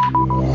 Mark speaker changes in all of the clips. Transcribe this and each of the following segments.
Speaker 1: Thank you.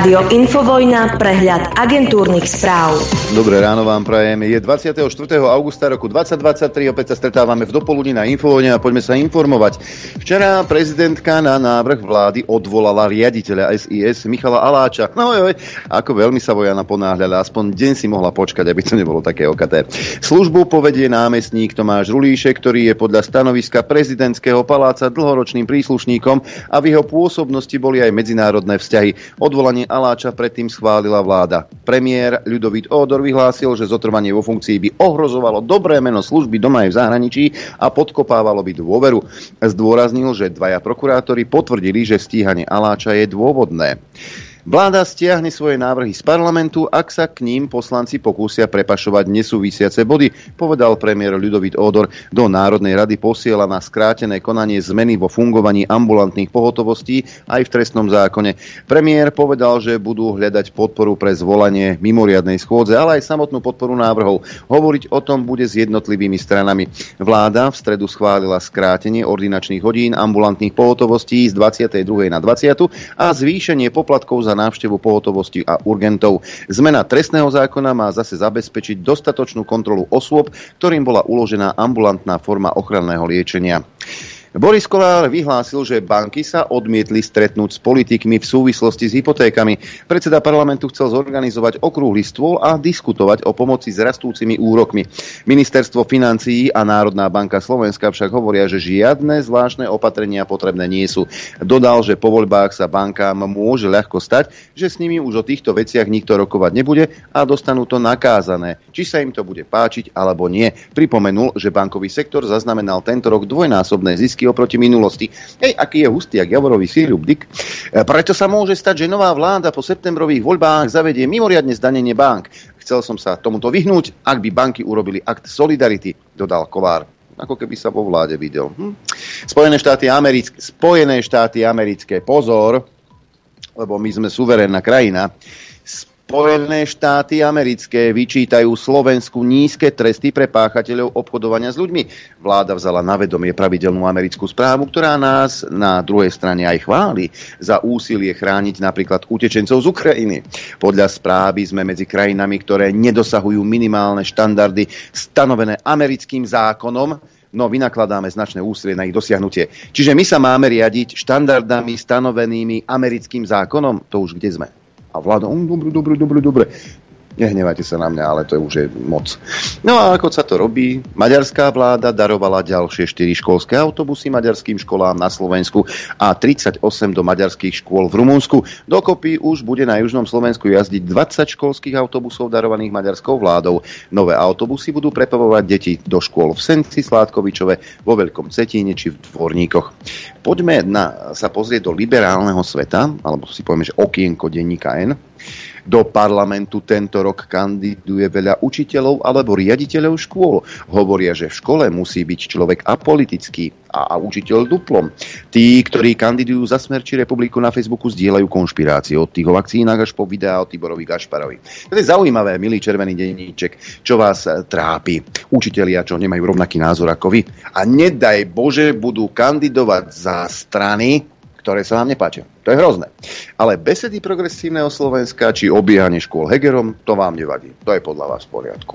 Speaker 1: Rádio Infovojna, prehľad agentúrnych správ.
Speaker 2: Dobré ráno vám prajem. Je 24. augusta roku 2023, opäť sa stretávame v dopoludní na Infovojne a poďme sa informovať. Včera prezidentka na návrh vlády odvolala riaditeľa SIS Michala Aláča. No joj, ako veľmi sa Vojana ponáhľala, aspoň deň si mohla počkať, aby to nebolo také okaté. Službu povedie námestník Tomáš Rulíšek, ktorý je podľa stanoviska prezidentského paláca dlhoročným príslušníkom a v jeho pôsobnosti boli aj medzinárodné vzťahy. Odvolanie Aláča predtým schválila vláda. Premiér Ľudovít Ódor vyhlásil, že zotrvanie vo funkcii by ohrozovalo dobré meno služby doma aj v zahraničí a podkopávalo by dôveru. Zdôraznil, že dvaja prokurátori potvrdili, že stíhanie Aláča je dôvodné. Vláda stiahne svoje návrhy z parlamentu, ak sa k ním poslanci pokúsia prepašovať nesúvisiace body, povedal premiér Ľudovít Ódor. Do Národnej rady posiela na skrátené konanie zmeny vo fungovaní ambulantných pohotovostí aj v trestnom zákone. Premiér povedal, že budú hľadať podporu pre zvolanie mimoriadnej schôdze, ale aj samotnú podporu návrhov. Hovoriť o tom bude s jednotlivými stranami. Vláda v stredu schválila skrátenie ordinačných hodín ambulantných pohotovostí z 22. na 20. a zvýšenie poplatkov za za návštevu pohotovosti a urgentov. Zmena trestného zákona má zase zabezpečiť dostatočnú kontrolu osôb, ktorým bola uložená ambulantná forma ochranného liečenia. Boris Kolár vyhlásil, že banky sa odmietli stretnúť s politikmi v súvislosti s hypotékami. Predseda parlamentu chcel zorganizovať okrúhly stôl a diskutovať o pomoci s rastúcimi úrokmi. Ministerstvo financií a Národná banka Slovenska však hovoria, že žiadne zvláštne opatrenia potrebné nie sú. Dodal, že po voľbách sa bankám môže ľahko stať, že s nimi už o týchto veciach nikto rokovať nebude a dostanú to nakázané. Či sa im to bude páčiť alebo nie. Pripomenul, že bankový sektor zaznamenal tento rok dvojnásobné zisky dramaticky oproti minulosti. Hej, aký je hustý, jak javorový síľub, Dick. E, preto sa môže stať, že nová vláda po septembrových voľbách zavedie mimoriadne zdanenie bank. Chcel som sa tomuto vyhnúť, ak by banky urobili akt solidarity, dodal Kolár ako keby sa vo vláde videl. Hm? Spojené, štáty americké, Spojené štáty americké, pozor, lebo my sme suverénna krajina, Spojené štáty americké vyčítajú Slovensku nízke tresty pre páchateľov obchodovania s ľuďmi. Vláda vzala na vedomie pravidelnú americkú správu, ktorá nás na druhej strane aj chváli za úsilie chrániť napríklad utečencov z Ukrajiny. Podľa správy sme medzi krajinami, ktoré nedosahujú minimálne štandardy stanovené americkým zákonom, no vynakladáme značné úsilie na ich dosiahnutie. Čiže my sa máme riadiť štandardami stanovenými americkým zákonom, to už kde sme. A vláda, um, dobre, dobre, dobre, dobre. Nehnevajte sa na mňa, ale to je už je moc. No a ako sa to robí? Maďarská vláda darovala ďalšie 4 školské autobusy maďarským školám na Slovensku a 38 do maďarských škôl v Rumunsku. Dokopy už bude na južnom Slovensku jazdiť 20 školských autobusov darovaných maďarskou vládou. Nové autobusy budú prepravovať deti do škôl v Senci, Sládkovičove, vo Veľkom Cetíne či v Dvorníkoch. Poďme na, sa pozrieť do liberálneho sveta, alebo si povieme, že okienko denníka N do parlamentu tento rok kandiduje veľa učiteľov alebo riaditeľov škôl. Hovoria, že v škole musí byť človek apolitický a, a učiteľ duplom. Tí, ktorí kandidujú za Smer či republiku na Facebooku, zdieľajú konšpirácie od tých o vakcínach až po videá o Tiborovi Gašparovi. To je zaujímavé, milý červený denníček, čo vás e, trápi. Učitelia, čo nemajú rovnaký názor ako vy. A nedaj Bože, budú kandidovať za strany, ktoré sa vám nepáčia. To je hrozné. Ale besedy progresívneho Slovenska či obiehanie škôl Hegerom, to vám nevadí. To je podľa vás v poriadku.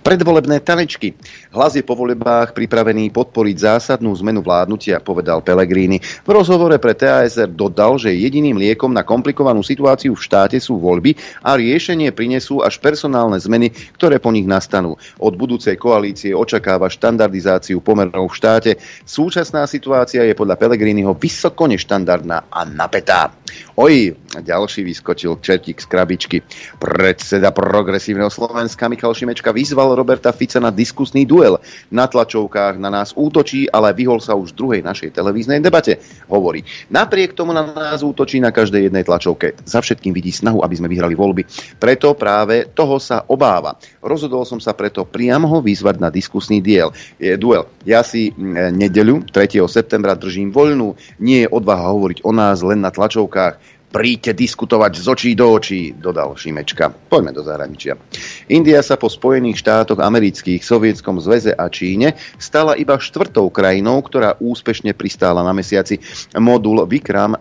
Speaker 2: Predvolebné tanečky. Hlas je po voľbách pripravený podporiť zásadnú zmenu vládnutia, povedal Pellegrini. V rozhovore pre TASR dodal, že jediným liekom na komplikovanú situáciu v štáte sú voľby a riešenie prinesú až personálne zmeny, ktoré po nich nastanú. Od budúcej koalície očakáva štandardizáciu pomerov v štáte. Súčasná situácia je podľa Pellegriniho vysoko neštandardná a napätá. like that. Oj, ďalší vyskočil čertík z krabičky. Predseda progresívneho Slovenska Michal Šimečka vyzval Roberta Fica na diskusný duel. Na tlačovkách na nás útočí, ale vyhol sa už druhej našej televíznej debate. Hovorí, napriek tomu na nás útočí na každej jednej tlačovke. Za všetkým vidí snahu, aby sme vyhrali voľby. Preto práve toho sa obáva. Rozhodol som sa preto priamo ho vyzvať na diskusný diel. Je duel. Ja si mm, nedeľu 3. septembra držím voľnú. Nie je odvaha hovoriť o nás len na tlačovkách Príďte diskutovať z očí do očí, dodal Šimečka. Poďme do zahraničia. India sa po Spojených štátoch amerických, Sovietskom zväze a Číne stala iba štvrtou krajinou, ktorá úspešne pristála na mesiaci. Modul Vikram e,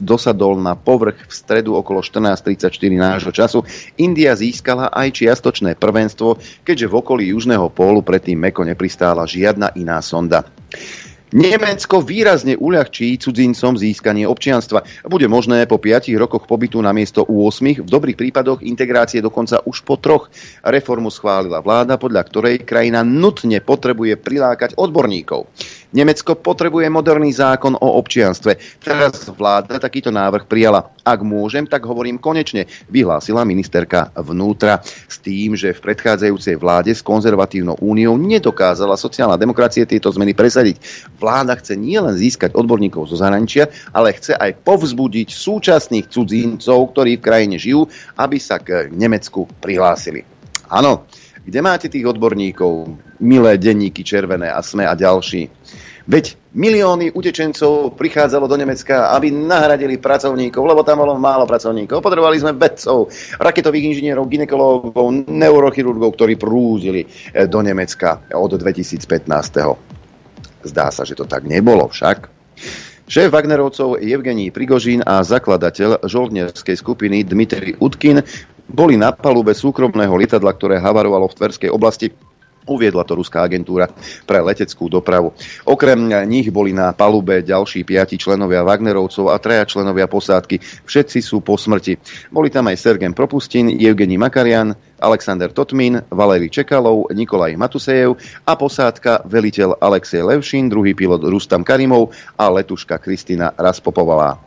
Speaker 2: dosadol na povrch v stredu okolo 14.34 nášho času. India získala aj čiastočné prvenstvo, keďže v okolí južného pólu predtým meko nepristála žiadna iná sonda. Nemecko výrazne uľahčí cudzincom získanie občianstva. Bude možné po 5 rokoch pobytu na miesto u 8, v dobrých prípadoch integrácie dokonca už po troch. Reformu schválila vláda, podľa ktorej krajina nutne potrebuje prilákať odborníkov. Nemecko potrebuje moderný zákon o občianstve. Teraz vláda takýto návrh prijala. Ak môžem, tak hovorím konečne, vyhlásila ministerka vnútra s tým, že v predchádzajúcej vláde s konzervatívnou úniou nedokázala sociálna demokracie tieto zmeny presadiť. Vláda chce nielen získať odborníkov zo zahraničia, ale chce aj povzbudiť súčasných cudzincov, ktorí v krajine žijú, aby sa k Nemecku prihlásili. Áno, kde máte tých odborníkov? Milé denníky Červené a Sme a ďalší. Veď milióny utečencov prichádzalo do Nemecka, aby nahradili pracovníkov, lebo tam bolo málo pracovníkov. Potrebovali sme vedcov, raketových inžinierov, ginekológov, neurochirurgov, ktorí prúzili eh, do Nemecka od 2015. Zdá sa, že to tak nebolo však. Šéf Wagnerovcov Evgení Prigožín a zakladateľ žoldnerskej skupiny Dmitry Utkin boli na palube súkromného lietadla, ktoré havarovalo v Tverskej oblasti Uviedla to ruská agentúra pre leteckú dopravu. Okrem nich boli na palube ďalší piati členovia Wagnerovcov a traja členovia posádky. Všetci sú po smrti. Boli tam aj Sergem Propustin, Evgení Makarian, Alexander Totmin, Valerij Čekalov, Nikolaj Matusejev a posádka veliteľ Alexej Levšin, druhý pilot Rustam Karimov a letuška Kristina Raspopová.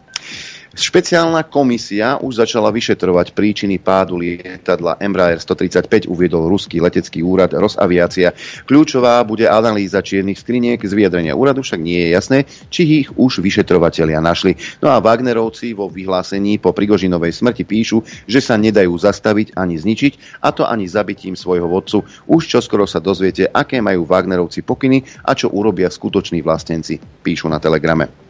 Speaker 2: Špeciálna komisia už začala vyšetrovať príčiny pádu lietadla Embraer 135, uviedol ruský letecký úrad Rosaviácia. Kľúčová bude analýza čiernych skriniek, z vyjadrenia úradu však nie je jasné, či ich už vyšetrovatelia našli. No a Wagnerovci vo vyhlásení po Prigožinovej smrti píšu, že sa nedajú zastaviť ani zničiť, a to ani zabitím svojho vodcu. Už čoskoro sa dozviete, aké majú Wagnerovci pokyny a čo urobia skutoční vlastenci, píšu na telegrame.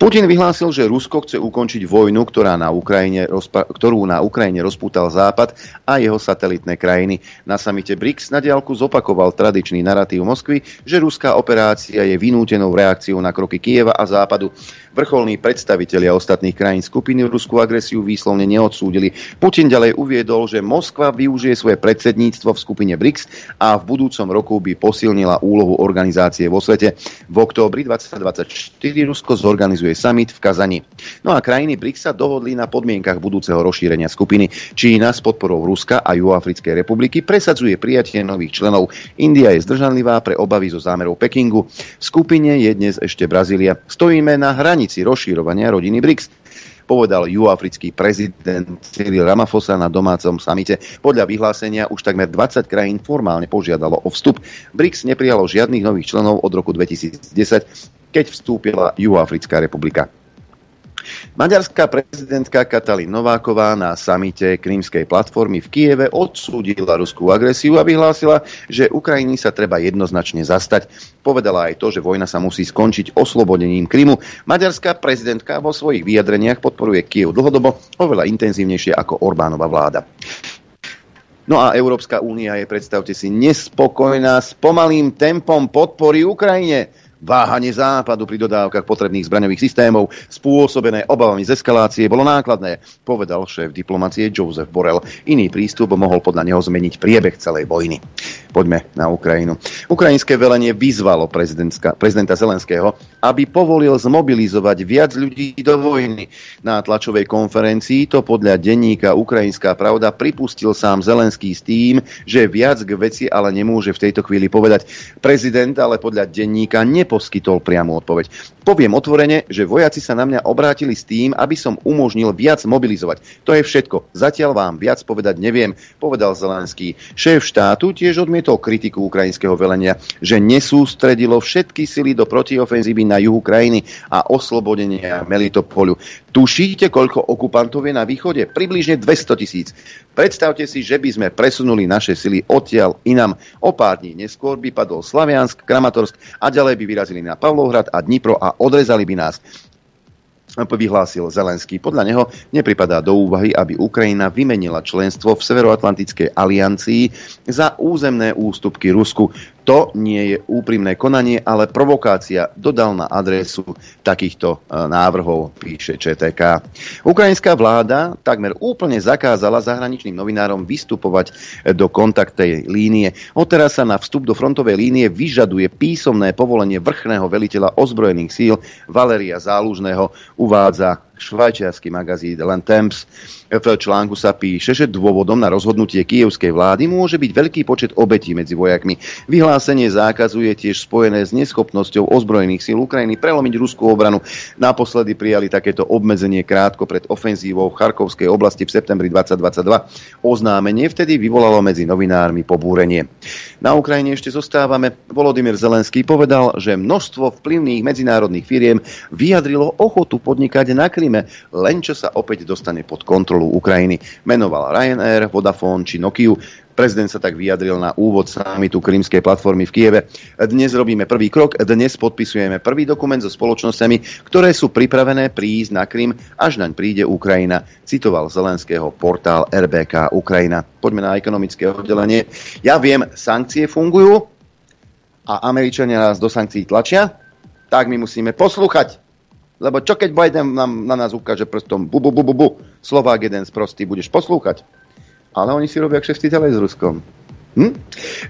Speaker 2: Putin vyhlásil, že Rusko chce ukončiť vojnu, ktorá na Ukrajine, ktorú na Ukrajine rozpútal Západ a jeho satelitné krajiny. Na samite BRICS na diálku zopakoval tradičný narratív Moskvy, že ruská operácia je vynútenou reakciou na kroky Kieva a Západu. Vrcholní predstavitelia ostatných krajín skupiny ruskú agresiu výslovne neodsúdili. Putin ďalej uviedol, že Moskva využije svoje predsedníctvo v skupine BRICS a v budúcom roku by posilnila úlohu organizácie vo svete. V októbri 2024 Rusko zorganizuje summit v Kazani. No a krajiny BRICS sa dohodli na podmienkach budúceho rozšírenia skupiny. Čína s podporou Ruska a Juafrickej republiky presadzuje prijatie nových členov. India je zdržanlivá pre obavy zo zámerov Pekingu. V skupine je dnes ešte Brazília. Stojíme na hrani hranici rozširovania rodiny BRICS povedal juafrický prezident Cyril Ramaphosa na domácom samite. Podľa vyhlásenia už takmer 20 krajín formálne požiadalo o vstup. BRICS neprijalo žiadnych nových členov od roku 2010, keď vstúpila Juhoafrická republika. Maďarská prezidentka Katalin Nováková na samite Krímskej platformy v Kieve odsúdila ruskú agresiu a vyhlásila, že Ukrajiny sa treba jednoznačne zastať. Povedala aj to, že vojna sa musí skončiť oslobodením Krymu. Maďarská prezidentka vo svojich vyjadreniach podporuje Kiev dlhodobo oveľa intenzívnejšie ako Orbánova vláda. No a Európska únia je, predstavte si, nespokojná s pomalým tempom podpory Ukrajine. Váhanie západu pri dodávkach potrebných zbraňových systémov spôsobené obavami z eskalácie bolo nákladné, povedal šéf diplomacie Joseph Borrell. Iný prístup mohol podľa neho zmeniť priebeh celej vojny. Poďme na Ukrajinu. Ukrajinské velenie vyzvalo prezidenta Zelenského, aby povolil zmobilizovať viac ľudí do vojny. Na tlačovej konferencii to podľa denníka Ukrajinská pravda pripustil sám Zelenský s tým, že viac k veci ale nemôže v tejto chvíli povedať. Prezident ale podľa denníka ne neposkytol priamu odpoveď. Poviem otvorene, že vojaci sa na mňa obrátili s tým, aby som umožnil viac mobilizovať. To je všetko. Zatiaľ vám viac povedať neviem, povedal Zelenský. Šéf štátu tiež odmietol kritiku ukrajinského velenia, že nesústredilo všetky sily do protiofenzívy na juhu krajiny a oslobodenia Melitopolu. Tušíte, koľko okupantov je na východe? Približne 200 tisíc. Predstavte si, že by sme presunuli naše sily odtiaľ inam. O pár dní neskôr by padol Slaviansk, Kramatorsk a ďalej by vyrazili na Pavlovhrad a Dnipro a odrezali by nás. vyhlásil Zelenský. Podľa neho nepripadá do úvahy, aby Ukrajina vymenila členstvo v Severoatlantickej aliancii za územné ústupky Rusku. To nie je úprimné konanie, ale provokácia, dodal na adresu takýchto e, návrhov, píše ČTK. Ukrajinská vláda takmer úplne zakázala zahraničným novinárom vystupovať do kontaktej línie. Odteraz sa na vstup do frontovej línie vyžaduje písomné povolenie vrchného veliteľa ozbrojených síl Valeria Zálužného, uvádza švajčiarsky magazín Len Temps. V článku sa píše, že dôvodom na rozhodnutie kievskej vlády môže byť veľký počet obetí medzi vojakmi. Vyhlásenie zákazu je tiež spojené s neschopnosťou ozbrojených síl Ukrajiny prelomiť ruskú obranu. Naposledy prijali takéto obmedzenie krátko pred ofenzívou v Charkovskej oblasti v septembri 2022. Oznámenie vtedy vyvolalo medzi novinármi pobúrenie. Na Ukrajine ešte zostávame. Volodymyr Zelenský povedal, že množstvo vplyvných medzinárodných firiem vyjadrilo ochotu podnikať na Kríme, len čo sa opäť dostane pod kontrolu Ukrajiny. Menoval Ryanair, Vodafone či Nokiu. Prezident sa tak vyjadril na úvod samitu Krímskej platformy v Kieve. Dnes robíme prvý krok, dnes podpisujeme prvý dokument so spoločnosťami, ktoré sú pripravené prísť na Krím, až naň príde Ukrajina, citoval Zelenského portál RBK Ukrajina. Poďme na ekonomické oddelenie. Ja viem, sankcie fungujú a Američania nás do sankcií tlačia, tak my musíme poslúchať lebo čo keď Biden nám, na nás ukáže prstom, bu, bu, bu, bu, bu, Slovák jeden sprostý, budeš poslúchať. Ale oni si robia kšefty ďalej s Ruskom. Hm?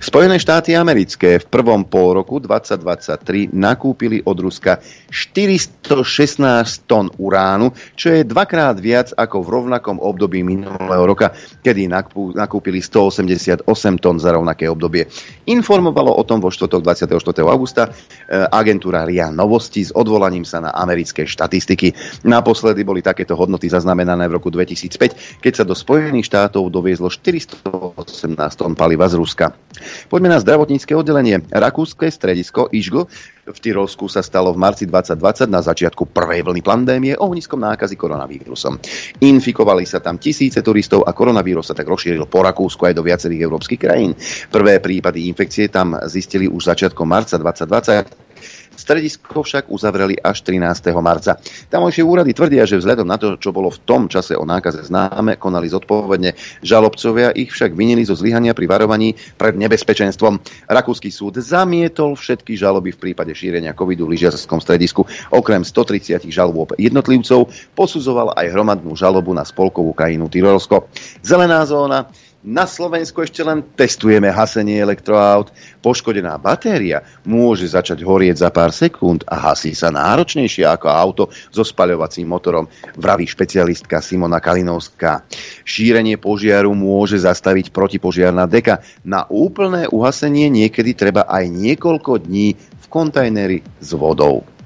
Speaker 2: Spojené štáty americké v prvom pol roku 2023 nakúpili od Ruska 416 tón uránu, čo je dvakrát viac ako v rovnakom období minulého roka, kedy nakúpili 188 tón za rovnaké obdobie. Informovalo o tom vo štvrtok 24. augusta e, agentúra RIA Novosti s odvolaním sa na americké štatistiky. Naposledy boli takéto hodnoty zaznamenané v roku 2005, keď sa do Spojených štátov doviezlo 418 tón paliva z Ruska. Poďme na zdravotnícke oddelenie. Rakúske stredisko Ižgo v Tyrolsku sa stalo v marci 2020 na začiatku prvej vlny pandémie ohniskom nákazy koronavírusom. Infikovali sa tam tisíce turistov a koronavírus sa tak rozšíril po Rakúsku aj do viacerých európskych krajín. Prvé prípady infekcie tam zistili už začiatkom marca 2020 Stredisko však uzavreli až 13. marca. Tamojšie úrady tvrdia, že vzhľadom na to, čo bolo v tom čase o nákaze známe, konali zodpovedne. Žalobcovia ich však vinili zo zlyhania pri varovaní pred nebezpečenstvom. Rakúsky súd zamietol všetky žaloby v prípade šírenia covidu v lyžiarskom stredisku. Okrem 130 žalôb jednotlivcov posudzoval aj hromadnú žalobu na spolkovú krajinu Tyrolsko. Zelená zóna na Slovensku ešte len testujeme hasenie elektroaut. Poškodená batéria môže začať horieť za pár sekúnd a hasí sa náročnejšie ako auto so spaľovacím motorom, vraví špecialistka Simona Kalinovská. Šírenie požiaru môže zastaviť protipožiarná deka. Na úplné uhasenie niekedy treba aj niekoľko dní v kontajneri s vodou.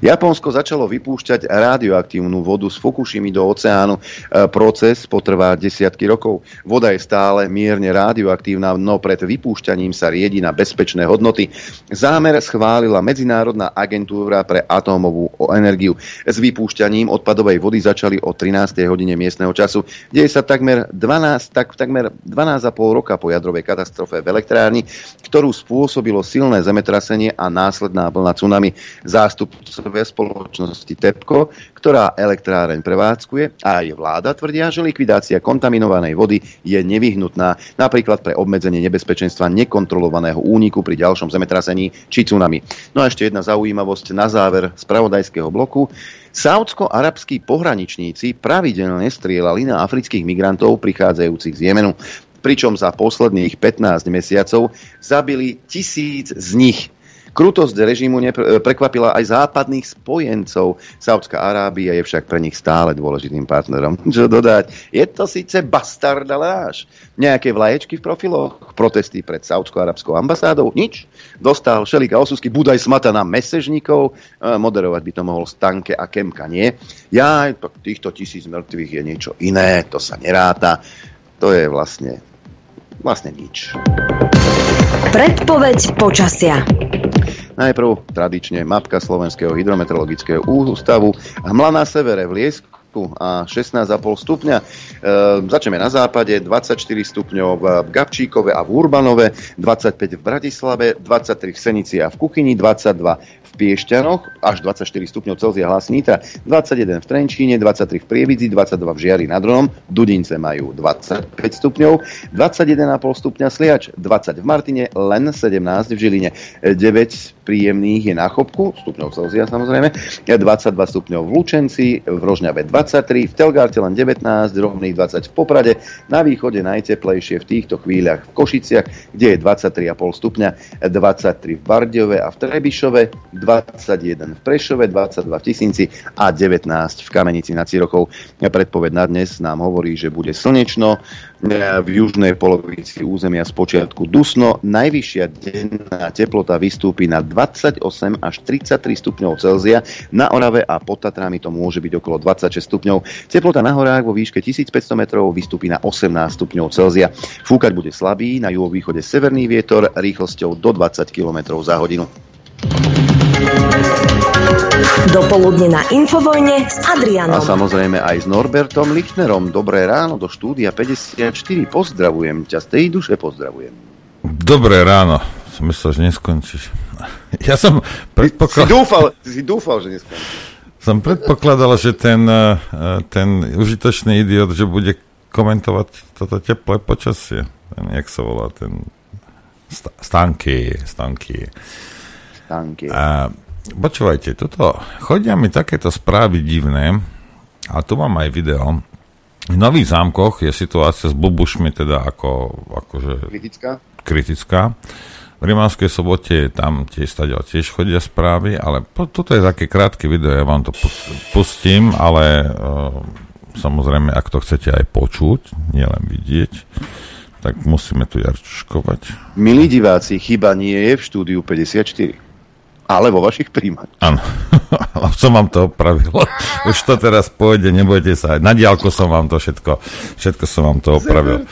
Speaker 2: Japonsko začalo vypúšťať radioaktívnu vodu z Fukushimy do oceánu. E, proces potrvá desiatky rokov. Voda je stále mierne radioaktívna, no pred vypúšťaním sa riedi na bezpečné hodnoty. Zámer schválila Medzinárodná agentúra pre atómovú energiu. S vypúšťaním odpadovej vody začali o 13. hodine miestneho času. Deje sa takmer 12, tak, takmer 12,5 roka po jadrovej katastrofe v elektrárni, ktorú spôsobilo silné zemetrasenie a následná vlna tsunami. Zástup zástupcovia spoločnosti TEPCO, ktorá elektráreň prevádzkuje a aj vláda tvrdia, že likvidácia kontaminovanej vody je nevyhnutná napríklad pre obmedzenie nebezpečenstva nekontrolovaného úniku pri ďalšom zemetrasení či tsunami. No a ešte jedna zaujímavosť na záver spravodajského bloku. Saudsko-arabskí pohraničníci pravidelne strieľali na afrických migrantov prichádzajúcich z Jemenu pričom za posledných 15 mesiacov zabili tisíc z nich. Krutosť režimu prekvapila aj západných spojencov. Saudská Arábia je však pre nich stále dôležitým partnerom. Čo dodať? Je to síce bastard, ale až. Nejaké vlaječky v profiloch, protesty pred Saudsko-arabskou ambasádou, nič. Dostal Šelika Osusky, Budaj Smata na mesežníkov, moderovať by to mohol Stanke a Kemka, nie? Ja, týchto tisíc mŕtvych je niečo iné, to sa neráta. To je vlastne, vlastne nič.
Speaker 1: Predpoveď počasia.
Speaker 2: Najprv tradične mapka Slovenského hydrometeorologického ústavu. Hmla na severe v Liesku a 16,5 stupňa. E, začneme na západe, 24 stupňov v Gabčíkove a v Urbanove, 25 v Bratislave, 23 v Senici a v Kuchyni, 22 v Piešťanoch, až 24 stupňov Celzia hlasí Nitra, 21 v Trenčíne, 23 v Prievidzi, 22 v Žiari nad Ronom, Dudince majú 25 stupňov, 21,5 stupňa Sliač, 20 v Martine, len 17 v Žiline, 9 príjemných je na Chopku, stupňov Celzia samozrejme, 22 stupňov v Lučenci, v Rožňave 23, v Telgarte len 19, rovných 20 v Poprade, na východe najteplejšie v týchto chvíľach v Košiciach, kde je 23,5 stupňa, 23 v Bardiove a v Trebišove, 21 v Prešove, 22 v Tisinci a 19 v Kamenici nad Cirokov. Predpoved na dnes nám hovorí, že bude slnečno, v južnej polovici územia z počiatku dusno. Najvyššia denná teplota vystúpi na 28 až 33 stupňov Celzia. Na Orave a pod Tatrami to môže byť okolo 26 stupňov. Teplota na horách vo výške 1500 metrov vystúpi na 18 stupňov Celzia. Fúkať bude slabý, na juhovýchode severný vietor rýchlosťou do 20 km za hodinu.
Speaker 1: Dopoludne na Infovojne s Adrianom.
Speaker 2: A samozrejme aj s Norbertom Lichnerom. Dobré ráno do štúdia 54. Pozdravujem ťa z tej duše, pozdravujem.
Speaker 3: Dobré ráno. Som myslel, že neskončíš. Ja som
Speaker 2: predpokladal... Si dúfal, si dúfal že neskončíš.
Speaker 3: Som predpokladal, že ten, eh, ten užitočný idiot, že bude komentovať toto teplé počasie. Ten, jak sa volá, ten stanky, stanky.
Speaker 2: Stanky.
Speaker 3: A Počúvajte, toto, chodia mi takéto správy divné, a tu mám aj video. V Nových zámkoch je situácia s bubušmi teda ako, akože...
Speaker 2: Kritická?
Speaker 3: Kritická. V Rimavskej sobote tam tiež stadia tiež chodia správy, ale po, toto je také krátke video, ja vám to pustím, ale uh, samozrejme, ak to chcete aj počuť, nielen vidieť, tak musíme tu jarčuškovať.
Speaker 2: Milí diváci, chyba nie je v štúdiu 54 ale vo vašich príjmach.
Speaker 3: Áno, som vám to opravil. Už to teraz pôjde, nebojte sa. Na diálku som vám to všetko, všetko som vám to opravil.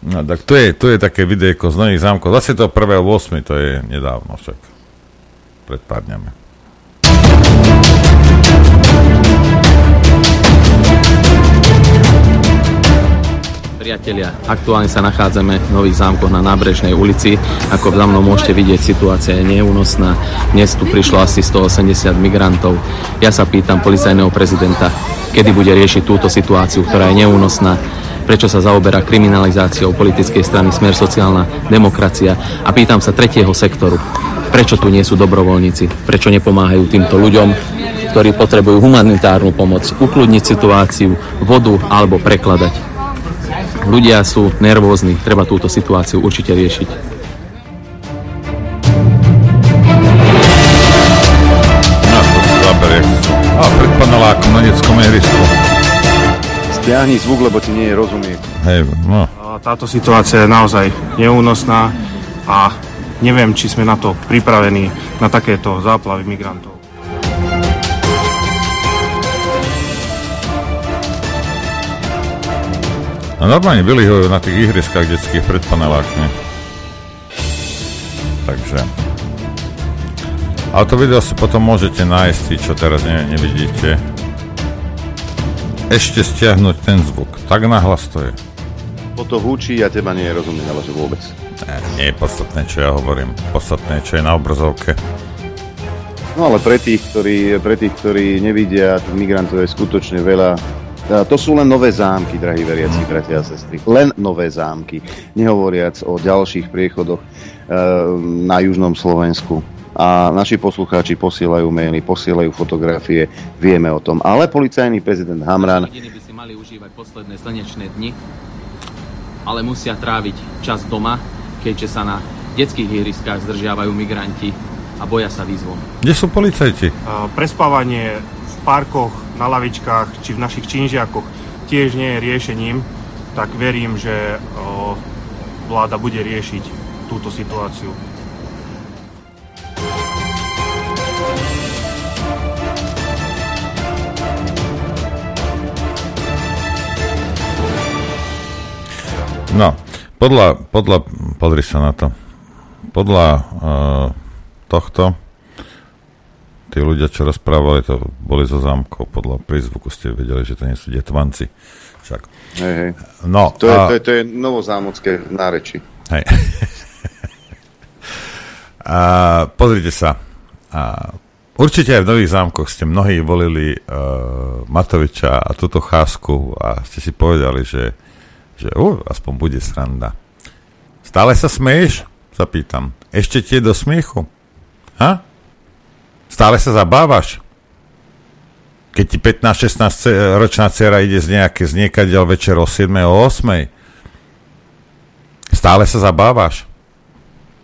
Speaker 3: No tak tu je, tu je také videjko z Nových zámkov. 21.8. to je nedávno však. Pred pár dňami.
Speaker 4: Priatelia, aktuálne sa nachádzame v Nových zámkoch na nábrežnej ulici. Ako za mnou môžete vidieť, situácia je neúnosná. Dnes tu prišlo asi 180 migrantov. Ja sa pýtam policajného prezidenta, kedy bude riešiť túto situáciu, ktorá je neúnosná, prečo sa zaoberá kriminalizáciou politickej strany Smer sociálna demokracia a pýtam sa tretieho sektoru, prečo tu nie sú dobrovoľníci, prečo nepomáhajú týmto ľuďom, ktorí potrebujú humanitárnu pomoc, ukludniť situáciu, vodu alebo prekladať. Ľudia sú nervózni, treba túto situáciu určite riešiť.
Speaker 3: A pred panelákom na detskom ihrisku.
Speaker 2: Stiahni zvuk, lebo ti nie je rozumieť.
Speaker 3: Hej, no.
Speaker 5: Táto situácia je naozaj neúnosná a neviem, či sme na to pripravení, na takéto záplavy migrantov.
Speaker 3: No normálne vylihujú na tých ihriskách detských pred panelákmi. Takže. Ale to video si potom môžete nájsť, čo teraz ne, nevidíte. Ešte stiahnuť ten zvuk. Tak nahlas to je.
Speaker 2: Po to húči, ja teba nie rozumiem, ale že vôbec.
Speaker 3: Ne, nie je podstatné, čo ja hovorím. Podstatné, čo je na obrazovke.
Speaker 2: No ale pre tých, ktorí, pre tých, ktorí nevidia, tých migrantov je skutočne veľa to sú len nové zámky, drahí veriaci bratia a sestry. Len nové zámky. Nehovoriac o ďalších priechodoch e, na južnom Slovensku. A naši poslucháči posielajú maily, posielajú fotografie, vieme o tom. Ale policajný prezident Hamran...
Speaker 4: Rodiny by si mali užívať posledné slnečné dni, ale musia tráviť čas doma, keďže sa na detských ihriskách zdržiavajú migranti a boja sa výzvom.
Speaker 3: Kde sú policajti?
Speaker 5: Prespávanie v parkoch, na lavičkách či v našich činžiakoch tiež nie je riešením, tak verím, že vláda bude riešiť túto situáciu.
Speaker 3: No, podľa, podľa, podri sa na to, podľa uh, tohto tí ľudia, čo rozprávali, to boli zo zámkov. Podľa prízvuku ste vedeli, že to nie sú detvanci. Však.
Speaker 2: Hej, hej.
Speaker 3: No,
Speaker 2: to, je, a... to, je, to je novozámocké náreči.
Speaker 3: Hej. a, pozrite sa. A určite aj v Nových zámkoch ste mnohí volili uh, Matoviča a túto chásku a ste si povedali, že, že uh, aspoň bude sranda. Stále sa smeješ? Sa pýtam. Ešte tie do smiechu? Ha? Stále sa zabávaš? Keď ti 15-16 ročná dcera ide z nejaké z niekadeľ večer o 7 o 8 Stále sa zabávaš?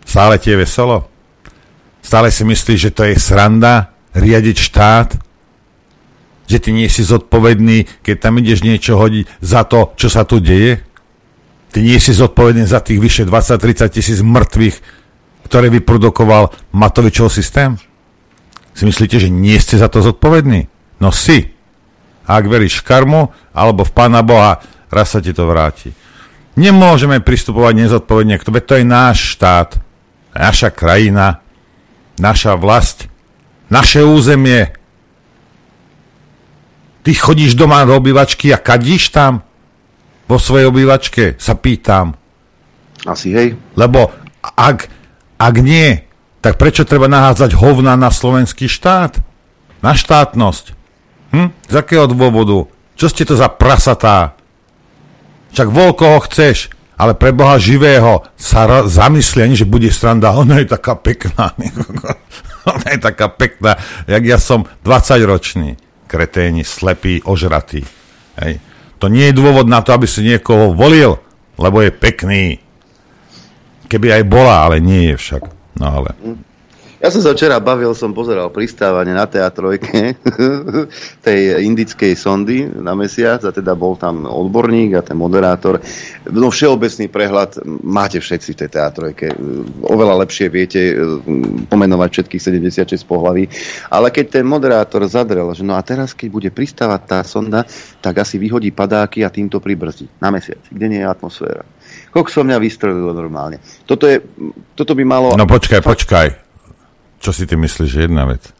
Speaker 3: Stále ti je veselo? Stále si myslíš, že to je sranda riadiť štát? Že ty nie si zodpovedný, keď tam ideš niečo hodiť za to, čo sa tu deje? Ty nie si zodpovedný za tých vyše 20-30 tisíc mŕtvych, ktoré vyprodukoval Matovičov systém? Si myslíte, že nie ste za to zodpovední? No si. Ak veríš v karmu, alebo v Pána Boha, raz sa ti to vráti. Nemôžeme pristupovať nezodpovedne k tomu, to je náš štát, naša krajina, naša vlast, naše územie. Ty chodíš doma do obývačky a kadíš tam? Vo svojej obývačke, sa pýtam.
Speaker 2: Asi hej.
Speaker 3: Lebo ak, ak nie, tak prečo treba nahádzať hovna na slovenský štát? Na štátnosť? Hm? Z akého dôvodu? Čo ste to za prasatá? Však vol koho chceš, ale pre Boha živého sa ra- zamysli ani, že bude stranda. Ona je taká pekná. Ona je taká pekná, jak ja som 20 ročný. Kreténi, slepý, ožratý. Hej. To nie je dôvod na to, aby si niekoho volil, lebo je pekný. Keby aj bola, ale nie je však. No ale...
Speaker 2: Ja som sa včera bavil, som pozeral pristávanie na teatrojke tej indickej sondy na mesiac a teda bol tam odborník a ten moderátor. No všeobecný prehľad máte všetci v tej teatrojke. Oveľa lepšie viete eh, pomenovať všetkých 76 pohlaví. Ale keď ten moderátor zadrel, že no a teraz, keď bude pristávať tá sonda, tak asi vyhodí padáky a týmto pribrzdí na mesiac, kde nie je atmosféra. Kok som mňa vystrelilo normálne. Toto, je, toto by malo...
Speaker 3: No počkaj, počkaj. Čo si ty myslíš, že jedna vec?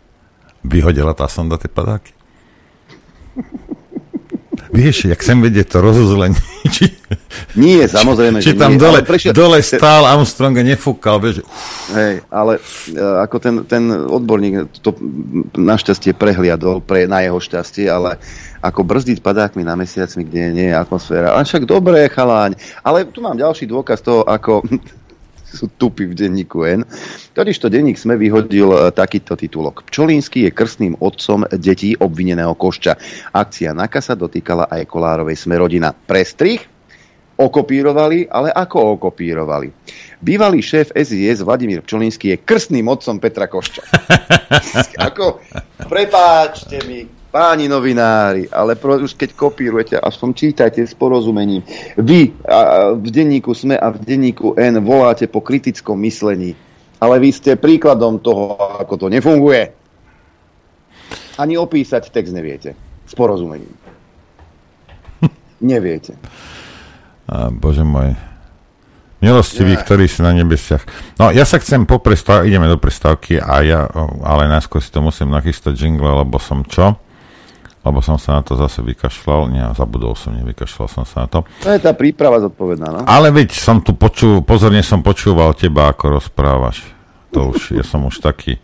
Speaker 3: Vyhodila tá sonda tie padáky? Vieš, jak sem vedie to rozuzlenie. Či,
Speaker 2: nie, samozrejme,
Speaker 3: či, či tam
Speaker 2: nie,
Speaker 3: dole, prešiel, dole stál Armstrong a nefúkal, vieš.
Speaker 2: Hej, ale uh, ako ten, ten odborník to našťastie prehliadol, pre, na jeho šťastie, ale ako brzdiť padákmi na mesiacmi, kde nie je atmosféra. A však dobré, chaláň. Ale tu mám ďalší dôkaz toho, ako sú tupy v denníku N. Totižto denník sme vyhodil e, takýto titulok. Pčolínsky je krstným otcom detí obvineného košťa. Akcia NAKA sa dotýkala aj Kolárovej smerodina. Prestrih? Okopírovali, ale ako okopírovali? Bývalý šéf SIS Vladimír Pčolínsky je krstným otcom Petra Košča. ako, prepáčte mi, páni novinári, ale pro, už keď kopírujete, aspoň čítajte s porozumením. Vy a, v denníku SME a v denníku N voláte po kritickom myslení, ale vy ste príkladom toho, ako to nefunguje. Ani opísať text neviete s porozumením. neviete.
Speaker 3: A, bože môj. Milostivý, yeah. ktorý si na nebesiach. No, ja sa chcem po prestávke, ideme do prestávky a ja, ale najskôr si to musím nachystať jingle, lebo som čo? Lebo som sa na to zase vykašľal, nie, zabudol som, nevykašľal som sa na to.
Speaker 2: To je tá príprava zodpovedná, no?
Speaker 3: Ale veď som tu počul, pozorne som počúval teba, ako rozprávaš. To už, ja som už taký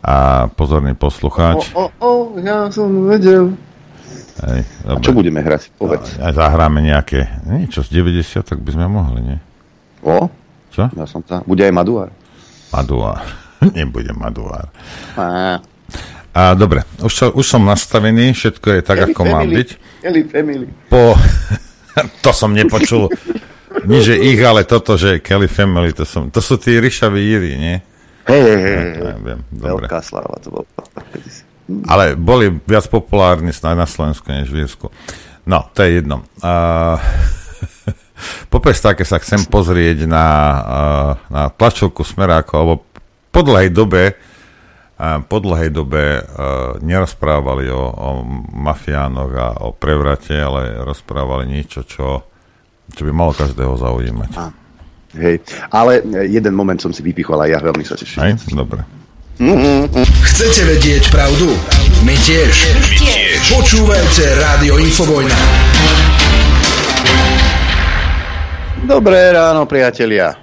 Speaker 3: a pozorný poslucháč.
Speaker 2: O, o, o, ja som vedel. Hej, a čo budeme hrať? Povedz.
Speaker 3: A, a zahráme nejaké, niečo z 90, tak by sme mohli, nie?
Speaker 2: O?
Speaker 3: Čo?
Speaker 2: Ja som sa, bude aj Maduár.
Speaker 3: Maduár. Nebude Maduár.
Speaker 2: A.
Speaker 3: A dobre, už, so, už som nastavený, všetko je tak, Kelly ako family. má byť.
Speaker 2: Kelly family.
Speaker 3: Po, to som nepočul. Nie, že ich, ale toto, že Kelly Family, to, som, to sú tí ryšaví Iri, nie?
Speaker 2: Hej, hej, hej. Ja, viem, Veľká sláva to bolo.
Speaker 3: Ale boli viac populárni na Slovensku než v Írsku. No, to je jedno. Uh, po prestáke sa chcem pozrieť na, uh, na tlačovku Smeráko, alebo po dlhej dobe po dlhej dobe uh, nerozprávali o, o mafiánoch a o prevrate, ale rozprávali niečo, čo, čo by malo každého zaujímať. A,
Speaker 2: hej, ale jeden moment som si vypichol a ja veľmi sa teším.
Speaker 3: Hej, dobre.
Speaker 6: Chcete vedieť pravdu? My tiež. My tiež. Počúvajte Rádio Infovojna.
Speaker 2: Dobré ráno, priatelia.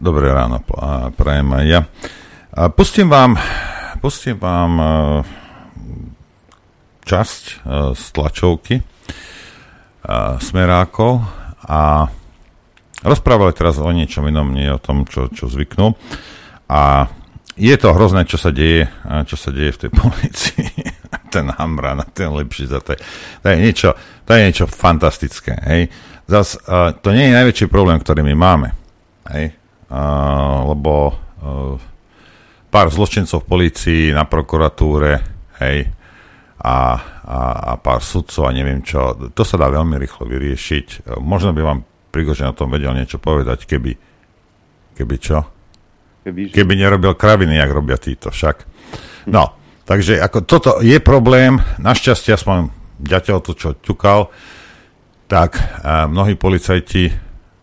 Speaker 3: Dobré ráno, prajem aj ja. Pustím vám, pustím vám e, časť e, z tlačovky e, smerákov a rozprávali teraz o niečom inom, nie o tom, čo, čo zvyknú. A je to hrozné, čo sa deje, čo sa deje v tej policii. ten Hamran, ten lepší za to. To je niečo, to je niečo fantastické. Hej. Zas, uh, to nie je najväčší problém, ktorý my máme. Hej. Uh, lebo uh, pár zločincov v policii, na prokuratúre, hej, a, a, a pár sudcov a neviem čo. To sa dá veľmi rýchlo vyriešiť. Možno by vám Prigožen o tom vedel niečo povedať, keby, keby čo? Keby, že... keby nerobil kraviny, jak robia títo však. No, takže ako toto je problém, našťastie aspoň ďateľ to, čo ťukal, tak a mnohí policajti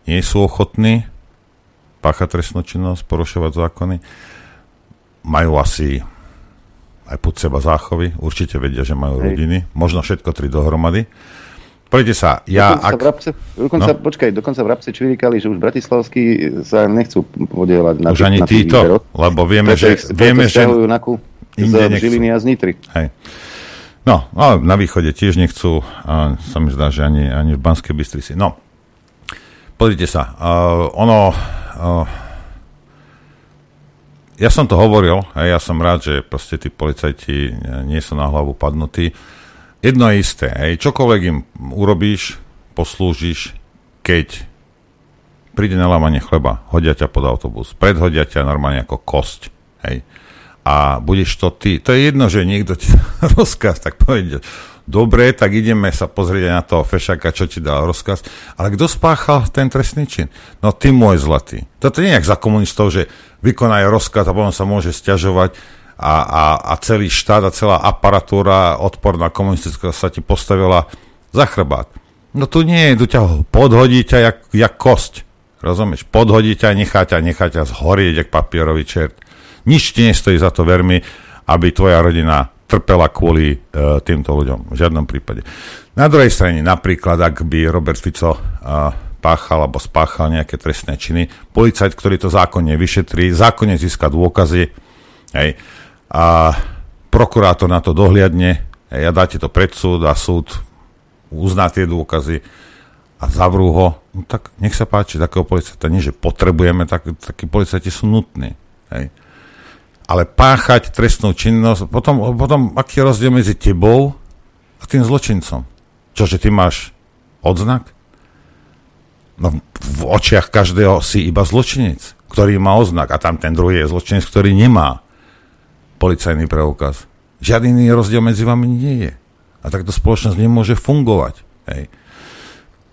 Speaker 3: nie sú ochotní páchať trestnú činnosť, porušovať zákony majú asi aj pod seba záchovy, určite vedia, že majú Hej. rodiny, možno všetko tri dohromady. Poďte sa, ja...
Speaker 2: Dokonca, ak... v Rabce, dokonca, no? počkaj, dokonca v Rabce čvirikali, že už Bratislavskí sa nechcú podielať na
Speaker 3: Už ani na títo, výberoch, lebo vieme, že... Vieme, že
Speaker 2: na ku, z Žiliny a z Nitry.
Speaker 3: Hej. No, no, na východe tiež nechcú, a sa mi zdá, že ani, ani v Banskej Bystrici. No, pozrite sa, uh, ono... Uh, ja som to hovoril a ja som rád, že proste tí policajti nie sú na hlavu padnutí. Jedno je isté, hej, čokoľvek im urobíš, poslúžiš, keď príde na lámanie chleba, hodia ťa pod autobus, predhodia ťa normálne ako kosť, hej, a budeš to ty. To je jedno, že niekto ti rozkaz, tak povedať, dobre, tak ideme sa pozrieť na toho fešaka, čo ti dal rozkaz. Ale kto spáchal ten trestný čin? No ty môj zlatý. Toto nie je jak za komunistov, že vykonajú rozkaz a potom sa môže stiažovať a, a, a celý štát a celá aparatúra odporná komunistická sa ti postavila za chrbát. No tu nie, tu ťa podhodí ťa jak, jak kosť. Rozumieš? Podhodí ťa, nechá ťa, nechá ťa zhorieť jak papierový čert. Nič ti nestojí za to, ver mi, aby tvoja rodina trpela kvôli uh, týmto ľuďom. V žiadnom prípade. Na druhej strane, napríklad, ak by Robert Fico uh, páchal alebo spáchal nejaké trestné činy, policajt, ktorý to zákonne vyšetrí, zákonne získa dôkazy hej, a prokurátor na to dohliadne hej, a dáte to pred súd a súd uzná tie dôkazy a zavrú ho, no tak nech sa páči, takého policajta nie, že potrebujeme, tak, takí policajti sú nutní. Hej ale páchať trestnú činnosť, potom, potom aký je rozdiel medzi tebou a tým zločincom? Čože ty máš odznak? No v očiach každého si iba zločinec, ktorý má oznak a tam ten druhý je zločinec, ktorý nemá policajný preukaz. Žiadny iný rozdiel medzi vami nie je. A takto spoločnosť nemôže fungovať. Hej.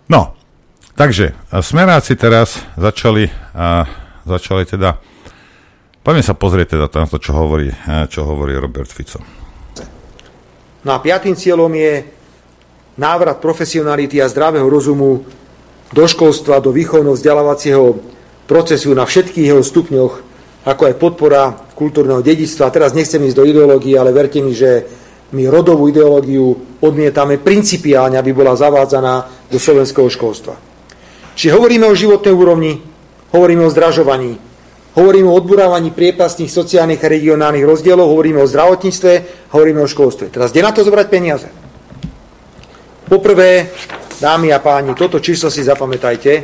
Speaker 3: No, takže smeráci teraz začali, a, začali teda Poďme sa pozrieť teda to, čo hovorí, eh, čo hovorí Robert Fico.
Speaker 7: No a piatým cieľom je návrat profesionality a zdravého rozumu do školstva, do výchovno-vzdelávacieho procesu na všetkých jeho stupňoch, ako aj podpora kultúrneho dedictva. Teraz nechcem ísť do ideológie, ale verte mi, že my rodovú ideológiu odmietame principiálne, aby bola zavádzaná do slovenského školstva. Či hovoríme o životnej úrovni, hovoríme o zdražovaní, Hovoríme o odburávaní priepastných sociálnych a regionálnych rozdielov, hovoríme o zdravotníctve, hovoríme o školstve. Teraz kde na to zobrať peniaze? Poprvé, dámy a páni, toto číslo si zapamätajte.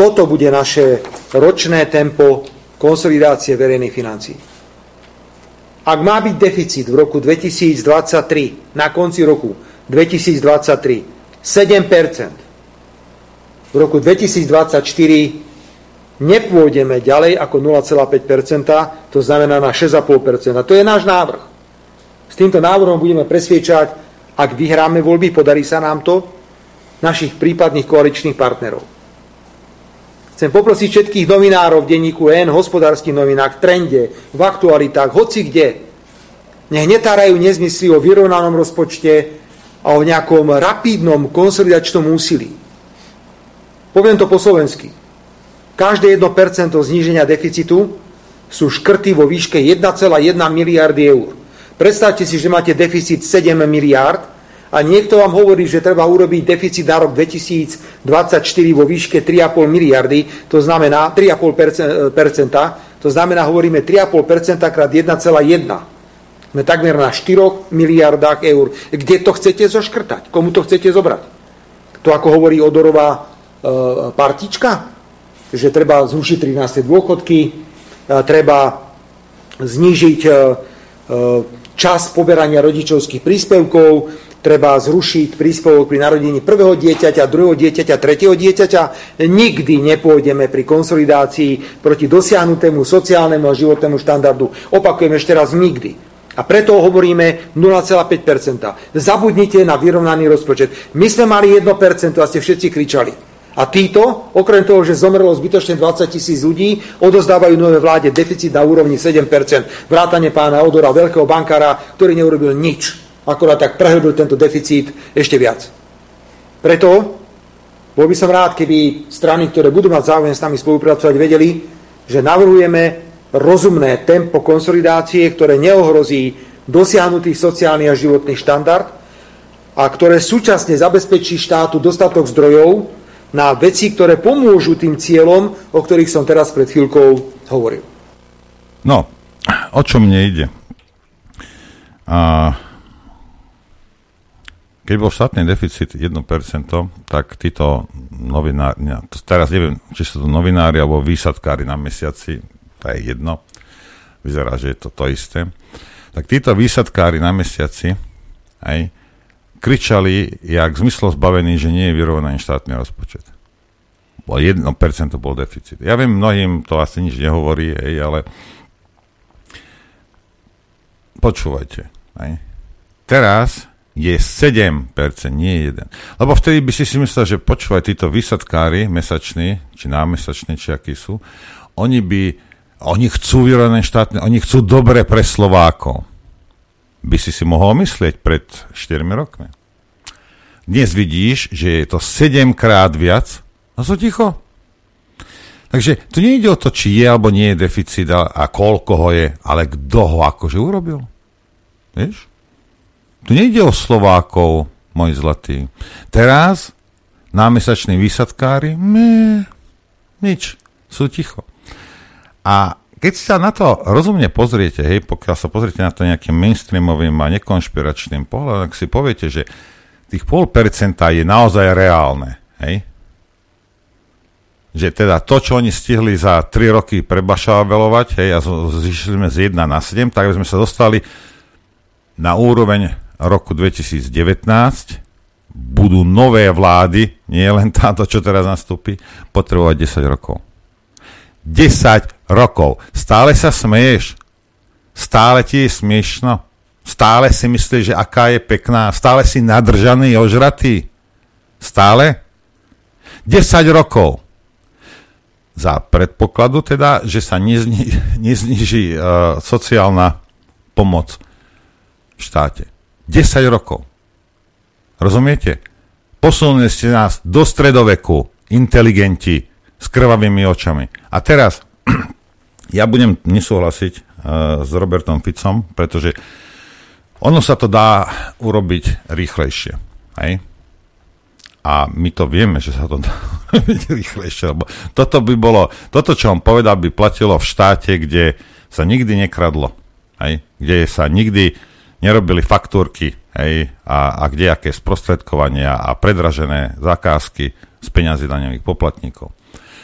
Speaker 7: Toto bude naše ročné tempo konsolidácie verejných financií. Ak má byť deficit v roku 2023, na konci roku 2023, 7%, v roku 2024 nepôjdeme ďalej ako 0,5%, to znamená na 6,5%. A to je náš návrh. S týmto návrhom budeme presviečať, ak vyhráme voľby, podarí sa nám to, našich prípadných koaličných partnerov. Chcem poprosiť všetkých novinárov v denníku N, hospodárskych novinách, v trende, v aktualitách, hoci kde. Nech netárajú nezmysly o vyrovnanom rozpočte a o nejakom rapidnom konsolidačnom úsilí. Poviem to po slovensky. Každé 1% zníženia deficitu sú škrty vo výške 1,1 miliardy eur. Predstavte si, že máte deficit 7 miliard a niekto vám hovorí, že treba urobiť deficit na rok 2024 vo výške 3,5 miliardy, to znamená 3,5%, To znamená, hovoríme 3,5% krát 1,1. Sme takmer na 4 miliardách eur. Kde to chcete zoškrtať? Komu to chcete zobrať? To ako hovorí Odorová e, partička, že treba zrušiť 13. dôchodky, e, treba znížiť e, e, čas poberania rodičovských príspevkov, treba zrušiť príspevok pri narodení prvého dieťaťa, druhého dieťaťa, tretieho dieťaťa. Nikdy nepôjdeme pri konsolidácii proti dosiahnutému sociálnemu a životnému štandardu. Opakujem ešte raz, nikdy. A preto hovoríme 0,5%. Zabudnite na vyrovnaný rozpočet. My sme mali 1% a ste všetci kričali. A títo, okrem toho, že zomrelo zbytočne 20 tisíc ľudí, odozdávajú nové vláde deficit na úrovni 7%. Vrátane pána Odora, veľkého bankára, ktorý neurobil nič. Akorát tak prehlbil tento deficit ešte viac. Preto bol by som rád, keby strany, ktoré budú mať záujem s nami spolupracovať, vedeli, že navrhujeme rozumné tempo konsolidácie, ktoré neohrozí dosiahnutý sociálny a životný štandard a ktoré súčasne zabezpečí štátu dostatok zdrojov na veci, ktoré pomôžu tým cieľom, o ktorých som teraz pred chvíľkou hovoril.
Speaker 3: No, o čo mne ide? A keď bol štátny deficit 1%, tak títo novinári, teraz neviem, či sú to novinári alebo výsadkári na mesiaci, to je jedno, vyzerá, že je to to isté, tak títo výsadkári na mesiaci aj, kričali, jak zmyslo zbavený, že nie je vyrovnaný štátny rozpočet. 1% bol deficit. Ja viem, mnohým to asi nič nehovorí, hej, ale počúvajte. Hej. Teraz je 7%, nie 1. Lebo vtedy by si si myslel, že počúvaj, títo výsadkári mesační, či námesační, či akí sú, oni by, oni chcú vyrovnané štátne, oni chcú dobre pre Slovákov by si si mohol myslieť pred 4 rokmi. Dnes vidíš, že je to 7 krát viac a sú ticho. Takže tu nejde o to, či je alebo nie je deficit a koľko ho je, ale kto ho akože urobil. Vieš? Tu nejde o Slovákov, môj zlatý. Teraz námesační výsadkári, mé, nič, sú ticho. A keď sa na to rozumne pozriete, hej, pokiaľ sa pozriete na to nejakým mainstreamovým a nekonšpiračným pohľadom, tak si poviete, že tých pol percenta je naozaj reálne, hej. Že teda to, čo oni stihli za 3 roky prebašavelovať, hej, a zišli sme z 1 na 7, tak sme sa dostali na úroveň roku 2019, budú nové vlády, nie len táto, čo teraz nastúpi, potrebovať 10 rokov. 10 rokov. Stále sa smeješ. Stále ti je smiešno. Stále si myslíš, že aká je pekná. Stále si nadržaný, ožratý. Stále? 10 rokov. Za predpokladu teda, že sa nezni, nezniží uh, sociálna pomoc v štáte. 10 rokov. Rozumiete? Posunuli ste nás do stredoveku, inteligenti, s krvavými očami. A teraz ja budem nesúhlasiť uh, s Robertom Ficom, pretože ono sa to dá urobiť rýchlejšie. Hej? A my to vieme, že sa to dá urobiť rýchlejšie, lebo toto by bolo, toto, čo on povedal, by platilo v štáte, kde sa nikdy nekradlo. Hej? Kde sa nikdy nerobili faktúrky hej? A, a kde aké sprostredkovania a predražené zakázky z peňazí daňových poplatníkov.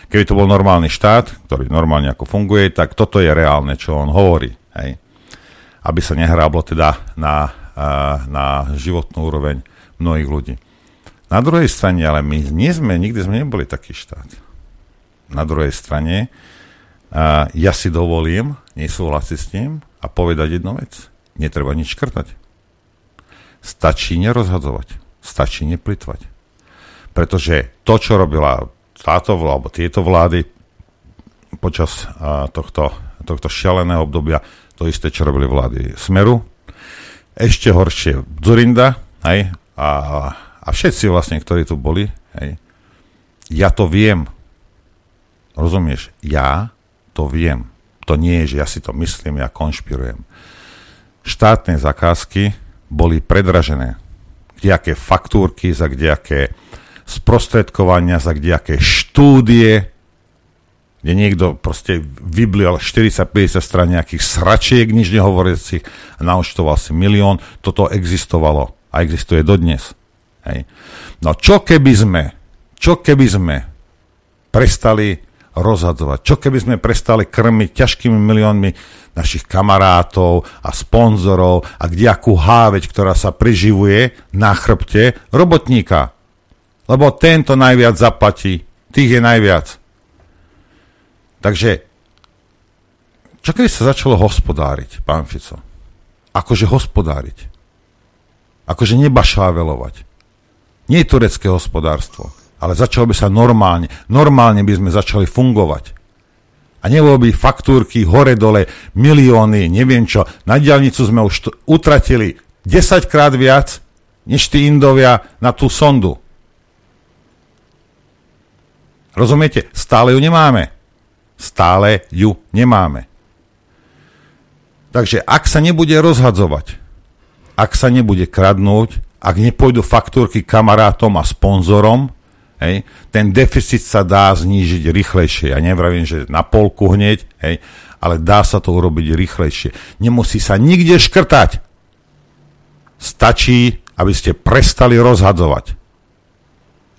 Speaker 3: Keby to bol normálny štát, ktorý normálne ako funguje, tak toto je reálne, čo on hovorí. Hej. Aby sa nehráblo teda na, na životnú úroveň mnohých ľudí. Na druhej strane, ale my nie sme, nikdy sme neboli taký štát. Na druhej strane, ja si dovolím nesúhlasiť s ním a povedať jednu vec. Netreba nič škrtať. Stačí nerozhadzovať. Stačí neplitvať. Pretože to, čo robila táto alebo tieto vlády počas a, tohto, tohto šialeného obdobia to isté, čo robili vlády Smeru. Ešte horšie Zurinda, hej, a, a všetci vlastne, ktorí tu boli, hej, ja to viem. Rozumieš? Ja to viem. To nie je, že ja si to myslím, ja konšpirujem. Štátne zakázky boli predražené. Kdejaké faktúrky za kdejaké sprostredkovania, za kdejaké štúdie kde niekto proste vyblial 40-50 strán nejakých sračiek, nič nehovoriacich a naučtoval si milión. Toto existovalo a existuje dodnes. Hej. No čo keby sme, čo keby sme prestali rozhadzovať, čo keby sme prestali krmiť ťažkými miliónmi našich kamarátov a sponzorov a kdiakú háveť, ktorá sa priživuje na chrbte robotníka. Lebo tento najviac zaplatí, tých je najviac. Takže, čo keby sa začalo hospodáriť, pán Fico? Akože hospodáriť. Akože nebašávelovať. Nie turecké hospodárstvo, ale začalo by sa normálne. Normálne by sme začali fungovať. A nebolo by faktúrky hore-dole, milióny, neviem čo. Na diálnicu sme už utratili 10 krát viac, než tí Indovia na tú sondu. Rozumiete? Stále ju nemáme. Stále ju nemáme. Takže ak sa nebude rozhadzovať, ak sa nebude kradnúť, ak nepôjdu faktúrky kamarátom a sponzorom, hej, ten deficit sa dá znížiť rýchlejšie. Ja nevravím, že na polku hneď, hej, ale dá sa to urobiť rýchlejšie. Nemusí sa nikde škrtať. Stačí, aby ste prestali rozhadzovať.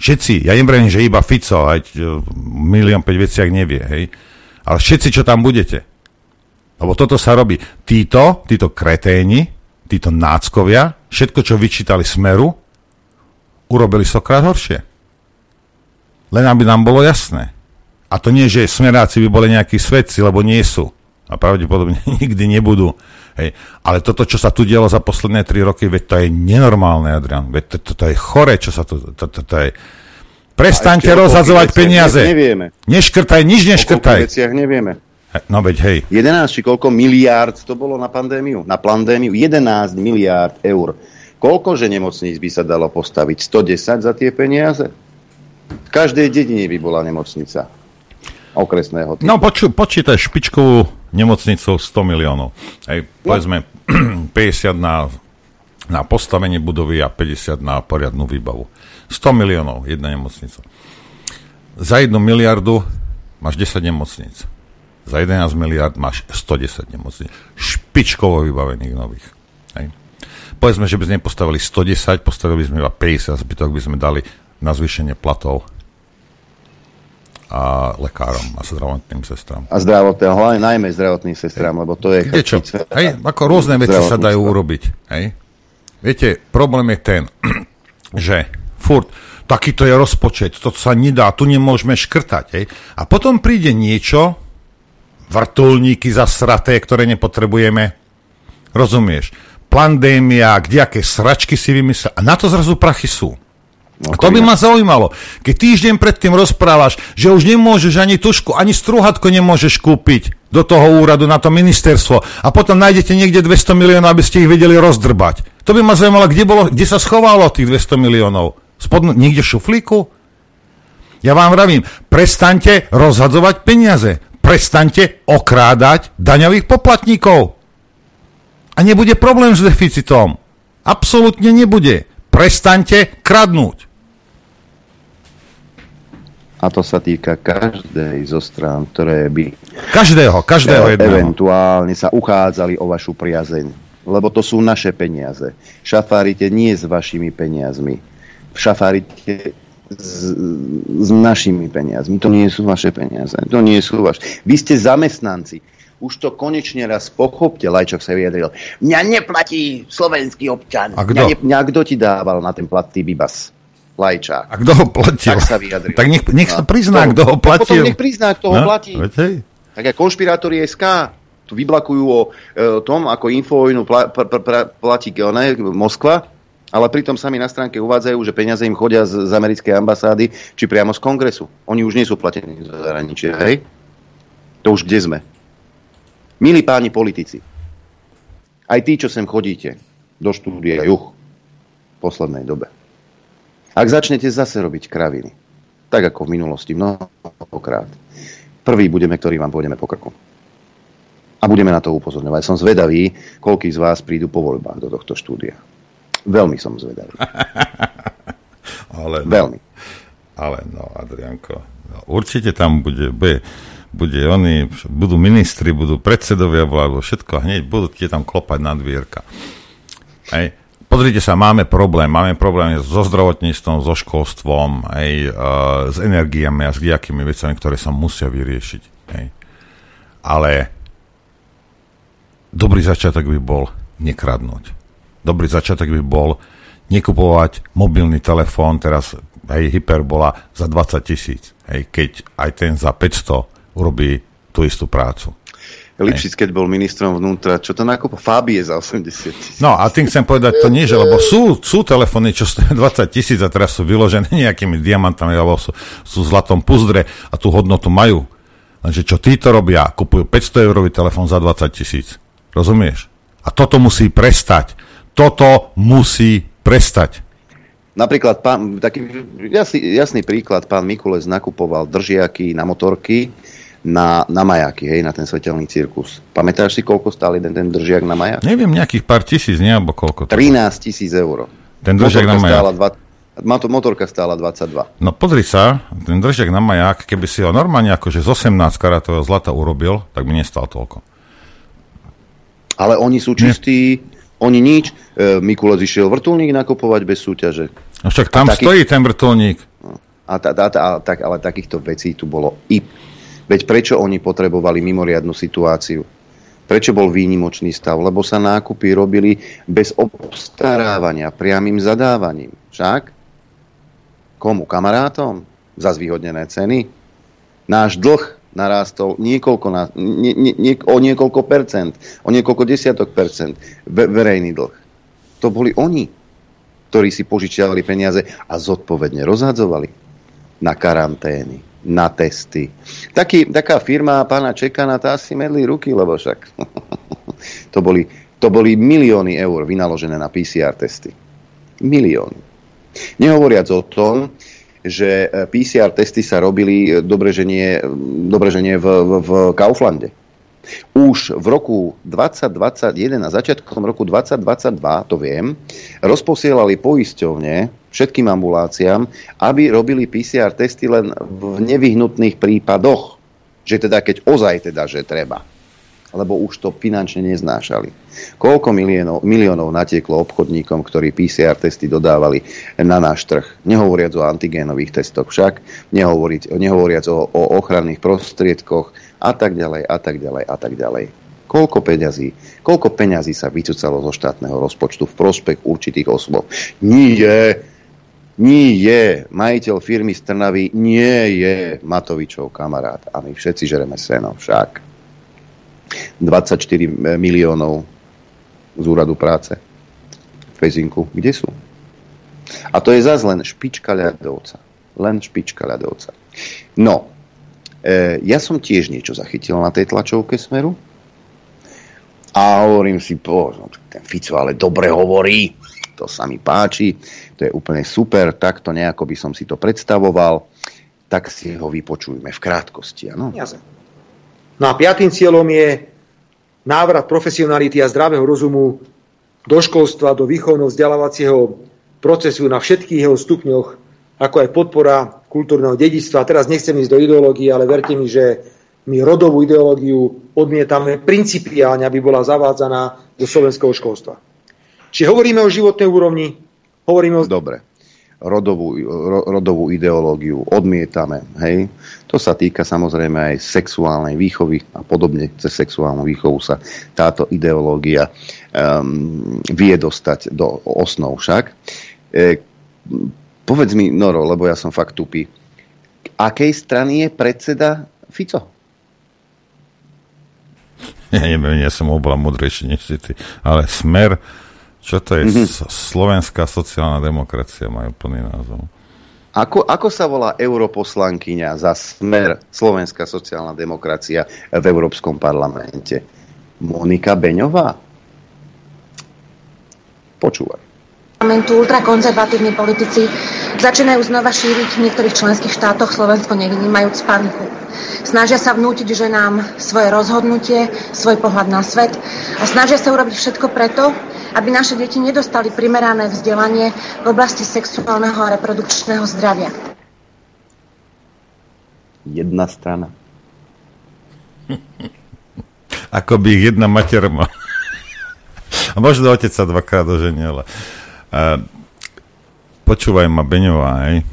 Speaker 3: Všetci, ja neviem, že iba Fico, aj e, milión 5 veciach nevie, hej. Ale všetci, čo tam budete. Lebo toto sa robí. Títo, títo kreténi, títo náckovia, všetko, čo vyčítali Smeru, urobili sokrát horšie. Len aby nám bolo jasné. A to nie, že smeráci by boli nejakí svedci, lebo nie sú. A pravdepodobne nikdy nebudú. Hej. Ale toto, čo sa tu dialo za posledné tri roky, veď to je nenormálne, Adrian. Veď to, to, to je chore, čo sa tu... To, to, to je... Prestaňte rozhadzovať peniaze.
Speaker 2: Nevieme.
Speaker 3: Neškrtaj, nič neškrtaj.
Speaker 2: O veciach nevieme.
Speaker 3: No veď hej.
Speaker 2: 11 či koľko miliárd to bolo na pandémiu? Na pandémiu 11 miliárd eur. Koľkože nemocníc by sa dalo postaviť? 110 za tie peniaze? V každej dedine by bola nemocnica okresného typu.
Speaker 3: No poču, počítaj špičkovú nemocnicu 100 miliónov. Hej, povedzme no. 50 na, na postavenie budovy a 50 na poriadnu výbavu. 100 miliónov jedna nemocnica. Za jednu miliardu máš 10 nemocníc. Za 11 miliard máš 110 nemocníc. Špičkovo vybavených nových. Hej. Povedzme, že by sme postavili 110, postavili by sme iba 50, zbytok by sme dali na zvýšenie platov a lekárom a zdravotným sestram.
Speaker 2: A zdravotným, hlavne najmä zdravotným sestram, lebo to je...
Speaker 3: Kde čo? Hej, ako rôzne veci sa dajú urobiť. Hej? Viete, problém je ten, že furt takýto je rozpočet, to sa nedá, tu nemôžeme škrtať. Hej? A potom príde niečo, vrtulníky zasraté, ktoré nepotrebujeme, rozumieš, pandémia, kdejaké sračky si vymyslia, a na to zrazu prachy sú. No, to by ma zaujímalo. Keď týždeň predtým rozprávaš, že už nemôžeš ani tušku, ani strúhatko nemôžeš kúpiť do toho úradu na to ministerstvo a potom nájdete niekde 200 miliónov, aby ste ich vedeli rozdrbať. To by ma zaujímalo, kde, bolo, kde sa schovalo tých 200 miliónov. Spod, niekde v šuflíku? Ja vám vravím, prestaňte rozhadzovať peniaze. Prestaňte okrádať daňových poplatníkov. A nebude problém s deficitom. Absolútne nebude. Prestaňte kradnúť.
Speaker 2: A to sa týka každej zo strán, ktoré by
Speaker 3: každého, každého jedného.
Speaker 2: eventuálne sa uchádzali o vašu priazeň. Lebo to sú naše peniaze. Šafárite nie s vašimi peniazmi. Šafárite s, s našimi peniazmi. To nie sú vaše peniaze. To nie sú vaše. Vy ste zamestnanci. Už to konečne raz pochopte, Lajčok sa vyjadril. Mňa neplatí slovenský občan.
Speaker 3: A kto?
Speaker 2: Mňa, ne, mňa kto ti dával na ten plat, ty bibas? Lajčák.
Speaker 3: A kto ho platil?
Speaker 2: Tak sa vyjadril.
Speaker 3: Tak nech, nech sa
Speaker 2: No,
Speaker 3: prizná,
Speaker 2: to-
Speaker 3: kto ho
Speaker 2: tak Potom
Speaker 3: platil.
Speaker 2: nech prizná, kto ho
Speaker 3: No,
Speaker 2: platí.
Speaker 3: hej.
Speaker 2: Tak aj konšpirátori SK tu vyblakujú o e, tom, ako infovojnu pla, pr, pr, pr, platí ne, Moskva, ale pritom sami na stránke uvádzajú, že peniaze im chodia z, z americkej ambasády, či priamo z kongresu. Oni už nie sú platení z zahraničia, hej? To už kde sme? Milí páni politici, aj tí, čo sem chodíte do štúdia juch v poslednej dobe, ak začnete zase robiť kraviny, tak ako v minulosti mnohokrát, prvý budeme, ktorý vám pôjdeme po krku. A budeme na to upozorňovať. Som zvedavý, koľký z vás prídu po voľbách do tohto štúdia. Veľmi som zvedavý.
Speaker 3: Ale no,
Speaker 2: Veľmi.
Speaker 3: ale no, Adrianko, no, určite tam bude, bude, bude oni, budú ministri, budú predsedovia vládu, všetko hneď budú tie tam klopať na dvierka. Hej. Pozrite sa, máme problém, máme problém so zdravotníctvom, so školstvom, aj, uh, s energiami a s nejakými vecami, ktoré sa musia vyriešiť. Hej. Ale dobrý začiatok by bol nekradnúť. Dobrý začiatok by bol nekupovať mobilný telefón, teraz hej, hyperbola za 20 tisíc, hej, keď aj ten za 500 urobí tú istú prácu.
Speaker 2: Lipšic, keď bol ministrom vnútra, čo to nakúpa? Fábie za 80 tisíc.
Speaker 3: No a tým chcem povedať to nie, že lebo sú, sú telefóny, čo stojí 20 tisíc a teraz sú vyložené nejakými diamantami alebo sú, sú v zlatom puzdre a tú hodnotu majú. Lenže čo títo robia, kupujú 500 eurový telefón za 20 tisíc. Rozumieš? A toto musí prestať. Toto musí prestať.
Speaker 2: Napríklad, pán, taký jasný, jasný príklad, pán Mikulec nakupoval držiaky na motorky na, na majáky, hej, na ten svetelný cirkus. Pamätáš si, koľko stál jeden ten držiak na majak?
Speaker 3: Neviem, nejakých pár tisíc, nie, alebo koľko.
Speaker 2: 13 tisíc eur.
Speaker 3: Ten držiak na majak.
Speaker 2: To motorka stála 22.
Speaker 3: No pozri sa, ten držiak na maják, keby si ho normálne akože z 18 karatového zlata urobil, tak by nestal toľko.
Speaker 2: Ale oni sú čistí, Nie. oni nič. E, Mikulec išiel vrtulník nakupovať bez súťaže.
Speaker 3: No však tam taký... stojí ten vrtulník.
Speaker 2: A, ta, ta, ta, tak, ale takýchto vecí tu bolo i Veď prečo oni potrebovali mimoriadnu situáciu? Prečo bol výnimočný stav? Lebo sa nákupy robili bez obstarávania, priamým zadávaním. Však? Komu? Kamarátom? Za zvýhodnené ceny? Náš dlh narástol niekoľko, nie, nie, nie, o niekoľko percent, o niekoľko desiatok percent ve, verejný dlh. To boli oni, ktorí si požičiavali peniaze a zodpovedne rozhadzovali na karantény na testy. Taký, taká firma pána Čekana, tá si medli ruky, lebo však to, boli, to boli milióny eur vynaložené na PCR testy. Milióny. Nehovoriac o tom, že e, PCR testy sa robili, e, dobre, že nie, dobre, že nie v, v, v Kauflande. Už v roku 2021 a začiatkom roku 2022, to viem, rozposielali poisťovne všetkým ambuláciám, aby robili PCR testy len v nevyhnutných prípadoch. Že teda, keď ozaj teda, že treba. Lebo už to finančne neznášali. Koľko miliónov, miliónov natieklo obchodníkom, ktorí PCR testy dodávali na náš trh. Nehovoriac o antigénových testoch však, nehovoriac, nehovoriac o, o ochranných prostriedkoch a tak ďalej, a tak ďalej, a tak ďalej. Koľko peňazí, koľko peňazí sa vycúcalo zo štátneho rozpočtu v prospech určitých osôb? Nie, nie, majiteľ firmy z Trnavy nie je Matovičov kamarát. A my všetci žereme seno však. 24 miliónov z úradu práce Pezinku. Kde sú? A to je zase len špička ľadovca. Len špička ľadovca. No, e, ja som tiež niečo zachytil na tej tlačovke Smeru. A hovorím si, po, no, ten Fico ale dobre hovorí to sa mi páči, to je úplne super, takto nejako by som si to predstavoval, tak si ho vypočujme v krátkosti. Ano?
Speaker 7: No a piatým cieľom je návrat profesionality a zdravého rozumu do školstva, do výchovno vzdelávacieho procesu na všetkých jeho stupňoch, ako aj podpora kultúrneho dedičstva. Teraz nechcem ísť do ideológie, ale verte mi, že my rodovú ideológiu odmietame principiálne, aby bola zavádzaná do slovenského školstva. Čiže hovoríme o životnej úrovni, hovoríme o...
Speaker 2: Dobre. Rodovú, ro, rodovú ideológiu odmietame. Hej? To sa týka samozrejme aj sexuálnej výchovy a podobne. Cez sexuálnu výchovu sa táto ideológia um, vie dostať do osnov však. E, povedz mi, Noro, lebo ja som fakt tupý. Akej strany je predseda Fico?
Speaker 3: Ja neviem, ja som oveľa mudrejší než si ty. Ale smer čo to je? Mm-hmm. Slovenská sociálna demokracia majú plný názov.
Speaker 2: Ako, ako sa volá europoslankyňa za smer Slovenská sociálna demokracia v Európskom parlamente? Monika Beňová? Počúvaj.
Speaker 8: Parlamentu ultrakonzervatívni politici začínajú znova šíriť v niektorých členských štátoch Slovensko nevynímajúc paniku. Snažia sa vnútiť ženám svoje rozhodnutie, svoj pohľad na svet a snažia sa urobiť všetko preto, aby naše deti nedostali primerané vzdelanie v oblasti sexuálneho a reprodukčného zdravia.
Speaker 2: Jedna strana.
Speaker 3: Ako by ich jedna mater mal. A možno otec sa dvakrát oženil. Uh, počúvaj ma, Beňová, hej.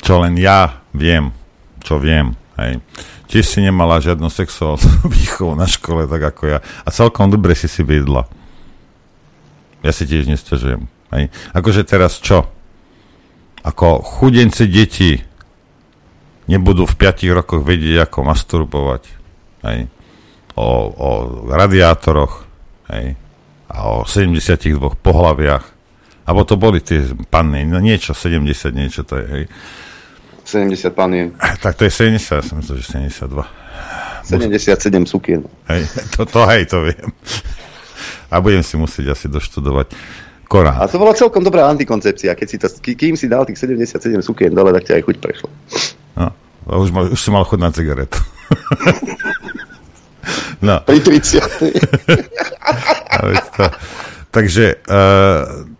Speaker 3: Čo len ja viem, čo viem, hej. Tiež si nemala žiadnu sexuálnu výchovu na škole, tak ako ja. A celkom dobre si si viedla. Ja si tiež nestiažujem. Hej. Akože teraz čo? Ako chudence deti nebudú v 5 rokoch vedieť, ako masturbovať. Hej. O, o radiátoroch. Hej. A o 72 pohľaviach. Abo to boli tie panny, no niečo, 70 niečo to je, hej.
Speaker 2: 70 panien.
Speaker 3: Tak to je 70, ja som myslel, že 72.
Speaker 2: 77 sukien.
Speaker 3: Hej, to, to hej, to viem. A budem si musieť asi doštudovať Korán.
Speaker 2: A to bola celkom dobrá antikoncepcia. Keď si to, kým si dal tých 77 sukien dole, tak ťa aj chuť prešlo.
Speaker 3: No, a už, mal, už si mal chuť na cigaretu. no.
Speaker 2: Pri 30.
Speaker 3: to, takže uh,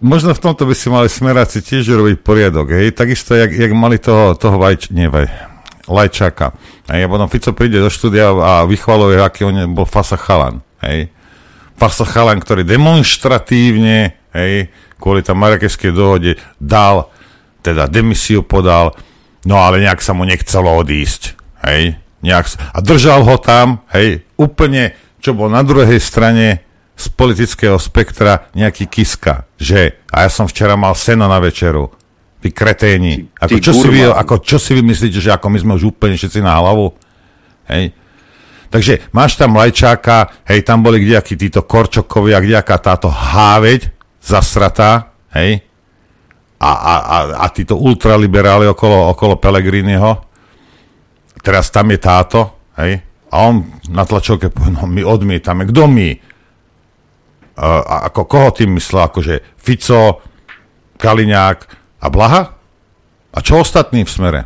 Speaker 3: možno v tomto by si mali smeráci tiež robiť poriadok, hej? Takisto, jak, jak mali toho, toho vajč, nie vaj, Lajčáka. Hej, a potom Fico príde do štúdia a vychvaluje, aký on bol fasa chalan, hej? Fasa chalan, ktorý demonstratívne, hej, kvôli tam marakeskej dohode dal, teda demisiu podal, no ale nejak sa mu nechcelo odísť, hej? Nejak, a držal ho tam, hej, úplne, čo bol na druhej strane z politického spektra nejaký kiska, že a ja som včera mal seno na večeru, vy kreténi. Ako, čo, si vy, ako, čo si vy myslíte, že ako my sme už úplne všetci na hlavu? Hej. Takže máš tam Lajčáka, hej, tam boli kdejakí títo Korčokovia, kdejaká táto háveď zasratá, hej, a, a, a, a títo ultraliberáli okolo, okolo Pelegriniho. Teraz tam je táto, hej, a on na tlačovke povedal, no my odmietame. Kto my? Uh, ako, koho tým myslel? Akože Fico, Kaliňák a Blaha? A čo ostatní v smere?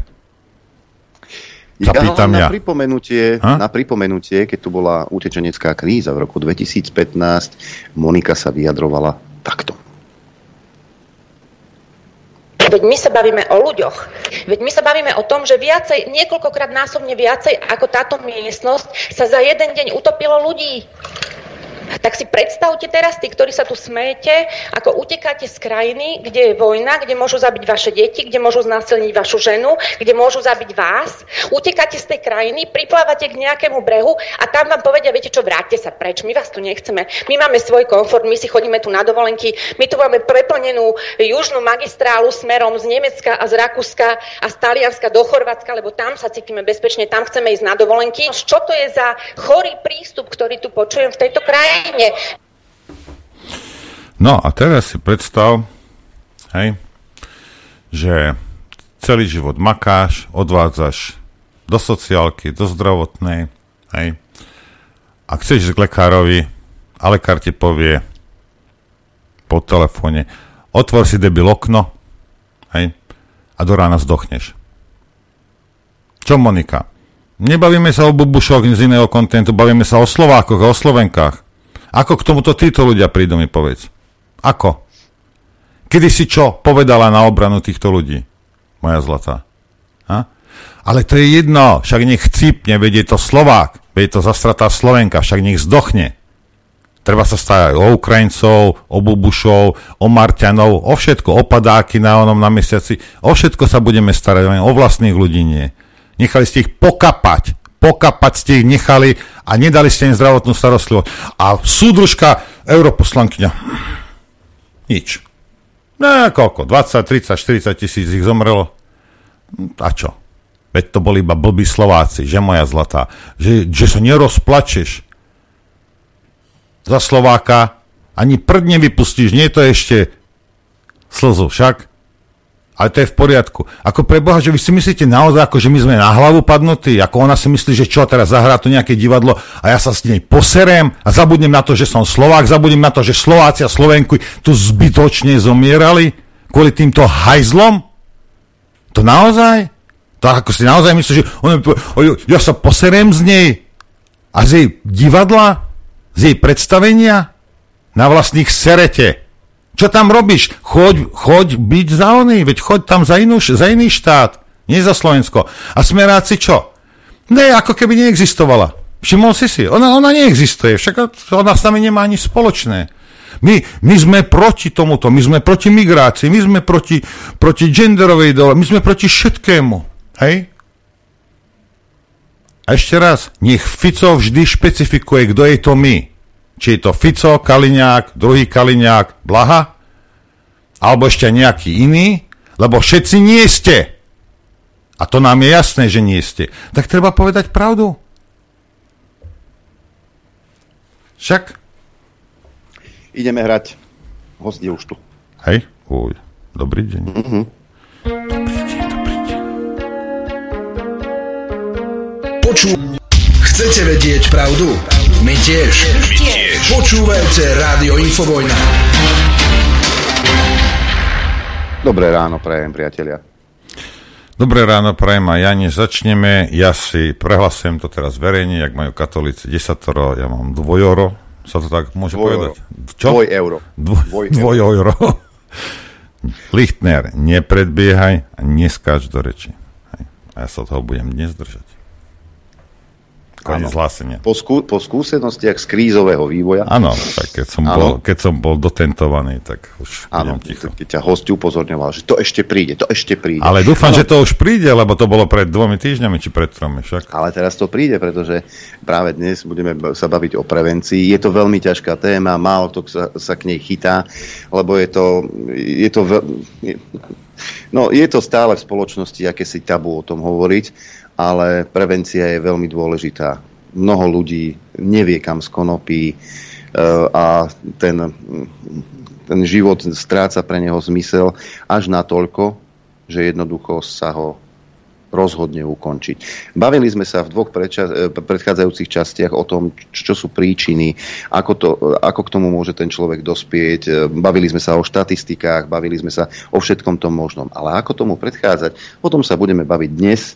Speaker 2: Ja pýtam na ja. Pripomenutie, na pripomenutie, keď tu bola utečenecká kríza v roku 2015, Monika sa vyjadrovala takto.
Speaker 8: Veď my sa bavíme o ľuďoch. Veď my sa bavíme o tom, že viacej, niekoľkokrát násobne viacej ako táto miestnosť sa za jeden deň utopilo ľudí. Tak si predstavte teraz, tí, ktorí sa tu smejete, ako utekáte z krajiny, kde je vojna, kde môžu zabiť vaše deti, kde môžu znásilniť vašu ženu, kde môžu zabiť vás. Utekáte z tej krajiny, priplávate k nejakému brehu a tam vám povedia, viete čo, vráťte sa preč, my vás tu nechceme. My máme svoj komfort, my si chodíme tu na dovolenky, my tu máme preplnenú južnú magistrálu smerom z Nemecka a z Rakúska a z Talianska do Chorvátska, lebo tam sa cítime bezpečne, tam chceme ísť na dovolenky. Čo to je za chorý prístup, ktorý tu počujem v tejto krajine? Krajine.
Speaker 3: No a teraz si predstav, hej, že celý život makáš, odvádzaš do sociálky, do zdravotnej, hej, a chceš k lekárovi a lekár ti povie po telefóne, otvor si debil okno, hej, a do rána zdochneš. Čo Monika? Nebavíme sa o bubušoch z iného kontentu, bavíme sa o Slovákoch a o Slovenkách. Ako k tomuto títo ľudia prídu, mi povedz. Ako? Kedy si čo povedala na obranu týchto ľudí, moja zlatá? Ha? Ale to je jedno, však nech chcípne, vedie to Slovák, vedie to zastratá Slovenka, však nech zdochne. Treba sa starať o Ukrajincov, o Bubušov, o Marťanov, o všetko, o padáky na onom na mesiaci, o všetko sa budeme starať, o vlastných ľudí nie. Nechali ste ich pokapať, pokapať ste ich nechali a nedali ste im zdravotnú starostlivosť. A súdružka, europoslankyňa, nič. No, koľko? 20, 30, 40 tisíc ich zomrelo. A čo? Veď to boli iba blbí Slováci, že moja zlatá. Že, že sa nerozplačeš za Slováka, ani prd nevypustíš, nie je to ešte slzu, však? Ale to je v poriadku. Ako pre Boha, že vy si myslíte naozaj, ako že my sme na hlavu padnutí, ako ona si myslí, že čo teraz zahrá to nejaké divadlo a ja sa s nej poserem a zabudnem na to, že som Slovák, zabudnem na to, že Slováci a Slovenku tu zbytočne zomierali kvôli týmto hajzlom? To naozaj? To ako si naozaj myslíš, že on, ja sa poserem z nej a z jej divadla, z jej predstavenia na vlastných serete. Čo tam robíš? Choď, choď byť za oný, veď choď tam za, inú, za iný štát, nie za Slovensko. A smeráci čo? Ne, ako keby neexistovala. Všimol si si, ona, ona neexistuje, však ona s nami nemá ani spoločné. My, my sme proti tomuto, my sme proti migrácii, my sme proti, proti genderovej dole, my sme proti všetkému. Hej? A ešte raz, nech Fico vždy špecifikuje, kto je to my. Či je to Fico, Kaliňák, druhý Kaliňák, Blaha, alebo ešte nejaký iný, lebo všetci nie ste. A to nám je jasné, že nie ste. Tak treba povedať pravdu. Však
Speaker 2: Ideme hrať. Host je už tu.
Speaker 3: Hej, uj, dobrý deň.
Speaker 2: Mhm.
Speaker 6: Poču... Chcete vedieť pravdu? My tiež. My tiež. Počúvajte Rádio Infovojna.
Speaker 2: Dobré ráno, prajem, priatelia.
Speaker 3: Dobré ráno, prajem a ja než začneme, ja si prehlasujem to teraz verejne, jak majú katolíci desatoro, ja mám dvojoro, sa to tak môže
Speaker 2: Dvoj
Speaker 3: povedať? Čo?
Speaker 2: Dvoj euro.
Speaker 3: Dvoj,
Speaker 2: Dvoj
Speaker 3: dvoj euro. Lichtner, nepredbiehaj a neskáč do reči. Hej. A ja sa toho budem dnes držať. Koniec hlásenia.
Speaker 2: Po, skú, po skúsenostiach z krízového vývoja.
Speaker 3: Áno, tak keď som, bol, keď som bol dotentovaný, tak už budem ticho.
Speaker 2: keď ťa host upozorňoval, že to ešte príde, to ešte príde.
Speaker 3: Ale dúfam,
Speaker 2: Áno,
Speaker 3: že to už príde, lebo to bolo pred dvomi týždňami, či pred tromi však.
Speaker 2: Ale teraz to príde, pretože práve dnes budeme sa baviť o prevencii. Je to veľmi ťažká téma, málo kto sa, sa k nej chytá, lebo je to, je to veľ... No, je to stále v spoločnosti akési tabu o tom hovoriť, ale prevencia je veľmi dôležitá. Mnoho ľudí nevie, kam z konopí e, a ten, ten život stráca pre neho zmysel až natoľko, že jednoducho sa ho rozhodne ukončiť. Bavili sme sa v dvoch e, predchádzajúcich častiach o tom, čo sú príčiny, ako, to, ako k tomu môže ten človek dospieť. E, Bavili sme sa o štatistikách, bavili sme sa o všetkom tom možnom. Ale ako tomu predchádzať, o tom sa budeme baviť dnes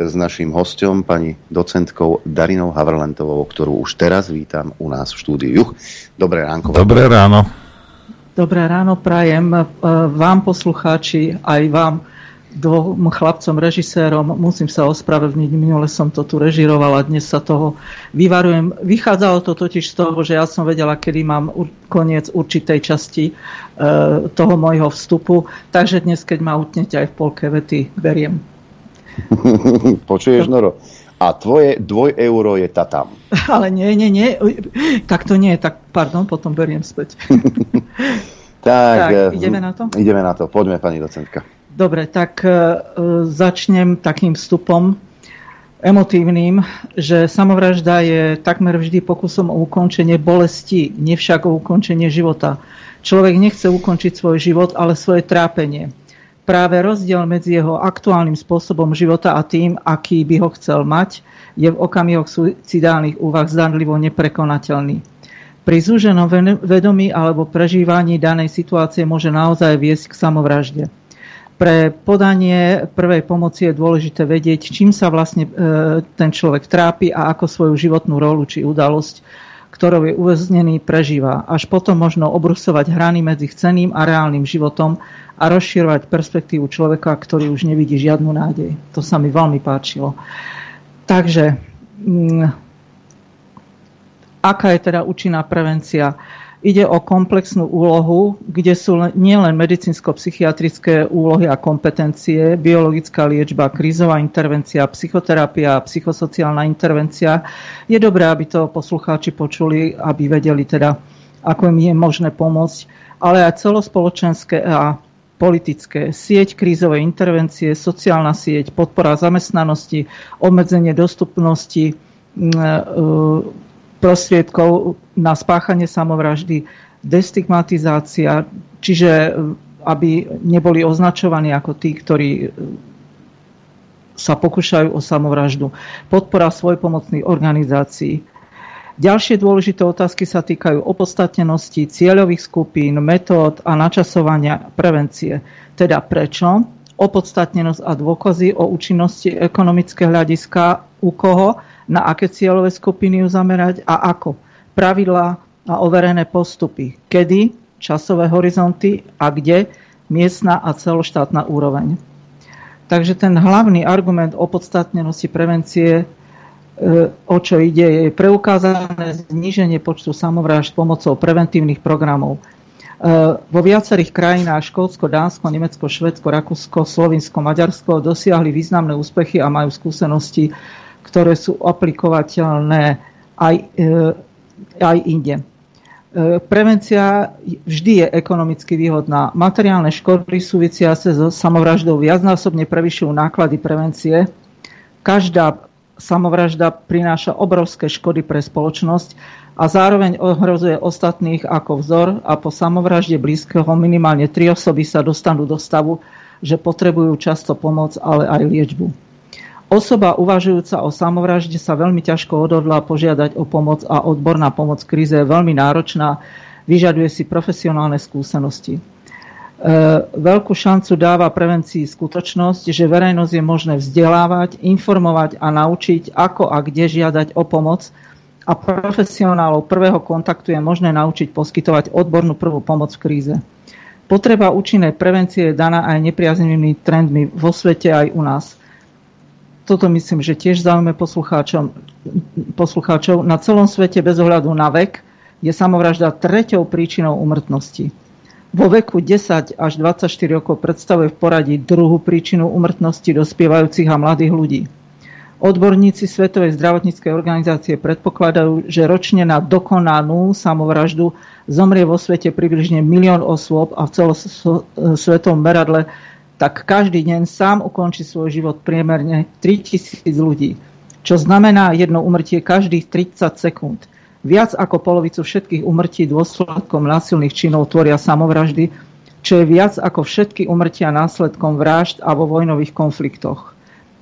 Speaker 2: s naším hostom, pani docentkou Darinou Havrlentovou, ktorú už teraz vítam u nás v štúdiu Juch. Dobré ránko.
Speaker 3: Dobré ráno.
Speaker 9: Dobré ráno prajem e, vám poslucháči, aj vám dvom chlapcom, režisérom. Musím sa ospravedlniť, minule som to tu režiroval a dnes sa toho vyvarujem. Vychádzalo to totiž z toho, že ja som vedela, kedy mám ur- koniec určitej časti e, toho môjho vstupu, takže dnes, keď ma utnete aj v polke vety, beriem.
Speaker 2: Počuješ, Noro? A tvoje dvoj euro je tatam.
Speaker 9: Ale nie, nie, nie, tak to nie, tak pardon, potom beriem späť.
Speaker 2: Tak,
Speaker 9: Tak,
Speaker 2: e,
Speaker 9: ideme na to?
Speaker 2: Ideme na to. Poďme, pani docentka.
Speaker 9: Dobre, tak e, začnem takým vstupom emotívnym, že samovražda je takmer vždy pokusom o ukončenie bolesti, nevšak o ukončenie života. Človek nechce ukončiť svoj život, ale svoje trápenie. Práve rozdiel medzi jeho aktuálnym spôsobom života a tým, aký by ho chcel mať, je v okamihoch suicidálnych úvah zdanlivo neprekonateľný. Pri zúženom vedomí alebo prežívaní danej situácie môže naozaj viesť k samovražde. Pre podanie prvej pomoci je dôležité vedieť, čím sa vlastne e, ten človek trápi a ako svoju životnú rolu či udalosť, ktorou je uväznený, prežíva. Až potom možno obrusovať hrany medzi chceným a reálnym životom a rozširovať perspektívu človeka, ktorý už nevidí žiadnu nádej. To sa mi veľmi páčilo. Takže, mm, aká je teda účinná prevencia? Ide o komplexnú úlohu, kde sú len- nielen medicínsko-psychiatrické úlohy a kompetencie, biologická liečba, krízová intervencia, psychoterapia, psychosociálna intervencia. Je dobré, aby to poslucháči počuli, aby vedeli teda, ako im je možné pomôcť, ale aj celospoločenské a politické. Sieť krízovej intervencie, sociálna sieť, podpora zamestnanosti, obmedzenie dostupnosti e, prostriedkov na spáchanie samovraždy, destigmatizácia, čiže e, aby neboli označovaní ako tí, ktorí e, sa pokúšajú o samovraždu. Podpora svojpomocných organizácií. Ďalšie dôležité otázky sa týkajú opodstatnenosti cieľových skupín, metód a načasovania prevencie. Teda prečo, opodstatnenosť a dôkazy o účinnosti ekonomické hľadiska u koho, na aké cieľové skupiny ju zamerať a ako. Pravidlá a overené postupy. Kedy, časové horizonty a kde, miestna a celoštátna úroveň. Takže ten hlavný argument opodstatnenosti prevencie o čo ide, je preukázané zníženie počtu samovrážd pomocou preventívnych programov. Vo viacerých krajinách Škótsko, Dánsko, Nemecko, Švedsko, Rakúsko, Slovinsko, Maďarsko dosiahli významné úspechy a majú skúsenosti, ktoré sú aplikovateľné aj, e, aj inde. E, prevencia vždy je ekonomicky výhodná. Materiálne škody súvisiace so samovraždou viacnásobne prevyšujú náklady prevencie. Každá samovražda prináša obrovské škody pre spoločnosť a zároveň ohrozuje ostatných ako vzor a po samovražde blízkeho minimálne tri osoby sa dostanú do stavu, že potrebujú často pomoc, ale aj liečbu. Osoba uvažujúca o samovražde sa veľmi ťažko odhodlá požiadať o pomoc a odborná pomoc kríze je veľmi náročná, vyžaduje si profesionálne skúsenosti. E, veľkú šancu dáva prevencii skutočnosť, že verejnosť je možné vzdelávať, informovať a naučiť, ako a kde žiadať o pomoc, a profesionálov prvého kontaktu je možné naučiť poskytovať odbornú prvú pomoc v kríze. Potreba účinnej prevencie je daná aj nepriaznivými trendmi vo svete aj u nás. Toto myslím, že tiež zaujímavé poslucháčov. Na celom svete bez ohľadu na vek je samovražda treťou príčinou umrtnosti. Vo veku 10 až 24 rokov predstavuje v poradí druhú príčinu umrtnosti dospievajúcich a mladých ľudí. Odborníci Svetovej zdravotníckej organizácie predpokladajú, že ročne na dokonanú samovraždu zomrie vo svete približne milión osôb a v celosvetovom meradle tak každý deň sám ukončí svoj život priemerne 3000 ľudí, čo znamená jedno umrtie každých 30 sekúnd. Viac ako polovicu všetkých umrtí dôsledkom násilných činov tvoria samovraždy, čo je viac ako všetky umrtia následkom vražd a vo vojnových konfliktoch.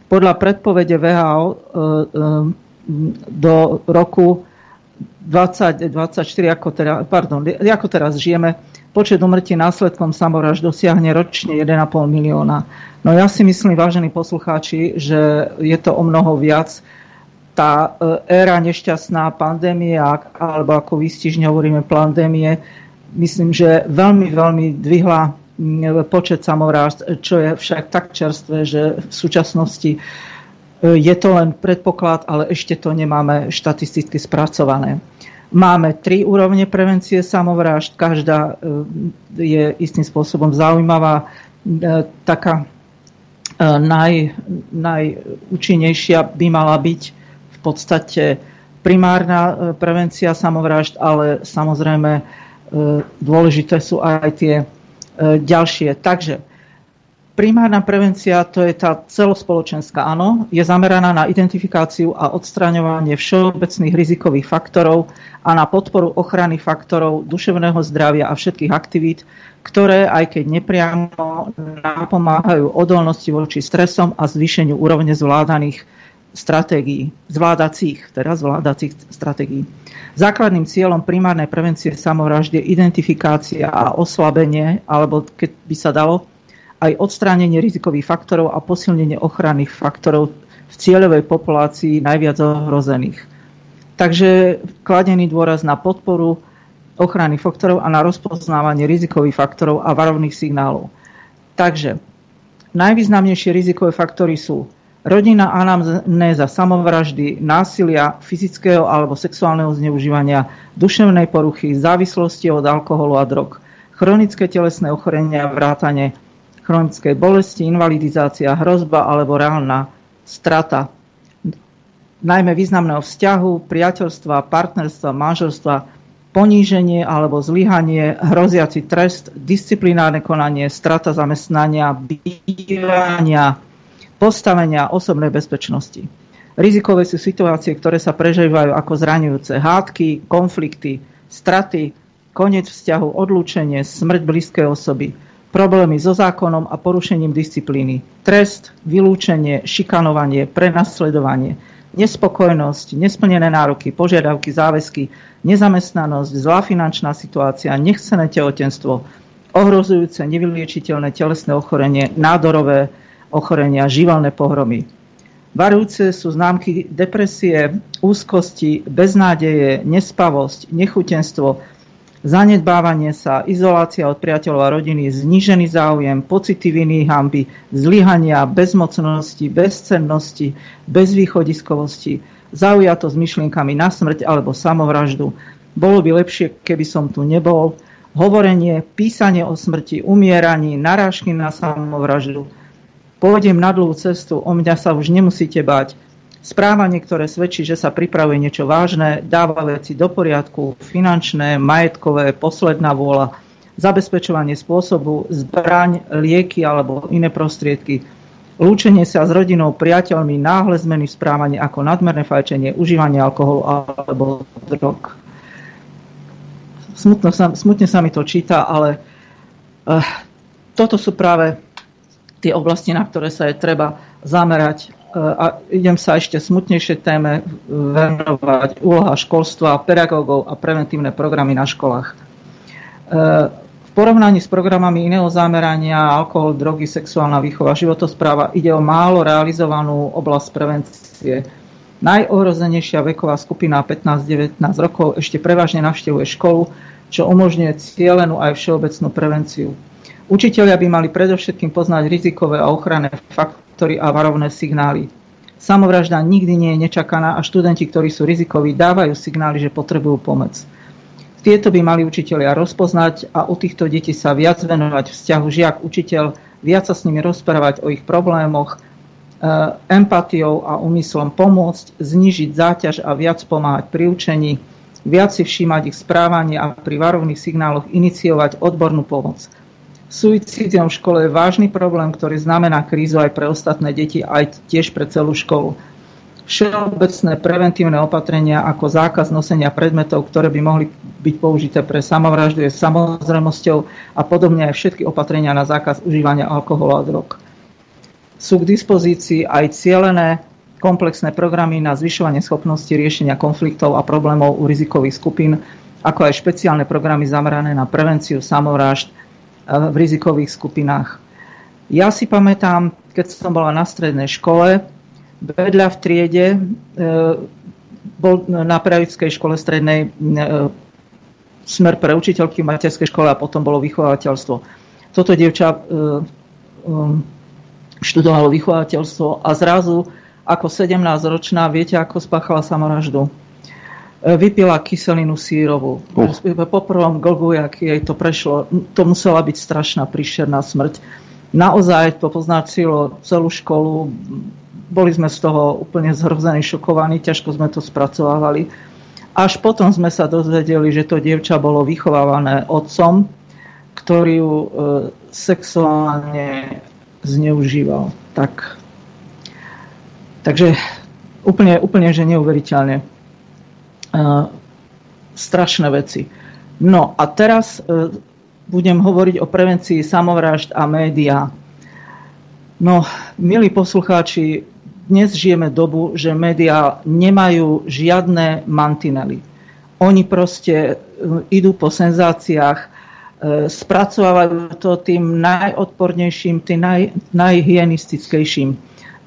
Speaker 9: Podľa predpovede VHO e, e, do roku 2024, ako, teda, pardon, ako teraz žijeme, počet umrtí následkom samovražd dosiahne ročne 1,5 milióna. No ja si myslím, vážení poslucháči, že je to o mnoho viac. Tá e, éra nešťastná pandémie, alebo ako výstižne hovoríme pandémie, myslím, že veľmi, veľmi dvihla počet samovrážd, čo je však tak čerstvé, že v súčasnosti e, je to len predpoklad, ale ešte to nemáme štatisticky spracované. Máme tri úrovne prevencie samovrážd, každá e, je istým spôsobom zaujímavá. Taká naj, najúčinnejšia by mala byť v podstate primárna prevencia samovrážd, ale samozrejme dôležité sú aj tie E, ďalšie. Takže primárna prevencia, to je tá celospoločenská, áno, je zameraná na identifikáciu a odstraňovanie všeobecných rizikových faktorov a na podporu ochrany faktorov duševného zdravia a všetkých aktivít, ktoré, aj keď nepriamo, napomáhajú odolnosti voči stresom a zvýšeniu úrovne zvládaných stratégií, zvládacích, teraz zvládacích stratégií. Základným cieľom primárnej prevencie samovraždy je identifikácia a oslabenie, alebo keď by sa dalo, aj odstránenie rizikových faktorov a posilnenie ochranných faktorov v cieľovej populácii najviac ohrozených. Takže kladený dôraz na podporu ochrany faktorov a na rozpoznávanie rizikových faktorov a varovných signálov. Takže najvýznamnejšie rizikové faktory sú rodina anamnéza samovraždy, násilia, fyzického alebo sexuálneho zneužívania, duševnej poruchy, závislosti od alkoholu a drog, chronické telesné ochorenia, vrátane chronickej bolesti, invalidizácia, hrozba alebo reálna strata. Najmä významného vzťahu, priateľstva, partnerstva, manželstva, poníženie alebo zlyhanie, hroziaci trest, disciplinárne konanie, strata zamestnania, bývania, postavenia osobnej bezpečnosti. Rizikové sú situácie, ktoré sa prežívajú ako zraňujúce hádky, konflikty, straty, koniec vzťahu, odlúčenie, smrť blízkej osoby, problémy so zákonom a porušením disciplíny, trest, vylúčenie, šikanovanie, prenasledovanie, nespokojnosť, nesplnené nároky, požiadavky, záväzky, nezamestnanosť, zlá finančná situácia, nechcené tehotenstvo, ohrozujúce nevyliečiteľné telesné ochorenie, nádorové ochorenia, živelné pohromy. Varujúce sú známky depresie, úzkosti, beznádeje, nespavosť, nechutenstvo, zanedbávanie sa, izolácia od priateľov a rodiny, znížený záujem, pocity viny, hamby, zlyhania, bezmocnosti, bezcennosti, bezvýchodiskovosti, zaujato s myšlienkami na smrť alebo samovraždu. Bolo by lepšie, keby som tu nebol. Hovorenie, písanie o smrti, umieraní, narážky na samovraždu. Pôjdem na dlhú cestu, o mňa sa už nemusíte báť. Správanie, ktoré svedčí, že sa pripravuje niečo vážne, dáva veci do poriadku, finančné, majetkové, posledná vôľa, zabezpečovanie spôsobu, zbraň, lieky alebo iné prostriedky, lúčenie sa s rodinou, priateľmi, náhle zmeny v správaní ako nadmerné fajčenie, užívanie alkoholu alebo drog. Smutno sa, smutne sa mi to číta, ale uh, toto sú práve tie oblasti, na ktoré sa je treba zamerať. Uh, a idem sa ešte smutnejšie téme venovať úloha školstva, pedagógov a preventívne programy na školách. Uh, porovnaní s programami iného zamerania, alkohol, drogy, sexuálna výchova, životospráva, ide o málo realizovanú oblasť prevencie. Najohrozenejšia veková skupina 15-19 rokov ešte prevažne navštevuje školu, čo umožňuje cielenú aj všeobecnú prevenciu. Učiteľia by mali predovšetkým poznať rizikové a ochranné faktory a varovné signály. Samovražda nikdy nie je nečakaná a študenti, ktorí sú rizikoví, dávajú signály, že potrebujú pomoc. Tieto by mali učitelia rozpoznať a u týchto detí sa viac venovať vzťahu žiak-učiteľ, viac sa s nimi rozprávať o ich problémoch, e, empatiou a úmyslom pomôcť, znižiť záťaž a viac pomáhať pri učení, viac si všímať ich správanie a pri varovných signáloch iniciovať odbornú pomoc. Suicidium v škole je vážny problém, ktorý znamená krízu aj pre ostatné deti, aj tiež pre celú školu všeobecné preventívne opatrenia ako zákaz nosenia predmetov, ktoré by mohli byť použité pre samovraždu je samozrejmosťou a podobne aj všetky opatrenia na zákaz užívania alkoholu a drog. Sú k dispozícii aj cielené komplexné programy na zvyšovanie schopnosti riešenia konfliktov a problémov u rizikových skupín, ako aj špeciálne programy zamerané na prevenciu samovrážd v rizikových skupinách. Ja si pamätám, keď som bola na strednej škole, vedľa v triede e, bol na pravickej škole strednej e, smer pre učiteľky v materskej škole a potom bolo vychovateľstvo. Toto dievča študovalo vychovateľstvo a zrazu ako 17-ročná, viete, ako spáchala samovraždu? Vypila kyselinu sírovú. Uh. Po prvom glgu, jak jej to prešlo, to musela byť strašná príšerná smrť. Naozaj to poznačilo celú školu, boli sme z toho úplne zhrození, šokovaní, ťažko sme to spracovávali. Až potom sme sa dozvedeli, že to dievča bolo vychovávané otcom, ktorý ju e, sexuálne zneužíval. Tak, takže úplne, úplne že neuveriteľne. Strašné veci. No a teraz e, budem hovoriť o prevencii samovražd a médiá. No, milí poslucháči, dnes žijeme dobu, že médiá nemajú žiadne mantinely. Oni proste e, idú po senzáciách, e, spracovávajú to tým najodpornejším, tým naj, najhyenistickejším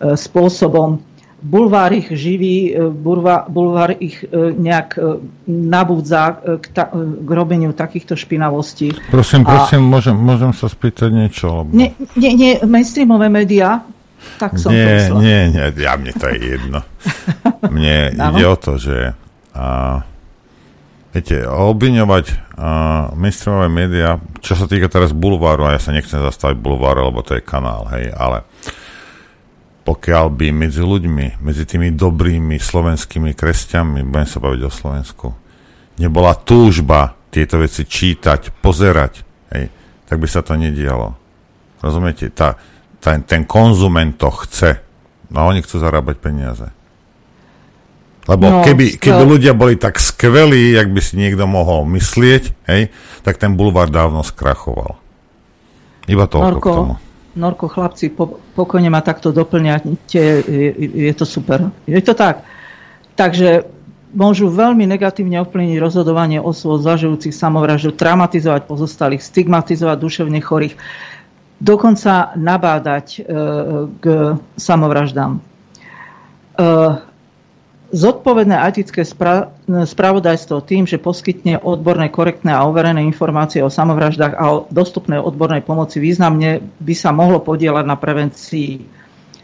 Speaker 9: spôsobom. Bulvár ich živí, bulvár, bulvár ich nejak nabúdza k, ta, k robeniu takýchto špinavostí.
Speaker 3: Prosím, prosím, A... môžem, môžem sa spýtať niečo? Lebo...
Speaker 9: Nie, nie, nie, mainstreamové médiá tak som
Speaker 3: nie, to nie, nie, ja mne to je jedno. Mne ide o to, že a, viete, obviňovať mainstreamové médiá, čo sa týka teraz bulváru, a ja sa nechcem zastaviť bulváru, lebo to je kanál, hej, ale pokiaľ by medzi ľuďmi, medzi tými dobrými slovenskými kresťanmi, budem sa baviť o Slovensku, nebola túžba tieto veci čítať, pozerať, hej, tak by sa to nedialo. Rozumiete? Tá, ten, ten konzument to chce. No a oni chcú zarábať peniaze. Lebo no, keby, keby ľudia boli tak skvelí, jak by si niekto mohol myslieť, hej, tak ten bulvár dávno skrachoval. Iba toľko Norko, k tomu.
Speaker 9: Norko, chlapci, po, pokojne ma takto doplňate, je, je to super. Je to tak. Takže môžu veľmi negatívne ovplyvniť rozhodovanie osôb zažujúcich samovraždu, traumatizovať pozostalých, stigmatizovať duševne chorých dokonca nabádať e, k samovraždám. E, zodpovedné etické spravodajstvo tým, že poskytne odborné, korektné a overené informácie o samovraždách a o dostupnej odbornej pomoci významne by sa mohlo podielať na prevencii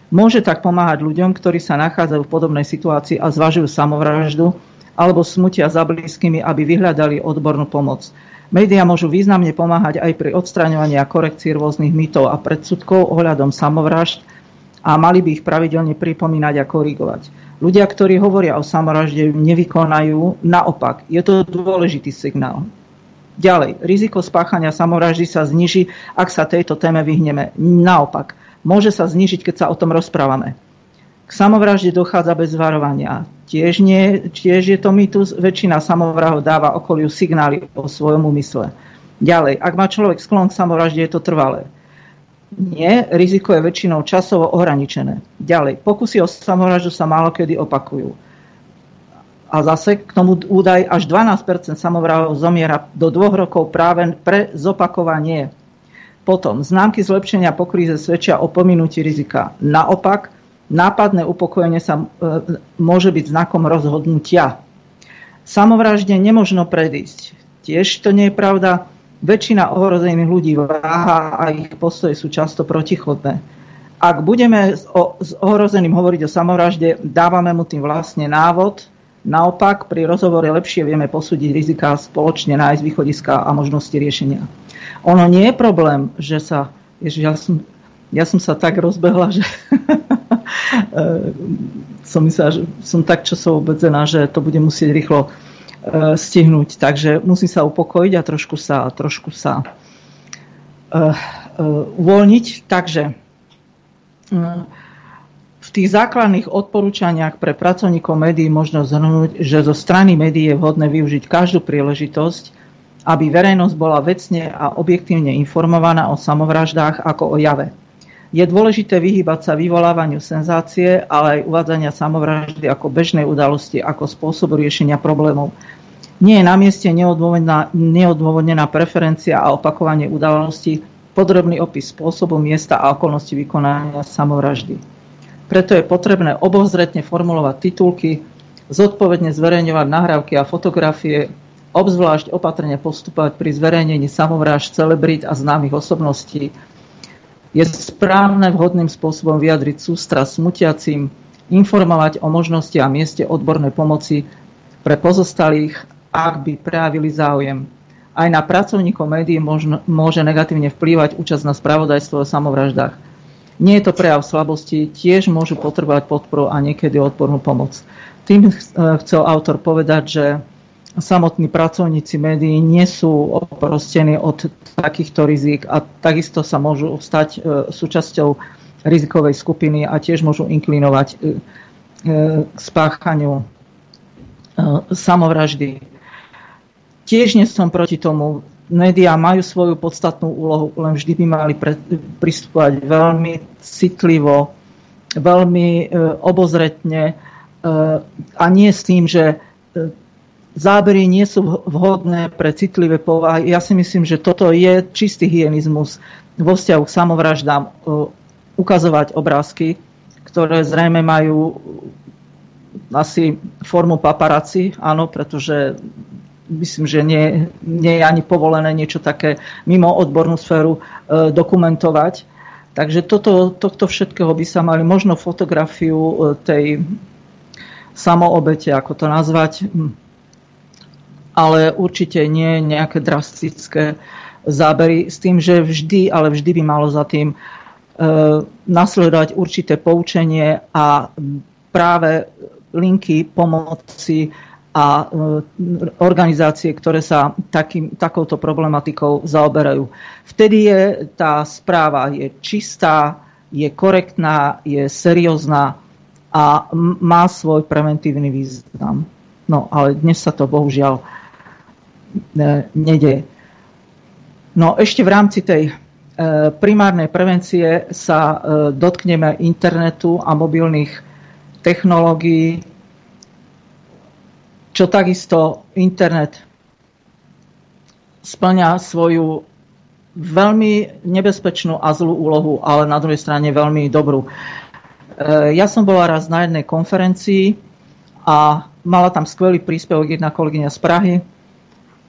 Speaker 9: Môže tak pomáhať ľuďom, ktorí sa nachádzajú v podobnej situácii a zvažujú samovraždu alebo smutia za blízkymi, aby vyhľadali odbornú pomoc. Média môžu významne pomáhať aj pri odstraňovaní a korekcii rôznych mýtov a predsudkov ohľadom samovražd a mali by ich pravidelne pripomínať a korigovať. Ľudia, ktorí hovoria o samovražde, nevykonajú. Naopak, je to dôležitý signál. Ďalej, riziko spáchania samovraždy sa zniží, ak sa tejto téme vyhneme. Naopak, môže sa znižiť, keď sa o tom rozprávame. K samovražde dochádza bez varovania. Tiež, nie, tiež je to mýtus, väčšina samovrahov dáva okoliu signály o svojom úmysle. Ďalej, ak má človek sklon k samovražde, je to trvalé. Nie, riziko je väčšinou časovo ohraničené. Ďalej, pokusy o samovraždu sa málo kedy opakujú. A zase k tomu údaj až 12% samovrahov zomiera do dvoch rokov práve pre zopakovanie. Potom, známky zlepšenia po kríze svedčia o pominutí rizika. Naopak, Nápadné upokojenie sa e, môže byť znakom rozhodnutia. Samovražde nemožno predísť. Tiež to nie je pravda. Väčšina ohrozených ľudí váha a ich postoje sú často protichodné. Ak budeme s ohrozeným hovoriť o samovražde, dávame mu tým vlastne návod. Naopak, pri rozhovore lepšie vieme posúdiť rizika spoločne nájsť východiska a možnosti riešenia. Ono nie je problém, že sa... Ježiš, ja som, ja som sa tak rozbehla, že Eh, som myslela, že som tak časovo obedzená, že to bude musieť rýchlo stihnúť. Takže musím sa upokojiť a trošku sa, trošku sa uh, uh, uvoľniť. Takže v tých základných odporúčaniach pre pracovníkov médií možno zhrnúť, že zo strany médií je vhodné využiť každú príležitosť, aby verejnosť bola vecne a objektívne informovaná o samovraždách ako o jave. Je dôležité vyhýbať sa vyvolávaniu senzácie, ale aj uvádzania samovraždy ako bežnej udalosti, ako spôsob riešenia problémov. Nie je na mieste neodôvodnená, neodôvodnená preferencia a opakovanie udalosti, podrobný opis spôsobu, miesta a okolnosti vykonania samovraždy. Preto je potrebné obozretne formulovať titulky, zodpovedne zverejňovať nahrávky a fotografie, obzvlášť opatrne postupovať pri zverejnení samovrážd celebrít a známych osobností, je správne vhodným spôsobom vyjadriť sústra smutiacim, informovať o možnosti a mieste odbornej pomoci pre pozostalých, ak by prejavili záujem. Aj na pracovníkov médií môže negatívne vplývať účasť na spravodajstvo o samovraždách. Nie je to prejav slabosti, tiež môžu potrebovať podporu a niekedy odbornú pomoc. Tým chcel autor povedať, že samotní pracovníci médií nie sú oprostení od takýchto rizik a takisto sa môžu stať e, súčasťou rizikovej skupiny a tiež môžu inklinovať e, e, k spáchaniu samovraždy. Tiež nie som proti tomu. Média majú svoju podstatnú úlohu, len vždy by mali pristupovať veľmi citlivo, veľmi obozretne a nie s tým, že zábery nie sú vhodné pre citlivé povahy. Ja si myslím, že toto je čistý hyenizmus vo vzťahu k samovraždám e, ukazovať obrázky, ktoré zrejme majú asi formu paparáci, áno, pretože myslím, že nie, nie je ani povolené niečo také mimo odbornú sféru e, dokumentovať. Takže toto, tohto všetkého by sa mali možno fotografiu e, tej samoobete, ako to nazvať, ale určite nie nejaké drastické zábery s tým, že vždy, ale vždy by malo za tým e, nasledovať určité poučenie a práve linky pomoci a e, organizácie, ktoré sa takým, takouto problematikou zaoberajú. Vtedy je tá správa je čistá, je korektná, je seriózna a má svoj preventívny význam. No ale dnes sa to bohužiaľ E, nedeje. No ešte v rámci tej e, primárnej prevencie sa e, dotkneme internetu a mobilných technológií, čo takisto internet splňa svoju veľmi nebezpečnú a zlú úlohu, ale na druhej strane veľmi dobrú. Ja som bola raz na jednej konferencii a mala tam skvelý príspevok jedna kolegyňa z Prahy,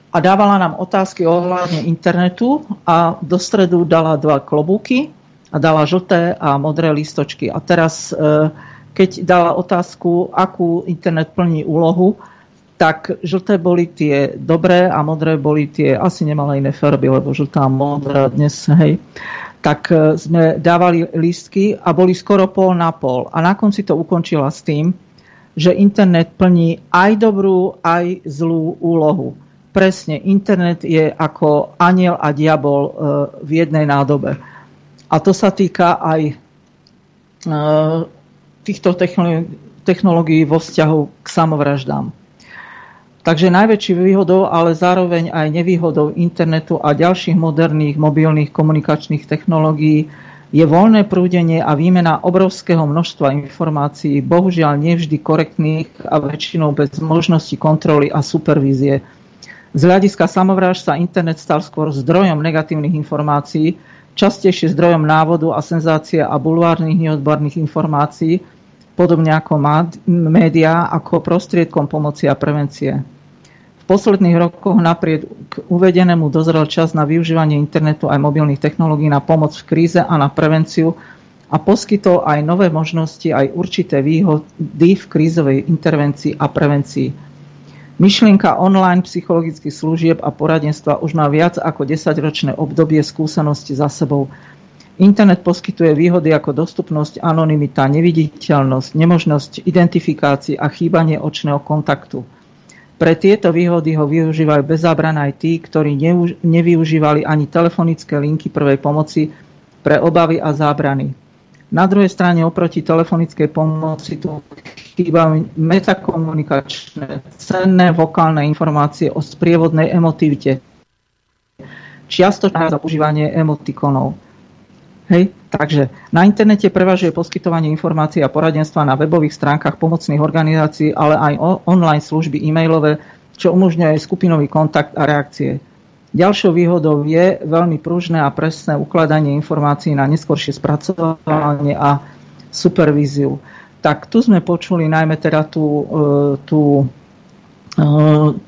Speaker 9: a dávala nám otázky ohľadne internetu a do stredu dala dva klobúky a dala žlté a modré listočky. A teraz, keď dala otázku, akú internet plní úlohu, tak žlté boli tie dobré a modré boli tie, asi nemala iné farby, lebo žltá modrá dnes, hej, tak e, sme dávali lístky a boli skoro pol na pol. A na konci to ukončila s tým, že internet plní aj dobrú, aj zlú úlohu. Presne, internet je ako aniel a diabol e, v jednej nádobe. A to sa týka aj e, týchto technológií vo vzťahu k samovraždám. Takže najväčší výhodou, ale zároveň aj nevýhodou internetu a ďalších moderných mobilných komunikačných technológií je voľné prúdenie a výmena obrovského množstva informácií, bohužiaľ nevždy korektných a väčšinou bez možnosti kontroly a supervízie. Z hľadiska samovráž sa internet stal skôr zdrojom negatívnych informácií, častejšie zdrojom návodu a senzácie a bulvárnych neodborných informácií, podobne ako médiá, ako prostriedkom pomoci a prevencie. Posledných rokoch napriek k uvedenému dozrel čas na využívanie internetu aj mobilných technológií na pomoc v kríze a na prevenciu a poskytol aj nové možnosti, aj určité výhody v krízovej intervencii a prevencii. Myšlienka online psychologických služieb a poradenstva už má viac ako 10-ročné obdobie skúsenosti za sebou. Internet poskytuje výhody ako dostupnosť, anonymita, neviditeľnosť, nemožnosť identifikácie a chýbanie očného kontaktu. Pre tieto výhody ho využívajú bez zábran aj tí, ktorí nevyužívali ani telefonické linky prvej pomoci pre obavy a zábrany. Na druhej strane oproti telefonickej pomoci tu chýbajú metakomunikačné, cenné vokálne informácie o sprievodnej emotivite, čiastočné za používanie emotikonov. Hej? Takže na internete prevažuje poskytovanie informácií a poradenstva na webových stránkach pomocných organizácií, ale aj online služby e-mailové, čo umožňuje skupinový kontakt a reakcie. Ďalšou výhodou je veľmi pružné a presné ukladanie informácií na neskôršie spracovanie a supervíziu. Tak tu sme počuli najmä teda tú, e, tú, e,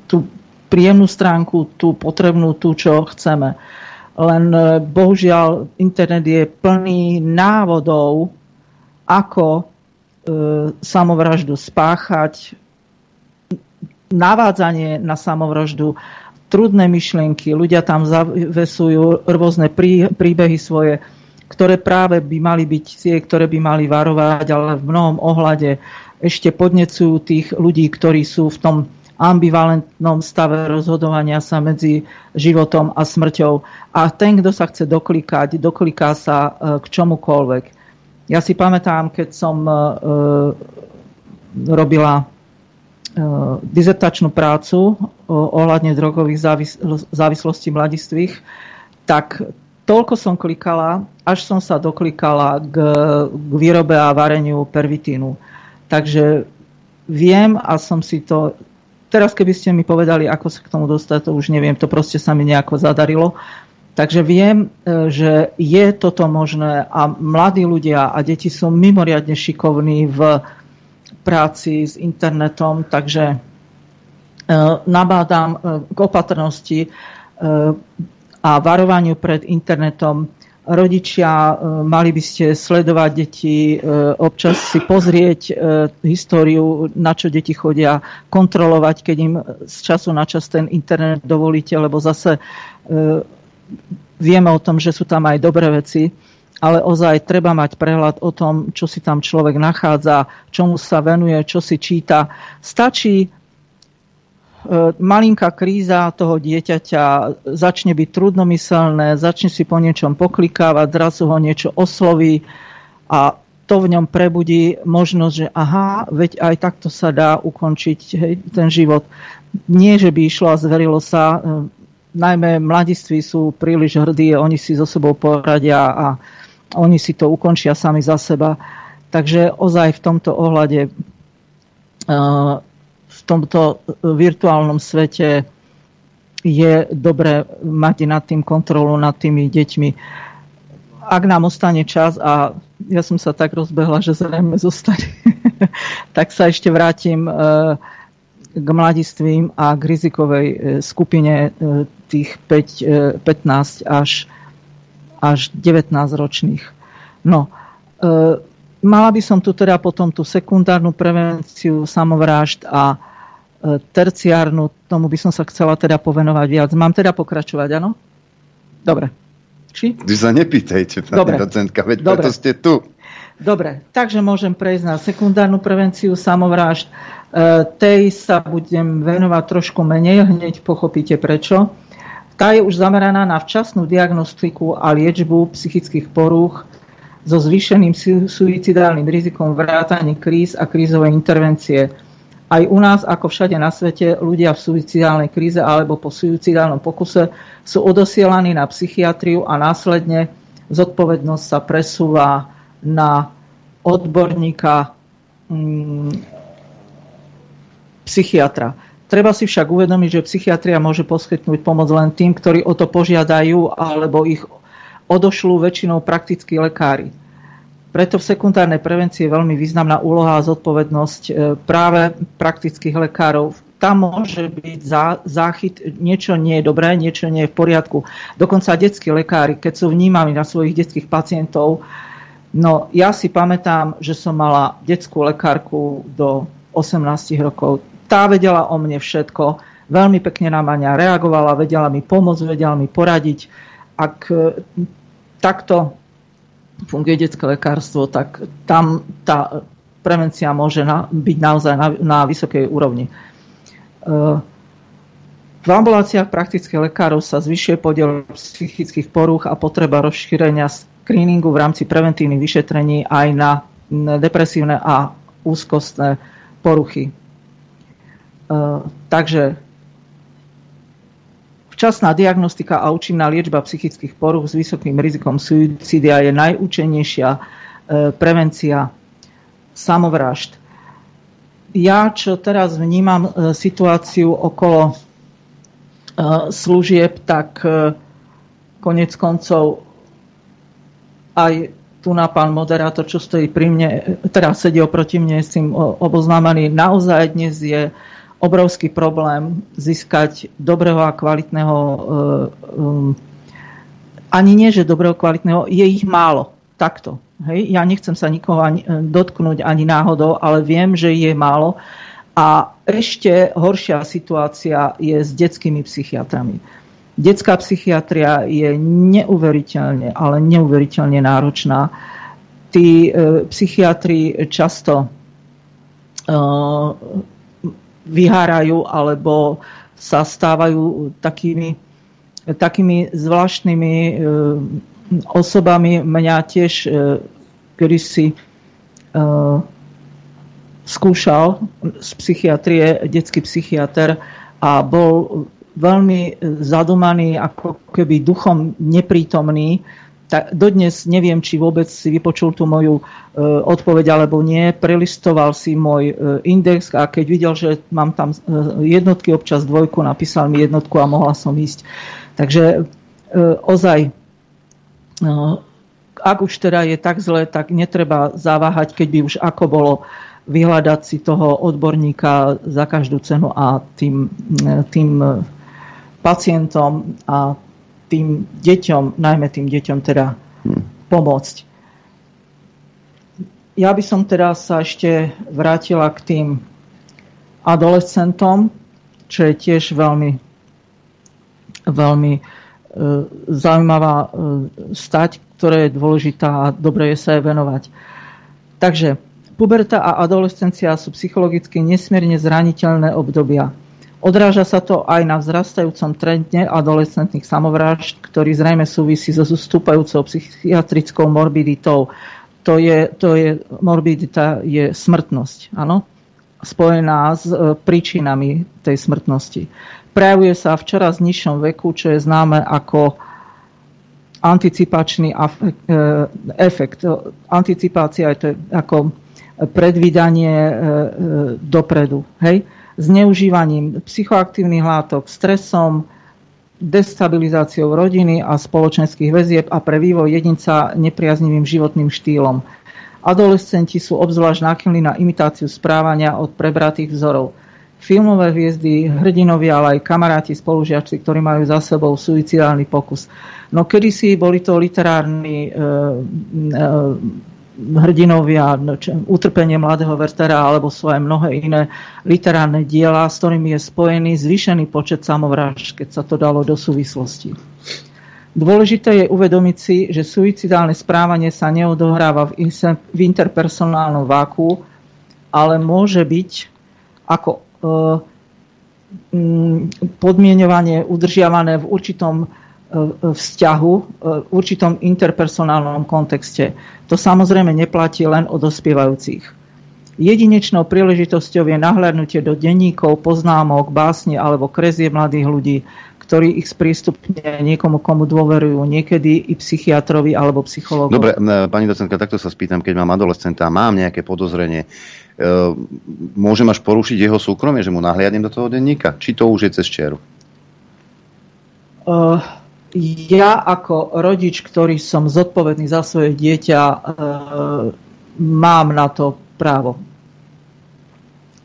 Speaker 9: tú príjemnú stránku, tú potrebnú, tú, čo chceme len e, bohužiaľ internet je plný návodov, ako e, samovraždu spáchať, navádzanie na samovraždu, trudné myšlienky, ľudia tam zavesujú rôzne prí, príbehy svoje, ktoré práve by mali byť tie, ktoré by mali varovať, ale v mnohom ohľade ešte podnecujú tých ľudí, ktorí sú v tom ambivalentnom stave rozhodovania sa medzi životom a smrťou. A ten, kto sa chce doklikať, dokliká sa e, k čomukoľvek. Ja si pamätám, keď som e, robila e, dizertačnú prácu ohľadne drogových závislostí mladistvých, tak toľko som klikala, až som sa doklikala k, k výrobe a vareniu pervitínu. Takže viem a som si to teraz keby ste mi povedali, ako sa k tomu dostať, to už neviem, to proste sa mi nejako zadarilo. Takže viem, e, že je toto možné a mladí ľudia a deti sú mimoriadne šikovní v práci s internetom, takže e, nabádam e, k opatrnosti a varovaniu pred internetom rodičia, e, mali by ste sledovať deti, e, občas si pozrieť e, históriu, na čo deti chodia, kontrolovať, keď im z času na čas ten internet dovolíte, lebo zase vieme o tom, že sú tam aj dobré veci, ale ozaj treba mať prehľad o tom, čo si tam človek nachádza, čomu sa venuje, čo si číta. Stačí malinká kríza toho dieťaťa začne byť trudnomyselné, začne si po niečom poklikávať, zrazu ho niečo osloví a to v ňom prebudí možnosť, že aha, veď aj takto sa dá ukončiť hej, ten život. Nie, že by išlo a zverilo sa, e, najmä mladiství sú príliš hrdí, oni si so sebou poradia a oni si to ukončia sami za seba. Takže ozaj v tomto ohľade e, v tomto e, virtuálnom svete je dobré mať nad tým kontrolu, nad tými deťmi. Ak nám ostane čas a ja som sa tak rozbehla, že zrejme zostane, tak sa ešte vrátim e, k mladistvím a k rizikovej e, skupine tých 5, 15 až, až 19 ročných. No, mala by som tu teda potom tú sekundárnu prevenciu samovrážd a terciárnu, tomu by som sa chcela teda povenovať viac. Mám teda pokračovať, áno? Dobre. Či?
Speaker 2: Vy sa nepýtajte, pani
Speaker 9: Dobre.
Speaker 2: docentka, veď
Speaker 9: Dobre.
Speaker 2: preto ste tu.
Speaker 9: Dobre, takže môžem prejsť na sekundárnu prevenciu samovrážd. E, tej sa budem venovať trošku menej, hneď pochopíte prečo. Tá je už zameraná na včasnú diagnostiku a liečbu psychických porúch so zvýšeným su- suicidálnym rizikom vrátane kríz a krízovej intervencie. Aj u nás, ako všade na svete, ľudia v suicidálnej kríze alebo po suicidálnom pokuse sú odosielaní na psychiatriu a následne zodpovednosť sa presúva na odborníka mm, psychiatra. Treba si však uvedomiť, že psychiatria môže poskytnúť pomoc len tým, ktorí o to požiadajú alebo ich odošľú väčšinou praktickí lekári. Preto v sekundárnej prevencii je veľmi významná úloha a zodpovednosť e, práve praktických lekárov. Tam môže byť zá- záchyt, niečo nie je dobré, niečo nie je v poriadku. Dokonca detskí lekári, keď sú vnímaní na svojich detských pacientov, no ja si pamätám, že som mala detskú lekárku do 18 rokov. Tá vedela o mne všetko, veľmi pekne na mňa reagovala, vedela mi pomôcť, vedela mi poradiť. Ak e, takto funguje detské lekárstvo, tak tam tá prevencia môže na, byť naozaj na, na vysokej úrovni. E, V ambuláciách praktických lekárov sa zvyšuje podiel psychických porúch a potreba rozšírenia screeningu v rámci preventívnych vyšetrení aj na depresívne a úzkostné poruchy. E, Takže Včasná diagnostika a účinná liečba psychických poruch s vysokým rizikom suicidia je najúčinnejšia e, prevencia samovražd. Ja, čo teraz vnímam e, situáciu okolo e, služieb, tak konec koncov aj tu na pán moderátor, čo stojí pri mne, teda sedí oproti mne, s tým oboznámený, naozaj dnes je obrovský problém získať dobrého a kvalitného, um, ani nie, že dobrého kvalitného, je ich málo. Takto. Hej? Ja nechcem sa nikoho ani, dotknúť ani náhodou, ale viem, že je málo. A ešte horšia situácia je s detskými psychiatrami. Detská psychiatria je neuveriteľne, ale neuveriteľne náročná. Tí e, psychiatri často e, vyhárajú alebo sa stávajú takými, takými zvláštnymi e, osobami. Mňa tiež e, kedy si e, skúšal z psychiatrie detský psychiatr a bol veľmi zadumaný, ako keby duchom neprítomný. Tak dodnes neviem, či vôbec si vypočul tú moju e, odpoveď alebo nie. Prelistoval si môj e, index a keď videl, že mám tam e, jednotky, občas dvojku, napísal mi jednotku a mohla som ísť. Takže e, ozaj, e, ak už teda je tak zle, tak netreba zaváhať, keď by už ako bolo vyhľadať si toho odborníka za každú cenu a tým, tým pacientom a tým deťom, najmä tým deťom teda pomôcť. Ja by som teda sa ešte vrátila k tým adolescentom, čo je tiež veľmi, veľmi e, zaujímavá e, stať, ktorá je dôležitá a dobre je sa jej venovať. Takže puberta a adolescencia sú psychologicky nesmierne zraniteľné obdobia. Odráža sa to aj na vzrastajúcom trende adolescentných samovrážd, ktorý zrejme súvisí so zostúpajúcou psychiatrickou morbiditou. To je, to je, morbidita je smrtnosť, áno? spojená s e, príčinami tej smrtnosti. Prejavuje sa v čoraz nižšom veku, čo je známe ako anticipačný e, efekt. Anticipácia je to ako predvídanie e, dopredu. Hej? Zneužívaním psychoaktívnych látok, stresom, destabilizáciou rodiny a spoločenských väzieb a pre vývoj jedinca nepriaznivým životným štýlom. Adolescenti sú obzvlášť náchylní na imitáciu správania od prebratých vzorov. filmové hviezdy, hrdinovia, ale aj kamaráti, spolužiaci, ktorí majú za sebou suicidálny pokus. No kedysi boli to literárni e, e, hrdinovia, utrpenie mladého Vertera alebo svoje mnohé iné literárne diela, s ktorými je spojený zvýšený počet samovrážd, keď sa to dalo do súvislosti. Dôležité je uvedomiť si, že suicidálne správanie sa neodohráva v, interpersonálnom váku, ale môže byť ako mm, podmienovanie udržiavané v určitom vzťahu, eh, v určitom interpersonálnom kontexte. To samozrejme neplatí len o dospievajúcich. Jedinečnou príležitosťou je nahľadnutie do denníkov, poznámok, básne alebo krezie mladých ľudí, ktorí ich sprístupne niekomu, komu dôverujú, niekedy i psychiatrovi alebo psychologovi.
Speaker 2: Dobre, pani docentka, takto sa spýtam, keď mám adolescenta mám nejaké podozrenie, môžem až porušiť jeho súkromie, že mu nahliadnem do toho denníka? Či to už je cez čeru?
Speaker 9: Uh, ja ako rodič, ktorý som zodpovedný za svoje dieťa, uh, mám na to právo.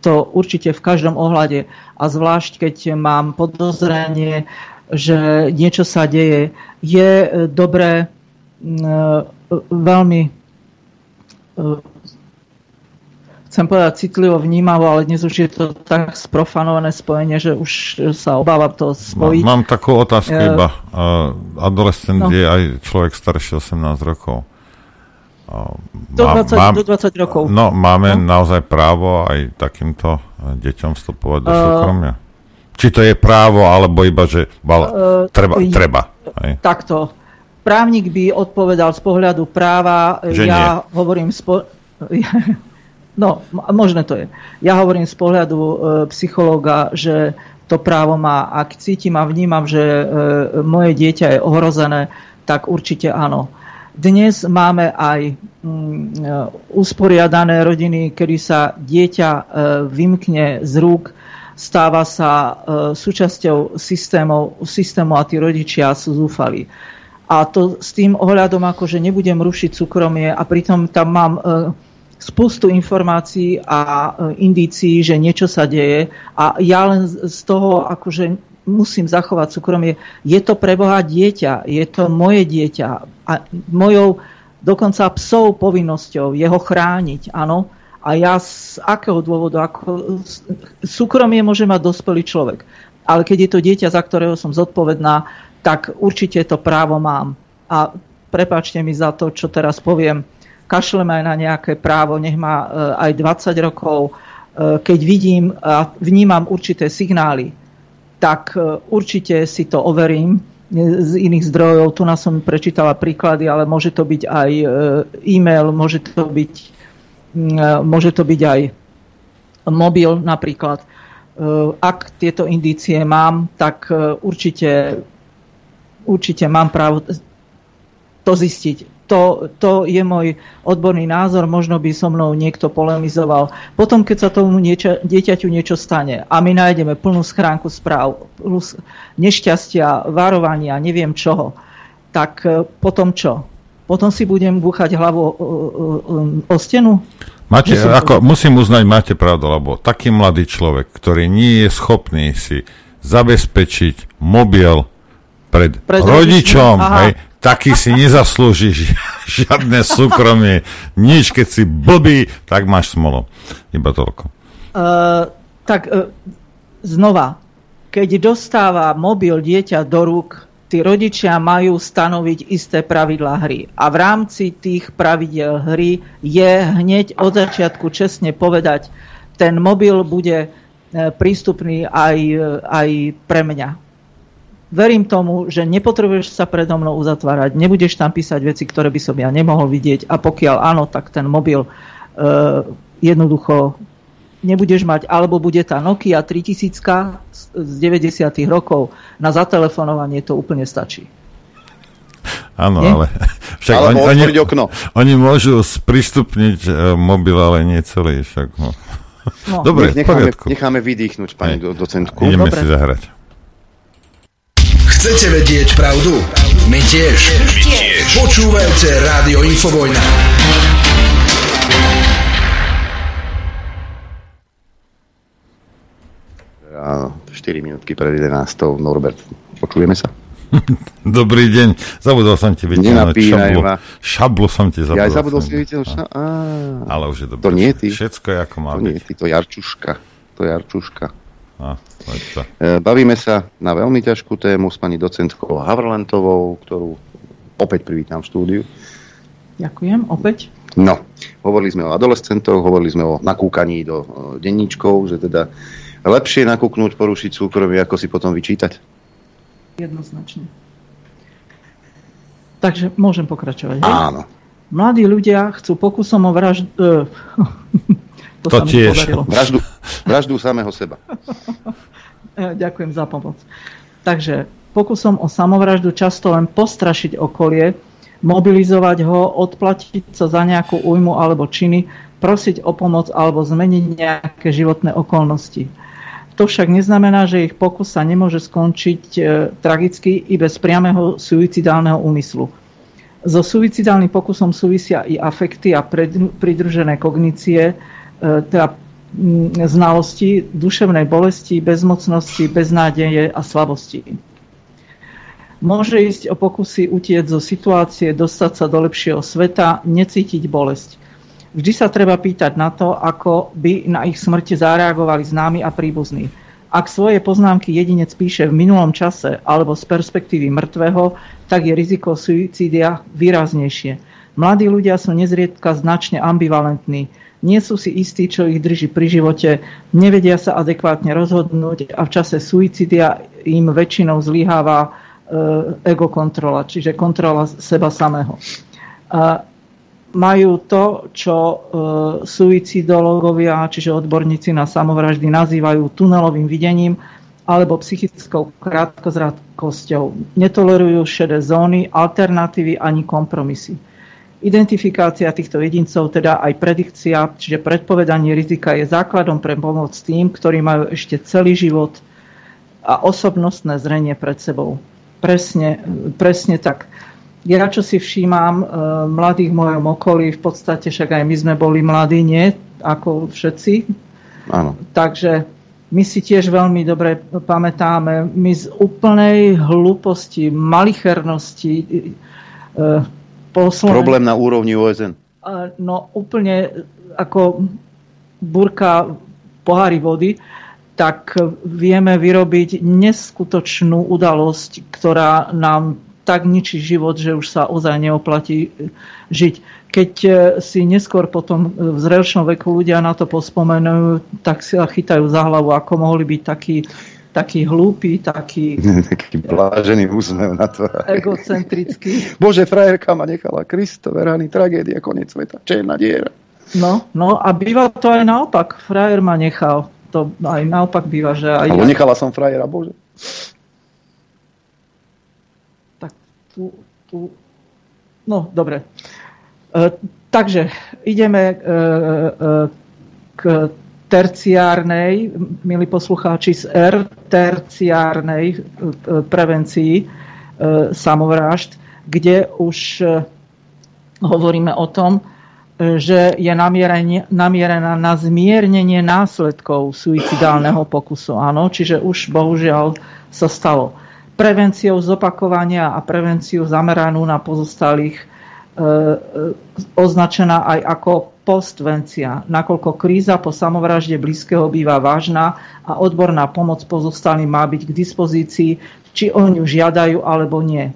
Speaker 9: To určite v každom ohľade. A zvlášť, keď mám podozrenie, že niečo sa deje, je dobré uh, veľmi chcem povedať citlivo, vnímavo, ale dnes už je to tak sprofanované spojenie, že už sa obávam to spojiť.
Speaker 3: Mám, mám takú otázku uh, iba. Uh, adolescent no. je aj človek starší 18 rokov.
Speaker 9: Uh, do, 20, mám, do 20 rokov.
Speaker 3: No, máme no. naozaj právo aj takýmto deťom vstupovať do uh, súkromia? Či to je právo, alebo iba, že bal, uh, treba, treba. Aj.
Speaker 9: Takto. Právnik by odpovedal z pohľadu práva, že ja nie. hovorím spo... No, možné to je. Ja hovorím z pohľadu e, psychológa, že to právo má, ak cítim a vnímam, že e, moje dieťa je ohrozené, tak určite áno. Dnes máme aj mm, e, usporiadané rodiny, kedy sa dieťa e, vymkne z rúk, stáva sa e, súčasťou systémov, systému a tí rodičia sú zúfali. A to s tým ohľadom, akože nebudem rušiť súkromie a pritom tam mám e, spustu informácií a e, indícií, že niečo sa deje a ja len z toho akože musím zachovať súkromie. Je to pre Boha dieťa, je to moje dieťa a mojou dokonca psou povinnosťou jeho chrániť, áno. A ja z akého dôvodu, ako súkromie môže mať dospelý človek. Ale keď je to dieťa, za ktorého som zodpovedná, tak určite to právo mám. A prepáčte mi za to, čo teraz poviem kašleme aj na nejaké právo, nech má e, aj 20 rokov. E, keď vidím a vnímam určité signály, tak e, určite si to overím z iných zdrojov. Tu nás som prečítala príklady, ale môže to byť aj e-mail, môže to byť, môže to byť aj mobil napríklad. Ak tieto indície mám, tak určite, určite mám právo to zistiť to, to je môj odborný názor, možno by so mnou niekto polemizoval. Potom, keď sa tomu niečo, dieťaťu niečo stane a my nájdeme plnú schránku správ, plus nešťastia, varovania, neviem čoho, tak e, potom čo? Potom si budem búchať hlavu o, o, o stenu?
Speaker 3: Máte, musím, ako, musím uznať, máte pravdu, lebo taký mladý človek, ktorý nie je schopný si zabezpečiť mobil pred, pred rodičom, hej, taký si nezaslúžiš žiadne súkromie, nič, keď si blbý, tak máš smolo. Iba toľko.
Speaker 9: Uh, tak uh, znova, keď dostáva mobil dieťa do rúk, tí rodičia majú stanoviť isté pravidlá hry. A v rámci tých pravidel hry je hneď od začiatku čestne povedať, ten mobil bude prístupný aj, aj pre mňa verím tomu, že nepotrebuješ sa predo mnou uzatvárať, nebudeš tam písať veci, ktoré by som ja nemohol vidieť a pokiaľ áno, tak ten mobil uh, jednoducho nebudeš mať, alebo bude tá Nokia 3000 z 90. rokov na zatelefonovanie, to úplne stačí.
Speaker 3: Áno, ale
Speaker 2: však Alebo oni, oni, okno.
Speaker 3: oni môžu sprístupniť uh, mobil, ale nie celý. Však, no.
Speaker 2: No. Dobre, necháme, necháme vydýchnuť pani docentku.
Speaker 3: Ideme Dobre. si zahrať.
Speaker 6: Chcete vedieť pravdu? My tiež. My tiež. Počúvajte Rádio Infovojna.
Speaker 2: Áno, 4 minútky pred 11. Norbert, počujeme sa?
Speaker 3: Dobrý deň, zabudol som ti vytiahnuť šablu.
Speaker 2: ma.
Speaker 3: Šablu som ti zabudol.
Speaker 2: Ja aj zabudol si
Speaker 3: som-
Speaker 2: vytiahnuť šablu.
Speaker 3: Ale už je dobré.
Speaker 2: To nie ty.
Speaker 3: Všetko je ako má
Speaker 2: To nie
Speaker 3: byť.
Speaker 2: je ty, to Jarčuška. To Jarčuška. E, Bavíme sa na veľmi ťažkú tému s pani docentkou Havrlentovou, ktorú opäť privítam v štúdiu.
Speaker 9: Ďakujem, opäť.
Speaker 2: No, hovorili sme o adolescentoch, hovorili sme o nakúkaní do e, denníčkov, že teda lepšie nakúknúť, porušiť súkromie, ako si potom vyčítať.
Speaker 9: Jednoznačne. Takže môžem pokračovať. hej?
Speaker 2: Áno.
Speaker 9: Mladí ľudia chcú pokusom o vraždu... Uh, to,
Speaker 3: To tiež.
Speaker 9: podarilo.
Speaker 2: Vraždu, vraždu samého seba.
Speaker 9: E, Ďakujem za pomoc. Takže pokusom o samovraždu často len postrašiť okolie, mobilizovať ho, odplatiť sa za nejakú újmu alebo činy, prosiť o pomoc alebo zmeniť nejaké životné okolnosti. To však neznamená, že ich pokus sa nemôže skončiť e, tragicky i bez priamého suicidálneho úmyslu. So suicidálnym pokusom súvisia i afekty a pred- pridružené kognície, e, teda znalosti, duševnej bolesti, bezmocnosti, beznádeje a slabosti. Môže ísť o pokusy utieť zo situácie, dostať sa do lepšieho sveta, necítiť bolesť. Vždy sa treba pýtať na to, ako by na ich smrti zareagovali známi a príbuzní. Ak svoje poznámky jedinec píše v minulom čase alebo z perspektívy mŕtvého, tak je riziko suicídia výraznejšie. Mladí ľudia sú nezriedka značne ambivalentní. Nie sú si istí, čo ich drží pri živote, nevedia sa adekvátne rozhodnúť a v čase suicidia im väčšinou zlyháva e, ego kontrola, čiže kontrola seba samého. A majú to, čo e, suicidológovia, čiže odborníci na samovraždy, nazývajú tunelovým videním alebo psychickou krátkozrakosťou. Netolerujú šedé zóny, alternatívy ani kompromisy. Identifikácia týchto jedincov, teda aj predikcia, čiže predpovedanie rizika je základom pre pomoc tým, ktorí majú ešte celý život a osobnostné zrenie pred sebou. Presne, presne tak. Ja čo si všímam e, mladých v mojom okolí, v podstate však aj my sme boli mladí, nie ako všetci,
Speaker 2: Áno.
Speaker 9: takže my si tiež veľmi dobre pamätáme, my z úplnej hlúposti, malichernosti, e, Sloven-
Speaker 2: Problém na úrovni OSN.
Speaker 9: no úplne ako burka pohári vody, tak vieme vyrobiť neskutočnú udalosť, ktorá nám tak ničí život, že už sa ozaj neoplatí žiť. Keď e, si neskôr potom v zrelšom veku ľudia na to pospomenujú, tak sa chytajú za hlavu, ako mohli byť takí, takí hlúpi, takí
Speaker 2: Taký blážený úsmev na to.
Speaker 9: egocentrickí.
Speaker 2: Bože, frajerka ma nechala. Kristo, verhaný, tragédia, koniec sveta. Černá diera.
Speaker 9: No, no a býva to aj naopak. Frajer ma nechal. To aj naopak býva, že aj
Speaker 2: Alebo
Speaker 9: ja,
Speaker 2: nechala som frajera, bože.
Speaker 9: tak tu, tu, no dobre. E, takže ideme e, e, k terciárnej, milí poslucháči z R, terciárnej e, prevencii e, samovrážd, kde už e, hovoríme o tom, že je namierená na zmiernenie následkov suicidálneho pokusu. Áno, čiže už bohužiaľ sa stalo. Prevenciou zopakovania a prevenciu zameranú na pozostalých označená aj ako postvencia, nakoľko kríza po samovražde blízkeho býva vážna a odborná pomoc pozostalým má byť k dispozícii, či o ňu žiadajú alebo nie.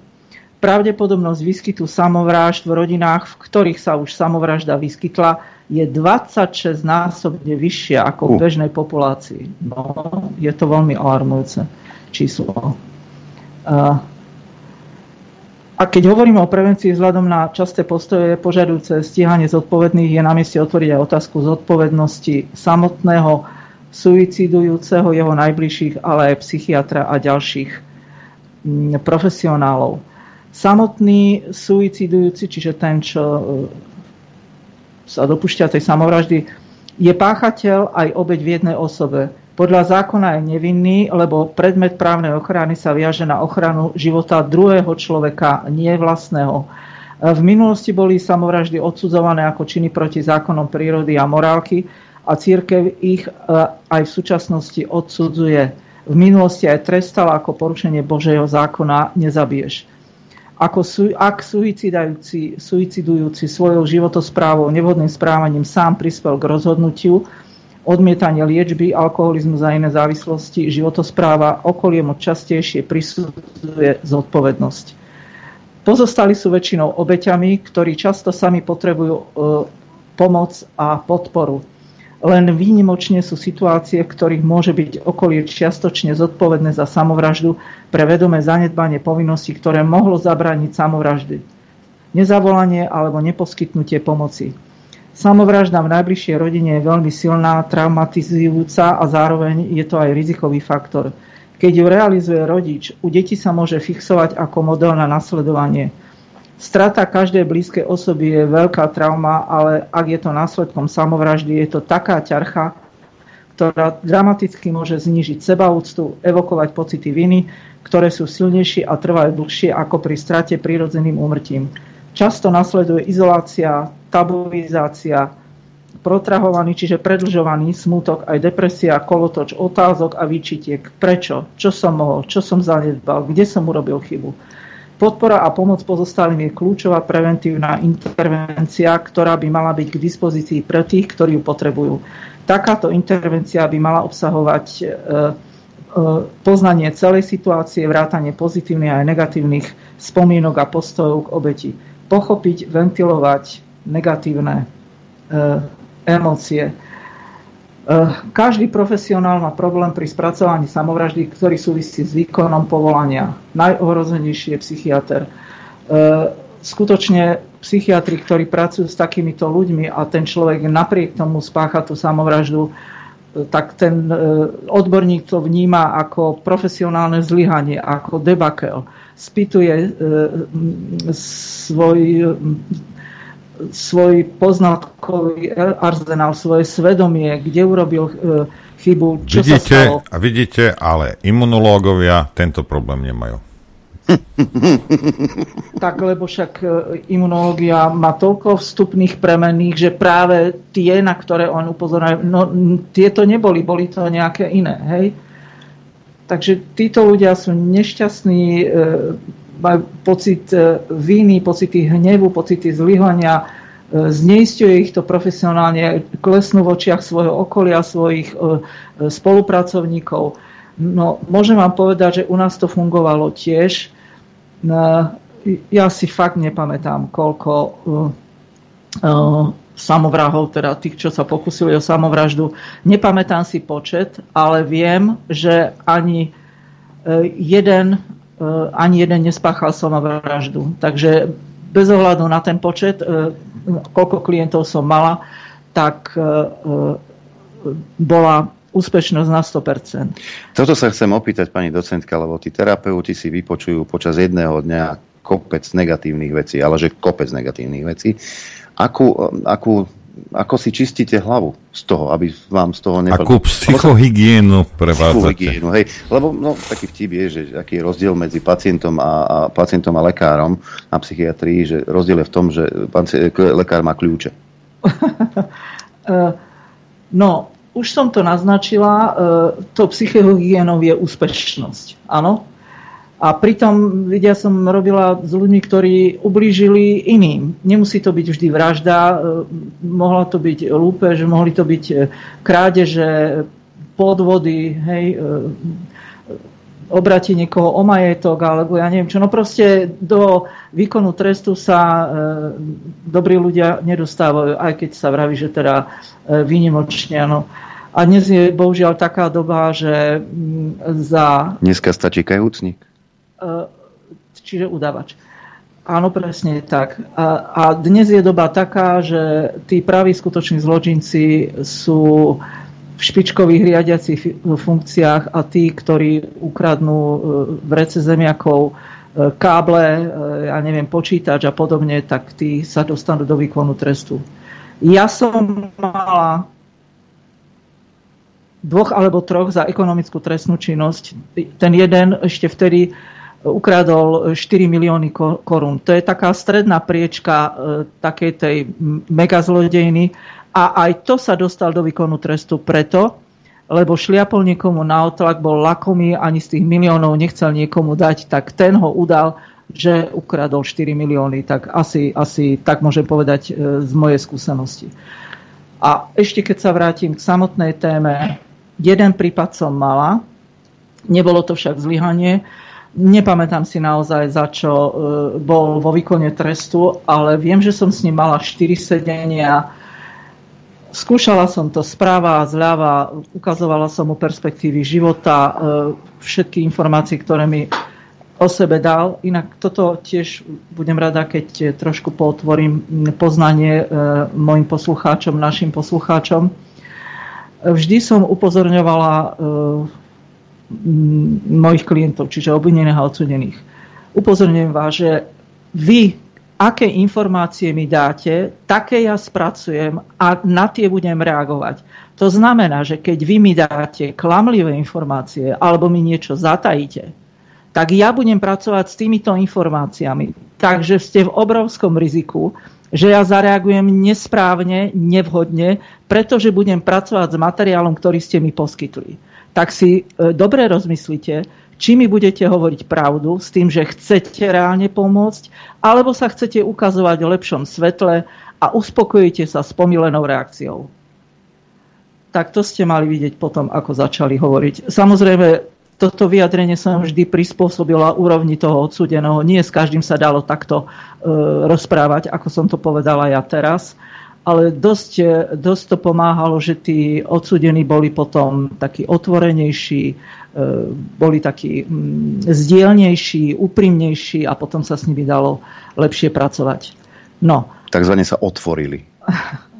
Speaker 9: Pravdepodobnosť výskytu samovrážd v rodinách, v ktorých sa už samovražda vyskytla, je 26 násobne vyššia ako v
Speaker 2: Uh.
Speaker 9: bežnej populácii. No, je to veľmi alarmujúce číslo. A, a keď hovoríme o prevencii vzhľadom na časté postoje požadujúce stíhanie zodpovedných, je na mieste otvoriť aj otázku zodpovednosti samotného suicidujúceho, jeho najbližších, ale aj psychiatra a ďalších mm, profesionálov. Samotný suicidujúci, čiže ten, čo e, sa dopúšťa tej samovraždy, je páchateľ aj obeď v jednej osobe. Podľa zákona je nevinný, lebo predmet právnej ochrany sa viaže na ochranu života druhého človeka, nie vlastného. V minulosti boli samovraždy odsudzované ako činy proti zákonom prírody a morálky a církev ich e, aj v súčasnosti odsudzuje. V minulosti aj trestala ako porušenie Božieho zákona nezabiješ. Ako su, ak suicidujúci svojou životosprávou, nevhodným správaním sám prispel k rozhodnutiu, odmietanie liečby, alkoholizmus a iné závislosti, životospráva okoliemu častejšie prisudzuje zodpovednosť. Pozostali sú väčšinou obeťami, ktorí často sami potrebujú e, pomoc a podporu. Len výnimočne sú situácie, v ktorých môže byť okolie čiastočne zodpovedné za samovraždu pre vedomé zanedbanie povinností, ktoré mohlo zabrániť samovraždy. Nezavolanie alebo neposkytnutie pomoci. Samovražda v najbližšej rodine je veľmi silná, traumatizujúca a zároveň je to aj rizikový faktor. Keď ju realizuje rodič, u detí sa môže fixovať ako model na nasledovanie – Strata každej blízkej osoby je veľká trauma, ale ak je to následkom samovraždy, je to taká ťarcha, ktorá dramaticky môže znížiť sebaúctu, evokovať pocity viny, ktoré sú silnejšie a trvajú dlhšie ako pri strate prírodzeným úmrtím. Často nasleduje izolácia, tabuizácia, protrahovaný, čiže predlžovaný smútok, aj depresia, kolotoč otázok a výčitiek. Prečo? Čo som mohol? Čo som zanedbal? Kde som urobil chybu? Podpora a pomoc pozostalým je kľúčová preventívna intervencia, ktorá by mala byť k dispozícii pre tých, ktorí ju potrebujú. Takáto intervencia by mala obsahovať e, e, poznanie celej situácie, vrátanie pozitívnych a negatívnych spomienok a postojov k obeti. Pochopiť, ventilovať negatívne e, emócie Eh, každý profesionál má problém pri spracovaní samovraždy, ktorý súvisí s výkonom povolania. Najohrozenejší je psychiatr. Eh, skutočne psychiatri, ktorí pracujú s takýmito ľuďmi a ten človek napriek tomu spácha tú samovraždu, tak ten odborník to vníma ako profesionálne zlyhanie, ako debakel. Spýtuje svoj svoj poznatkový arzenál, svoje svedomie, kde urobil e, chybu, čo
Speaker 3: vidíte,
Speaker 9: sa stalo.
Speaker 3: Vidíte, ale imunológovia tento problém nemajú.
Speaker 9: Tak, lebo však e, imunológia má toľko vstupných premenných, že práve tie, na ktoré on upozorňuje, no tieto neboli, boli to nejaké iné, hej? Takže títo ľudia sú nešťastní, e, majú pocit e, viny, pocity hnevu, pocity zlyhania, e, zneistuje ich to profesionálne, klesnú v očiach svojho okolia, svojich e, spolupracovníkov. No, môžem vám povedať, že u nás to fungovalo tiež. Ja si fakt nepamätám, koľko samovrahov, teda tých, čo sa pokusili o samovraždu. Nepamätám si počet, ale viem, že ani jeden ani jeden nespáchal samovraždu. Takže bez ohľadu na ten počet, e, koľko klientov som mala, tak e, bola úspešnosť na 100%.
Speaker 2: Toto sa chcem opýtať, pani docentka, lebo tí terapeuti si vypočujú počas jedného dňa kopec negatívnych vecí, ale že kopec negatívnych vecí. Akú, akú ako si čistíte hlavu z toho, aby vám z toho
Speaker 3: nepadlo. Akú psychohygienu prevádzate. Psychohygienu,
Speaker 2: hej. Lebo no, taký vtip je, že aký je rozdiel medzi pacientom a, a, pacientom a lekárom na psychiatrii, že rozdiel je v tom, že pacient, lekár má kľúče.
Speaker 9: Eh, no, už som to naznačila, eh, to psychohygienou je úspešnosť. Áno, a pritom, vidia, som robila s ľuďmi, ktorí ublížili iným. Nemusí to byť vždy vražda, e, mohla to byť lúpež, mohli to byť e, krádeže, podvody, hej, e, obratí niekoho o majetok, alebo ja neviem čo. No proste do výkonu trestu sa e, dobrí ľudia nedostávajú, aj keď sa vraví, že teda e, výnimočne, no. A dnes je bohužiaľ taká doba, že m, za...
Speaker 2: Dneska stačí kajúcnik.
Speaker 9: E, čiže udavač. Áno, presne tak. A, a dnes je doba taká, že tí praví skutoční zločinci sú v špičkových riadiacich funkciách a tí, ktorí ukradnú e, v rece zemiakov e, káble, ja neviem, počítač a podobne, tak tí sa dostanú do výkonu trestu. Ja som mala dvoch alebo troch za ekonomickú trestnú činnosť. Ten jeden ešte vtedy ukradol 4 milióny korún. To je taká stredná priečka e, takej tej megazlodejny A aj to sa dostal do výkonu trestu preto, lebo šliapol niekomu na otlak, bol lakomý, ani z tých miliónov nechcel niekomu dať, tak ten ho udal, že ukradol 4 milióny. Tak asi, asi tak môžem povedať e, z mojej skúsenosti. A ešte keď sa vrátim k samotnej téme, jeden prípad som mala, nebolo to však zlyhanie, nepamätám si naozaj, za čo e, bol vo výkone trestu, ale viem, že som s ním mala 4 sedenia, Skúšala som to správa a zľava, ukazovala som mu perspektívy života, e, všetky informácie, ktoré mi o sebe dal. Inak toto tiež budem rada, keď trošku potvorím poznanie e, mojim poslucháčom, našim poslucháčom. Vždy som upozorňovala mojich klientov, čiže obvinených a odsudených. Upozorňujem vás, že vy aké informácie mi dáte, také ja spracujem a na tie budem reagovať. To znamená, že keď vy mi dáte klamlivé informácie alebo mi niečo zatajíte, tak ja budem pracovať s týmito informáciami. Takže ste v obrovskom riziku, že ja zareagujem nesprávne, nevhodne, pretože budem pracovať s materiálom, ktorý ste mi poskytli. Tak si e, dobre rozmyslite, či mi budete hovoriť pravdu s tým, že chcete reálne pomôcť, alebo sa chcete ukazovať v lepšom svetle a uspokojíte sa s pomilenou reakciou. Tak to ste mali vidieť potom, ako začali hovoriť. Samozrejme, toto vyjadrenie som vždy prispôsobila úrovni toho odsudeného. Nie s každým sa dalo takto e, rozprávať, ako som to povedala ja teraz ale dosť, dosť to pomáhalo, že tí odsudení boli potom takí otvorenejší, e, boli takí mm, zdielnejší, úprimnejší a potom sa s nimi dalo lepšie pracovať. No.
Speaker 2: Takzvané sa otvorili.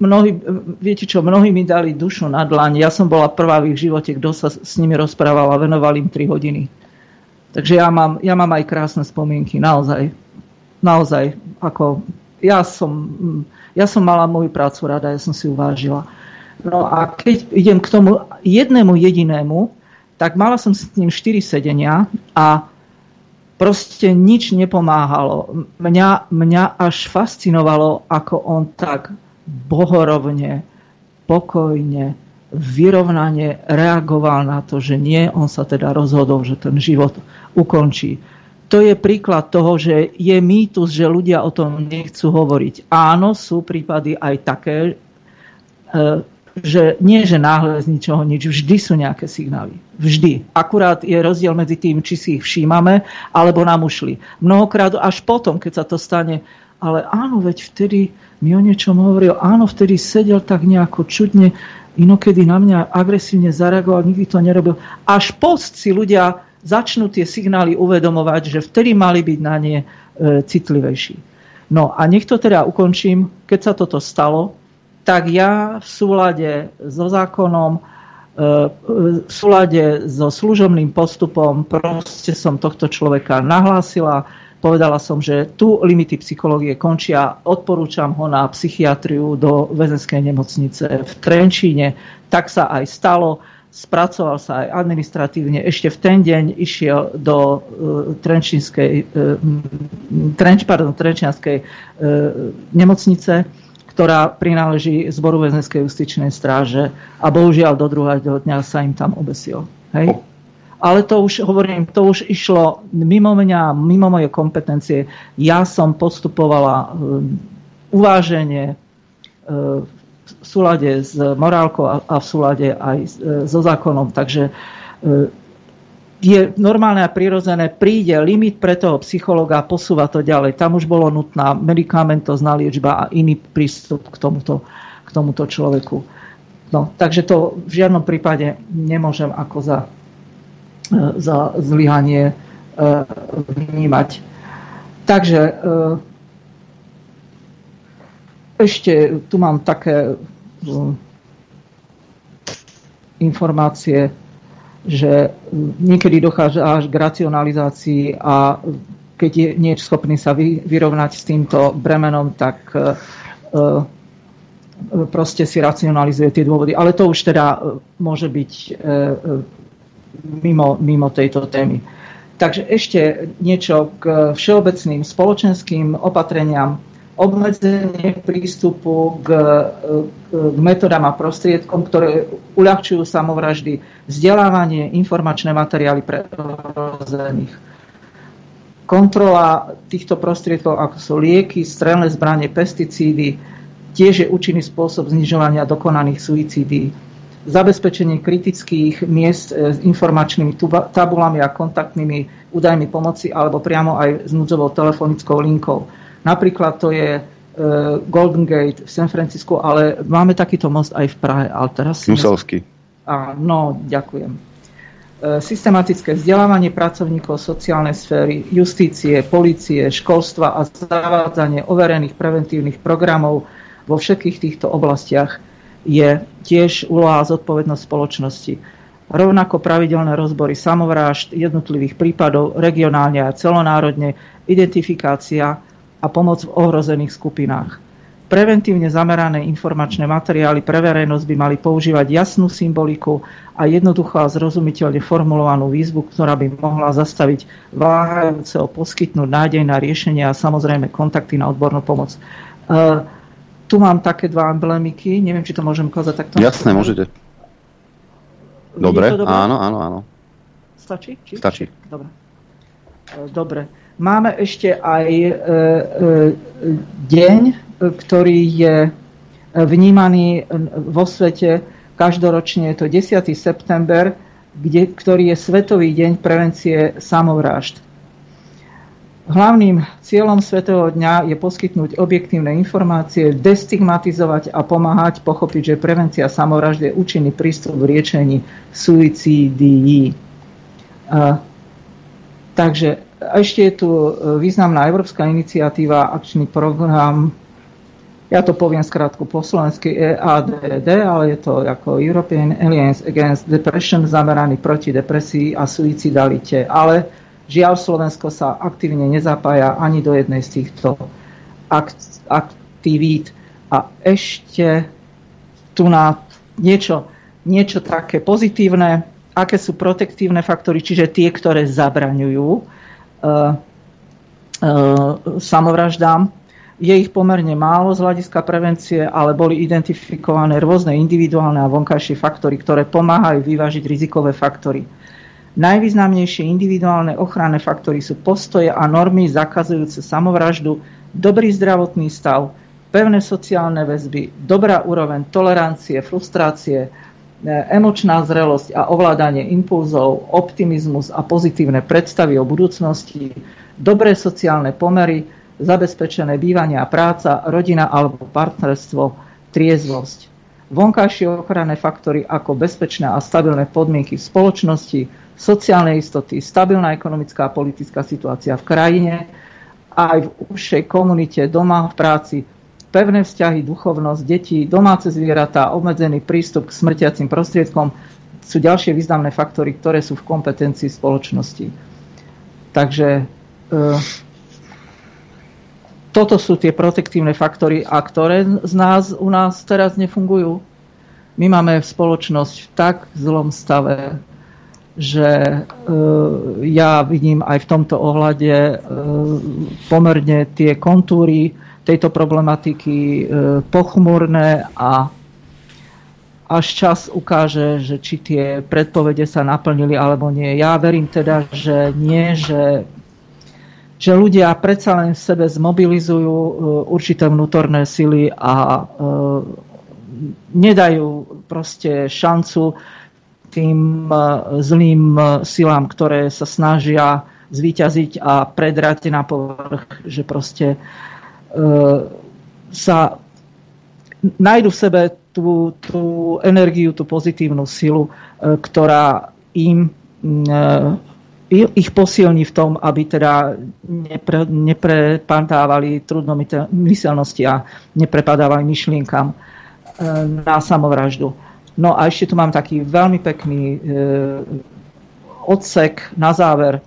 Speaker 9: Mnohí, viete čo, mnohí mi dali dušu na dlaň. Ja som bola prvá v ich živote, kto sa s nimi rozprával a venoval im 3 hodiny. Takže ja mám, ja mám aj krásne spomienky, naozaj. Naozaj, ako ja som ja som mala moju prácu rada, ja som si uvážila. No a keď idem k tomu jednému jedinému, tak mala som s ním 4 sedenia a proste nič nepomáhalo. Mňa, mňa až fascinovalo, ako on tak bohorovne, pokojne, vyrovnane reagoval na to, že nie, on sa teda rozhodol, že ten život ukončí to je príklad toho, že je mýtus, že ľudia o tom nechcú hovoriť. Áno, sú prípady aj také, e, že nie, že náhle z ničoho nič, vždy sú nejaké signály. Vždy. Akurát je rozdiel medzi tým, či si ich všímame, alebo nám ušli. Mnohokrát až potom, keď sa to stane, ale áno, veď vtedy mi o niečom hovoril, áno, vtedy sedel tak nejako čudne, inokedy na mňa agresívne zareagoval, nikdy to nerobil. Až post si ľudia začnú tie signály uvedomovať, že vtedy mali byť na ne e, citlivejší. No a nech to teda ukončím, keď sa toto stalo, tak ja v súlade so zákonom, e, v súlade so služobným postupom proste som tohto človeka nahlásila, povedala som, že tu limity psychológie končia, odporúčam ho na psychiatriu do väzenskej nemocnice v Trenčíne. Tak sa aj stalo spracoval sa aj administratívne. Ešte v ten deň išiel do uh, Trenčínskej, uh, Trenč, pardon, Trenčianskej uh, nemocnice, ktorá prináleží zboru väzenskej justičnej stráže a bohužiaľ do druhého dňa sa im tam obesil. Hej? Ale to už, hovorím, to už išlo mimo mňa, mimo moje kompetencie. Ja som postupovala uváženie v súlade s morálkou a v súlade aj e, so zákonom. Takže e, je normálne a prirodzené, príde limit pre toho psychologa, posúva to ďalej. Tam už bolo nutná medicamentozná liečba a iný prístup k tomuto, k tomuto človeku. No, takže to v žiadnom prípade nemôžem ako za, e, za zlyhanie vnímať. Takže ešte tu mám také mm, informácie, že niekedy dochádza až k racionalizácii a keď je niečo schopný sa vyrovnať s týmto bremenom, tak e, e, proste si racionalizuje tie dôvody. Ale to už teda e, môže byť mimo, mimo tejto témy. Takže ešte niečo k všeobecným spoločenským opatreniam obmedzenie prístupu k, k metodám a prostriedkom, ktoré uľahčujú samovraždy, vzdelávanie, informačné materiály pre ohrozených. Kontrola týchto prostriedkov, ako sú lieky, strelné zbranie, pesticídy, tiež je účinný spôsob znižovania dokonaných suicídí. Zabezpečenie kritických miest e, s informačnými tabulami a kontaktnými údajmi pomoci alebo priamo aj s núdzovou telefonickou linkou Napríklad to je e, Golden Gate v San Francisku, ale máme takýto most aj v Prahe. Ale teraz si
Speaker 2: Muselsky.
Speaker 9: Áno, ďakujem. E, systematické vzdelávanie pracovníkov sociálnej sféry, justície, policie, školstva a zavádzanie overených preventívnych programov vo všetkých týchto oblastiach je tiež úloha a zodpovednosť spoločnosti. Rovnako pravidelné rozbory samovrážd, jednotlivých prípadov regionálne a celonárodne, identifikácia a pomoc v ohrozených skupinách. Preventívne zamerané informačné materiály pre verejnosť by mali používať jasnú symboliku a jednoducho a zrozumiteľne formulovanú výzvu, ktorá by mohla zastaviť váhajúceho poskytnúť nádej na riešenie a samozrejme kontakty na odbornú pomoc. Uh, tu mám také dva emblémiky, neviem, či to môžem ukázať takto.
Speaker 2: Jasné, môžete. Dobre, áno, áno, áno.
Speaker 9: Stačí? Či?
Speaker 2: Stačí.
Speaker 9: Dobre. Dobre. Máme ešte aj e, e, deň, ktorý je vnímaný vo svete každoročne, je to 10. september, kde, ktorý je Svetový deň prevencie samovrážd. Hlavným cieľom Svetového dňa je poskytnúť objektívne informácie, destigmatizovať a pomáhať pochopiť, že prevencia samovraždy je účinný prístup v riečení suicídií. Takže a ešte je tu e, významná európska iniciatíva, akčný program, ja to poviem skrátku po slovensky EADD, ale je to ako European Alliance Against Depression zameraný proti depresii a suicidalite. Ale žiaľ Slovensko sa aktívne nezapája ani do jednej z týchto aktivít. A ešte tu na niečo, niečo také pozitívne, aké sú protektívne faktory, čiže tie, ktoré zabraňujú samovraždám. Je ich pomerne málo z hľadiska prevencie, ale boli identifikované rôzne individuálne a vonkajšie faktory, ktoré pomáhajú vyvážiť rizikové faktory. Najvýznamnejšie individuálne ochranné faktory sú postoje a normy zakazujúce samovraždu, dobrý zdravotný stav, pevné sociálne väzby, dobrá úroveň tolerancie, frustrácie, E, emočná zrelosť a ovládanie impulzov, optimizmus a pozitívne predstavy o budúcnosti, dobré sociálne pomery, zabezpečené bývanie a práca, rodina alebo partnerstvo, triezvosť. Vonkajšie ochranné faktory ako bezpečné a stabilné podmienky v spoločnosti, sociálne istoty, stabilná ekonomická a politická situácia v krajine, aj v užšej komunite, doma, v práci, pevné vzťahy, duchovnosť, deti, domáce zvieratá, obmedzený prístup k smrtiacim prostriedkom sú ďalšie významné faktory, ktoré sú v kompetencii spoločnosti. Takže e, toto sú tie protektívne faktory, a ktoré z nás u nás teraz nefungujú. My máme spoločnosť v tak zlom stave, že e, ja vidím aj v tomto ohľade e, pomerne tie kontúry tejto problematiky e, pochmurné a až čas ukáže, že či tie predpovede sa naplnili alebo nie. Ja verím teda, že nie, že, že ľudia predsa len v sebe zmobilizujú e, určité vnútorné sily a e, nedajú proste šancu tým zlým silám, ktoré sa snažia zvíťaziť a predrať na povrch, že proste E, sa nájdu v sebe tú, tú energiu, tú pozitívnu silu, e, ktorá im e, ich posilní v tom, aby teda nepre, neprepadávali trudnomyselnosti a neprepadávali myšlienkam na samovraždu. No a ešte tu mám taký veľmi pekný odsek na záver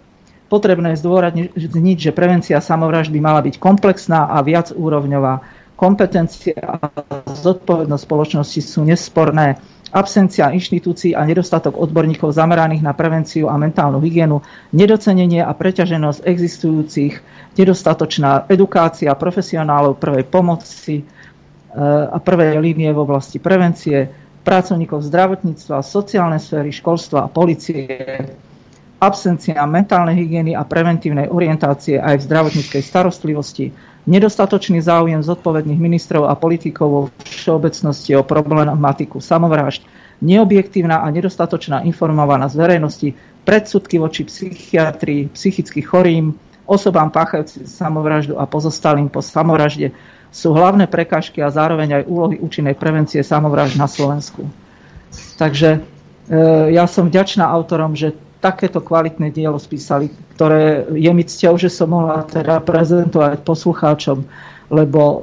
Speaker 9: potrebné zdôrazniť, že prevencia samovraždy mala byť komplexná a viacúrovňová. Kompetencia a zodpovednosť spoločnosti sú nesporné. absencia inštitúcií a nedostatok odborníkov zameraných na prevenciu a mentálnu hygienu, nedocenenie a preťaženosť existujúcich, nedostatočná edukácia profesionálov prvej pomoci a prvej línie v oblasti prevencie, pracovníkov zdravotníctva, sociálnej sféry, školstva a policie, absencia mentálnej hygieny a preventívnej orientácie aj v zdravotníckej starostlivosti, nedostatočný záujem zodpovedných ministrov a politikov vo všeobecnosti o problematiku samovrážd, neobjektívna a nedostatočná informovanosť verejnosti, predsudky voči psychiatrii, psychicky chorým, osobám páchajúcim samovraždu a pozostalým po samovražde sú hlavné prekážky a zároveň aj úlohy účinnej prevencie samovražd na Slovensku. Takže e, ja som vďačná autorom, že takéto kvalitné dielo spísali, ktoré je mi cťou, že som mohla teda prezentovať poslucháčom, lebo e,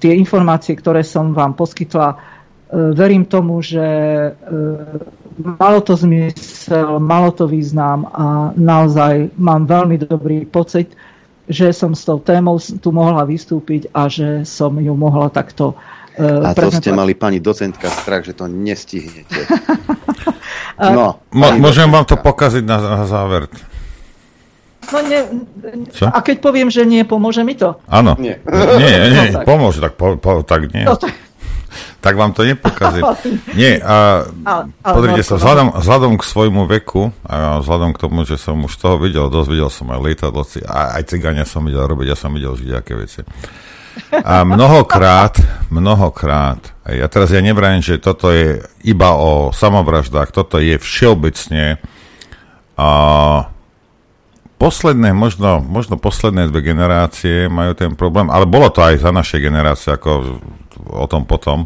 Speaker 9: tie informácie, ktoré som vám poskytla, e, verím tomu, že e, malo to zmysel, malo to význam a naozaj mám veľmi dobrý pocit, že som s tou témou tu mohla vystúpiť a že som ju mohla takto
Speaker 2: a to ste mali pani docentka strach, že to nestihnete. No,
Speaker 3: môžem vám to pokaziť na, na záver.
Speaker 9: No nie, Čo? a keď poviem, že nie, pomôže mi to?
Speaker 3: Áno. Nie, nie, nie no, tak. pomôže, tak, po, po, tak nie. No, tak. tak vám to nepokazí. Nie, a ale pozrite sa, vzhľadom, vzhľadom k svojmu veku a vzhľadom k tomu, že som už toho videl, dosť videl som aj lietadloci, a aj cigania som videl robiť, ja som videl žiť aké veci. A mnohokrát, mnohokrát, ja teraz ja nevrajím, že toto je iba o samovraždách, toto je všeobecne a posledné, možno, možno posledné dve generácie majú ten problém, ale bolo to aj za naše generácie, ako o tom potom.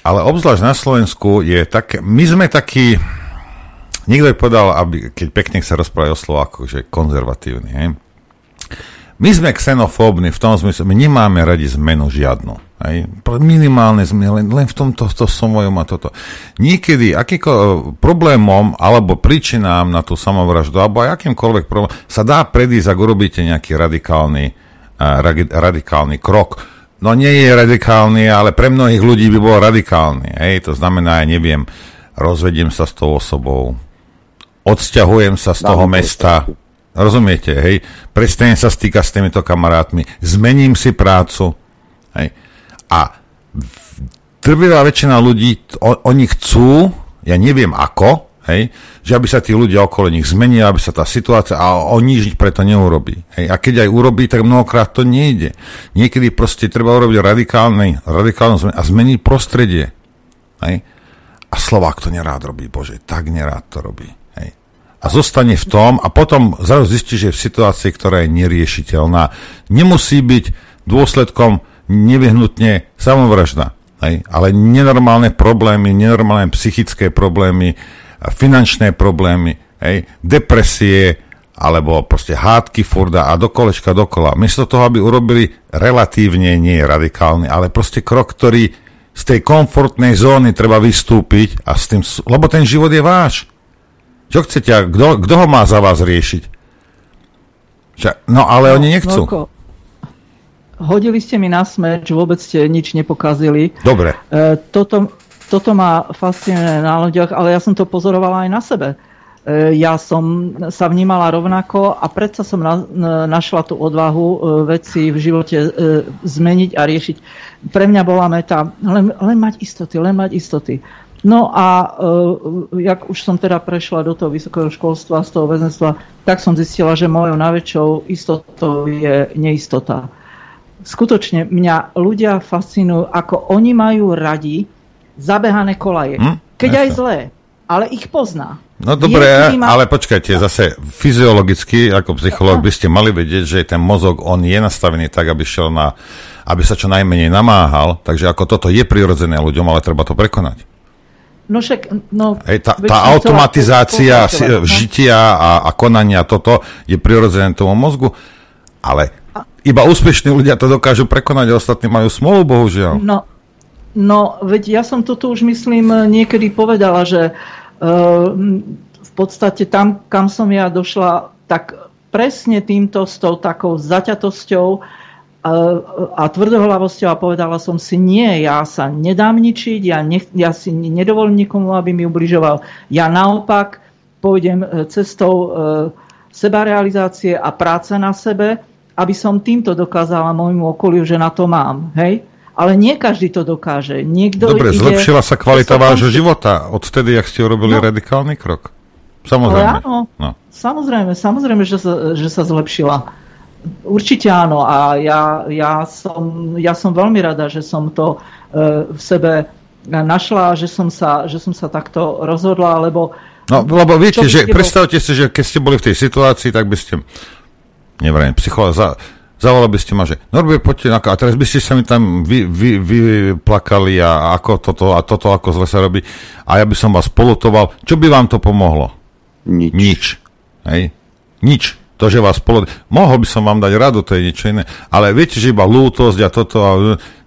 Speaker 3: Ale obzvlášť na Slovensku je také, my sme takí, niekto je povedal, aby, keď pekne sa rozprávať o Slovákoch, že konzervatívny, hej? My sme xenofóbni v tom smysle, my nemáme radi zmenu žiadnu. Aj? Minimálne zmeny, len, len v tomto to svojom a toto. Niekedy akýko, problémom alebo príčinám na tú samovraždu alebo aj akýmkoľvek problém sa dá predísť, ak urobíte nejaký radikálny, uh, radikálny krok. No nie je radikálny, ale pre mnohých ľudí by bol radikálny. Hej? To znamená, ja neviem, rozvediem sa s tou osobou, odsťahujem sa z toho mesta, Rozumiete, hej? Prestanem sa stýkať s týmito kamarátmi, zmením si prácu, hej? A trvivá väčšina ľudí, o, oni chcú, ja neviem ako, hej, že aby sa tí ľudia okolo nich zmenili, aby sa tá situácia, a on nič preto neurobí. Hej. A keď aj urobí, tak mnohokrát to nejde. Niekedy proste treba urobiť radikálne, radikálne zmenu a zmeniť prostredie. Hej. A Slovák to nerád robí, Bože, tak nerád to robí a zostane v tom a potom zrazu zistí, že je v situácii, ktorá je neriešiteľná. Nemusí byť dôsledkom nevyhnutne samovražda, ale nenormálne problémy, nenormálne psychické problémy, finančné problémy, depresie, alebo proste hádky furda a do kolečka dokola. Miesto toho, aby urobili relatívne, nie radikálny, ale proste krok, ktorý z tej komfortnej zóny treba vystúpiť a s tým, lebo ten život je váš. Čo chcete? Kto, kto ho má za vás riešiť? No ale no, oni nechcú. Veľko.
Speaker 9: Hodili ste mi na smeč, vôbec ste nič nepokazili.
Speaker 3: Dobre.
Speaker 9: E, toto, toto ma fascinuje na ľuďoch, ale ja som to pozorovala aj na sebe. E, ja som sa vnímala rovnako a predsa som na, našla tú odvahu e, veci v živote e, zmeniť a riešiť. Pre mňa bola meta len, len mať istoty, len mať istoty. No a uh, jak už som teda prešla do toho vysokého školstva, z toho väzenstva, tak som zistila, že mojou najväčšou istotou je neistota. Skutočne mňa ľudia fascinujú, ako oni majú radi zabehané kolaje. Hm? Keď Jasne. aj zlé, ale ich pozná.
Speaker 3: No dobre, má... ale počkajte, zase fyziologicky, ako psychológ, by ste mali vedieť, že ten mozog, on je nastavený tak, aby šiel na, aby sa čo najmenej namáhal, takže ako toto je prirodzené ľuďom, ale treba to prekonať.
Speaker 9: No však, no,
Speaker 3: Hej, tá, tá automatizácia no? žitia a, a konania, toto je prirodzené tomu mozgu, ale iba úspešní ľudia to dokážu prekonať, a ostatní majú smolu, bohužiaľ.
Speaker 9: No, no, veď ja som toto už myslím niekedy povedala, že uh, v podstate tam, kam som ja došla, tak presne týmto s tou takou zaťatosťou a a tvrdohlavosťou a povedala som si, nie, ja sa nedám ničiť, ja, nech, ja si nedovolím nikomu, aby mi ubližoval. Ja naopak pôjdem e, cestou e, sebarealizácie a práce na sebe, aby som týmto dokázala môjmu okoliu, že na to mám. Hej? Ale nie každý to dokáže. Niekto
Speaker 3: Dobre,
Speaker 9: ide,
Speaker 3: zlepšila sa kvalita vášho života odtedy, ak ste urobili no. radikálny krok? Samozrejme.
Speaker 9: Ale áno, no. samozrejme, samozrejme, že sa, že sa zlepšila. Určite áno a ja, ja, som, ja som veľmi rada, že som to e, v sebe našla, že som sa, že som sa takto rozhodla, lebo
Speaker 3: No, lebo viete, že predstavte si, že keď ste boli v tej situácii, tak by ste, neviem, psycholog, za, zavolali by ste ma, že Norbert, poďte na a teraz by ste sa mi tam vy, vy, vyplakali a ako toto a toto, ako zle sa robí a ja by som vás polutoval. Čo by vám to pomohlo?
Speaker 2: Nič.
Speaker 3: Nič. Hej? Nič. To, že vás polo... Mohol by som vám dať radu, to je niečo iné. Ale viete, že iba lútosť a toto... A...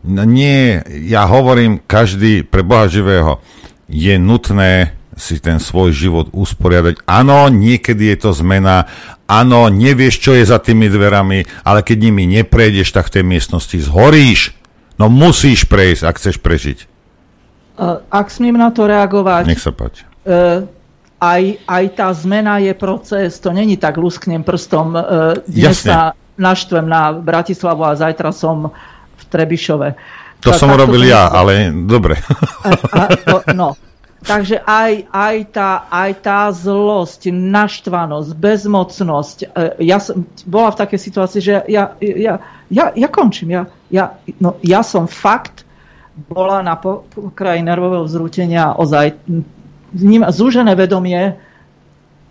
Speaker 3: No nie, ja hovorím, každý pre Boha živého je nutné si ten svoj život usporiadať. Áno, niekedy je to zmena, áno, nevieš, čo je za tými dverami, ale keď nimi neprejdeš, tak v tej miestnosti zhoríš. No musíš prejsť, ak chceš prežiť.
Speaker 9: Ak smiem na to reagovať.
Speaker 3: Nech sa páči.
Speaker 9: Uh, aj, aj tá zmena je proces, to není tak lusknem prstom, e, dnes Jasne. sa naštvem na Bratislavu a zajtra som v Trebišove.
Speaker 3: To som robil ja, ale dobre.
Speaker 9: A, a, to, no, takže aj, aj, tá, aj tá zlosť, naštvanosť, bezmocnosť. E, ja som bola v takej situácii, že ja, ja, ja, ja končím. Ja, ja, no, ja som fakt bola na pokraji nervového zrútenia ozaj vníma, zúžené vedomie,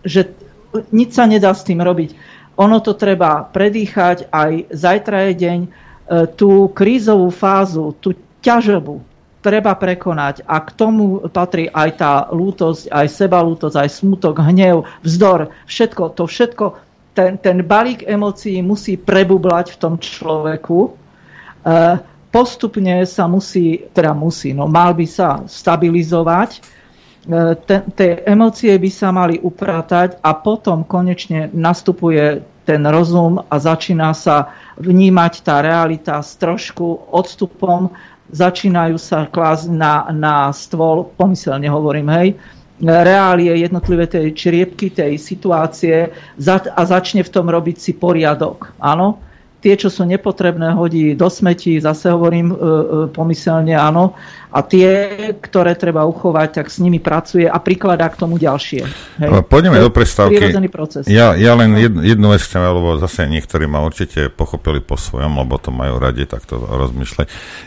Speaker 9: že nič sa nedá s tým robiť. Ono to treba predýchať, aj zajtra je deň, e, tú krízovú fázu, tú ťažobu treba prekonať a k tomu patrí aj tá lútosť, aj sebalútosť, aj smutok, hnev, vzdor, všetko, to všetko, ten, ten balík emócií musí prebublať v tom človeku. E, postupne sa musí, teda musí, no mal by sa stabilizovať, tie emócie by sa mali upratať a potom konečne nastupuje ten rozum a začína sa vnímať tá realita s trošku odstupom, začínajú sa klásť na, na stôl, pomyselne hovorím, hej, reálie jednotlivé tej čriepky, tej situácie a začne v tom robiť si poriadok. Áno? Tie, čo sú nepotrebné, hodí do smetí, zase hovorím e, e, pomyselne áno a tie, ktoré treba uchovať, tak s nimi pracuje a prikladá k tomu ďalšie. Hej.
Speaker 3: Poďme do prestávky. Ja, ja len jednu, jednu vec chcem, lebo zase niektorí ma určite pochopili po svojom, lebo to majú radi takto rozmýšľať.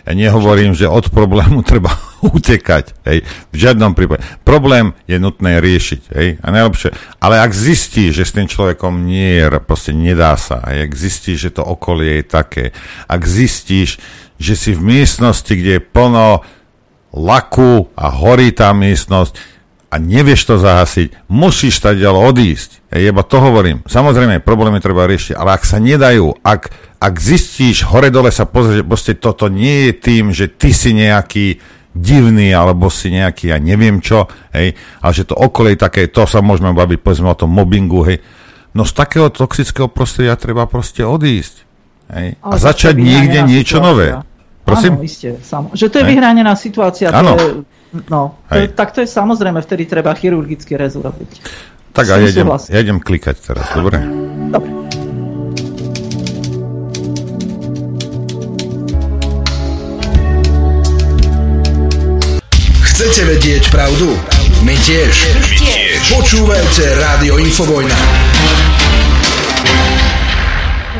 Speaker 3: Ja nehovorím, že od problému treba utekať. Hej. V žiadnom prípade. Problém je nutné riešiť. Hej. A najlepšie. Ale ak zistí, že s tým človekom nie je, proste nedá sa. A ak zistíš, že to okolie je také. Ak zistíš, že si v miestnosti, kde je plno laku a horí tá miestnosť a nevieš to zahasiť, musíš ďalej odísť. Ja iba to hovorím. Samozrejme, problémy treba riešiť, ale ak sa nedajú, ak, ak zistíš, hore-dole sa pozrieť, že proste toto nie je tým, že ty si nejaký divný, alebo si nejaký, ja neviem čo, hej, ale že to okolie také, to sa môžeme baviť, povedzme o tom mobbingu, hej, no z takého toxického prostredia treba proste odísť. Hej, a začať niekde niečo nové. Prosím?
Speaker 9: Áno, isté. Sam, že to je vyhranená situácia. To je, no, to tak to je samozrejme, vtedy treba chirurgicky rezu robiť.
Speaker 3: Tak a ja idem, ja idem klikať teraz, dobre?
Speaker 9: Dobre.
Speaker 6: Chcete vedieť pravdu? My tiež. My tiež. Počúvajte Rádio Infovojna.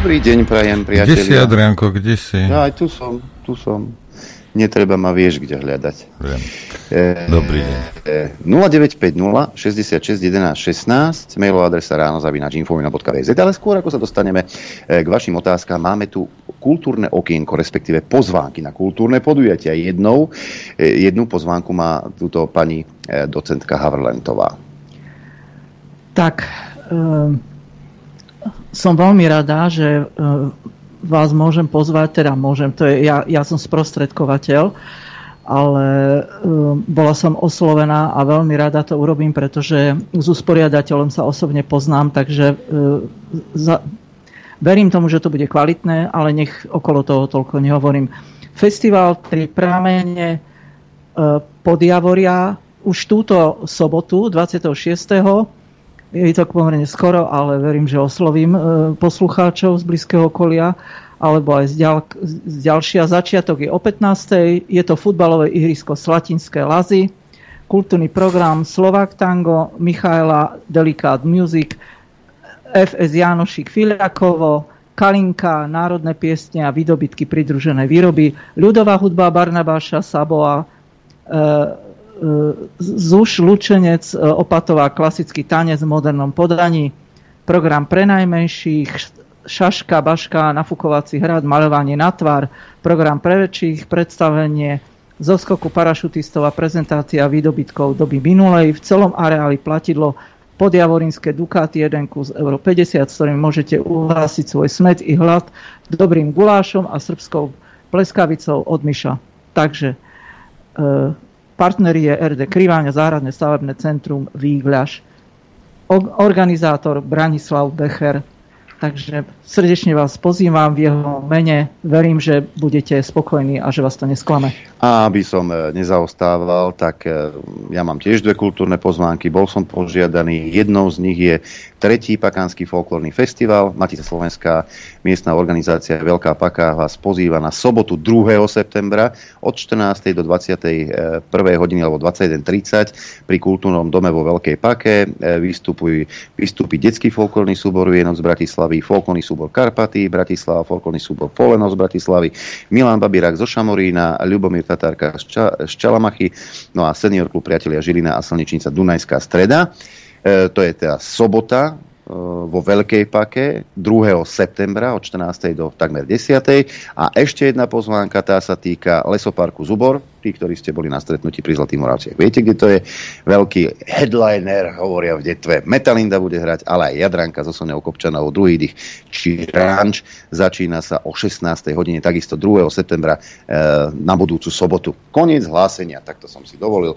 Speaker 2: Dobrý deň, prajem, priatelia.
Speaker 3: Kde si, Adrianko, kde si?
Speaker 2: Ja aj tu som tu som. Netreba ma vieš, kde hľadať.
Speaker 3: Viem. Dobrý deň.
Speaker 2: E, 0950 66 11 16, mailová adresa ráno zavinač infovina.vz. Ale skôr, ako sa dostaneme e, k vašim otázkam, máme tu kultúrne okienko, respektíve pozvánky na kultúrne podujatia. Jednou, e, jednu pozvánku má túto pani e, docentka Havrlentová.
Speaker 9: Tak, um, som veľmi rada, že um, vás môžem pozvať, teda môžem, to je, ja, ja som sprostredkovateľ, ale um, bola som oslovená a veľmi rada to urobím, pretože s usporiadateľom sa osobne poznám, takže uh, za, Verím tomu, že to bude kvalitné, ale nech okolo toho toľko nehovorím. Festival Tri pramene e, podjavoria už túto sobotu 26. Je to pomerne skoro, ale verím, že oslovím e, poslucháčov z blízkeho okolia alebo aj z, ďal, z ďalšia. Začiatok je o 15. Je to futbalové ihrisko Slatinské Lazy, kultúrny program Slovak Tango, Michaela Delicate Music, FS Janošik Filiakovo, Kalinka, národné piesne a výdobytky pridružené výroby, ľudová hudba Barnabáša Saboa, e, Zuš Lučenec, e, Opatová klasický tanec v modernom podaní, program pre najmenších, Šaška, Baška, Nafukovací hrad, maľovanie na tvar, program pre väčších, predstavenie zo skoku parašutistov a prezentácia výdobytkov doby minulej. V celom areáli platidlo podjavorínske Ducati 1 kus euro 50, s ktorým môžete uhlásiť svoj smet i hlad dobrým gulášom a srbskou pleskavicou od Myša. Takže e, partneri je RD Kriváňa, Záhradné stavebné centrum Výgľaš, organizátor Branislav Becher, Takže srdečne vás pozývam v jeho mene. Verím, že budete spokojní a že vás to nesklame.
Speaker 2: A aby som e, nezaostával, tak e, ja mám tiež dve kultúrne pozvánky. Bol som požiadaný. Jednou z nich je tretí Pakánsky folklórny festival. Matica Slovenská miestna organizácia Veľká Paka vás pozýva na sobotu 2. septembra od 14. do 21. hodiny alebo 21.30 pri kultúrnom dome vo Veľkej Pake. E, vystupuj, vystúpi detský folklórny súbor Vienoc z Bratislavy, folklórny súbor Karpaty, Bratislava, folklórny súbor Poleno z Bratislavy, Milan Babirák zo Šamorína, Ľubomír Tatárka z, Ča- z Čalamachy, no a senior klub Priatelia Žilina a Slnečnica Dunajská streda. E, to je teda sobota, vo Veľkej Pake 2. septembra od 14. do takmer 10. A ešte jedna pozvánka, tá sa týka lesoparku Zubor. Tí, ktorí ste boli na stretnutí pri Zlatých Moravciach, viete, kde to je. Veľký headliner, hovoria v detve. Metalinda bude hrať, ale aj Jadranka zo Sonou Kopčanou, druhý dých, či Ranč. Začína sa o 16. hodine, takisto 2. septembra e, na budúcu sobotu. Koniec hlásenia, takto som si dovolil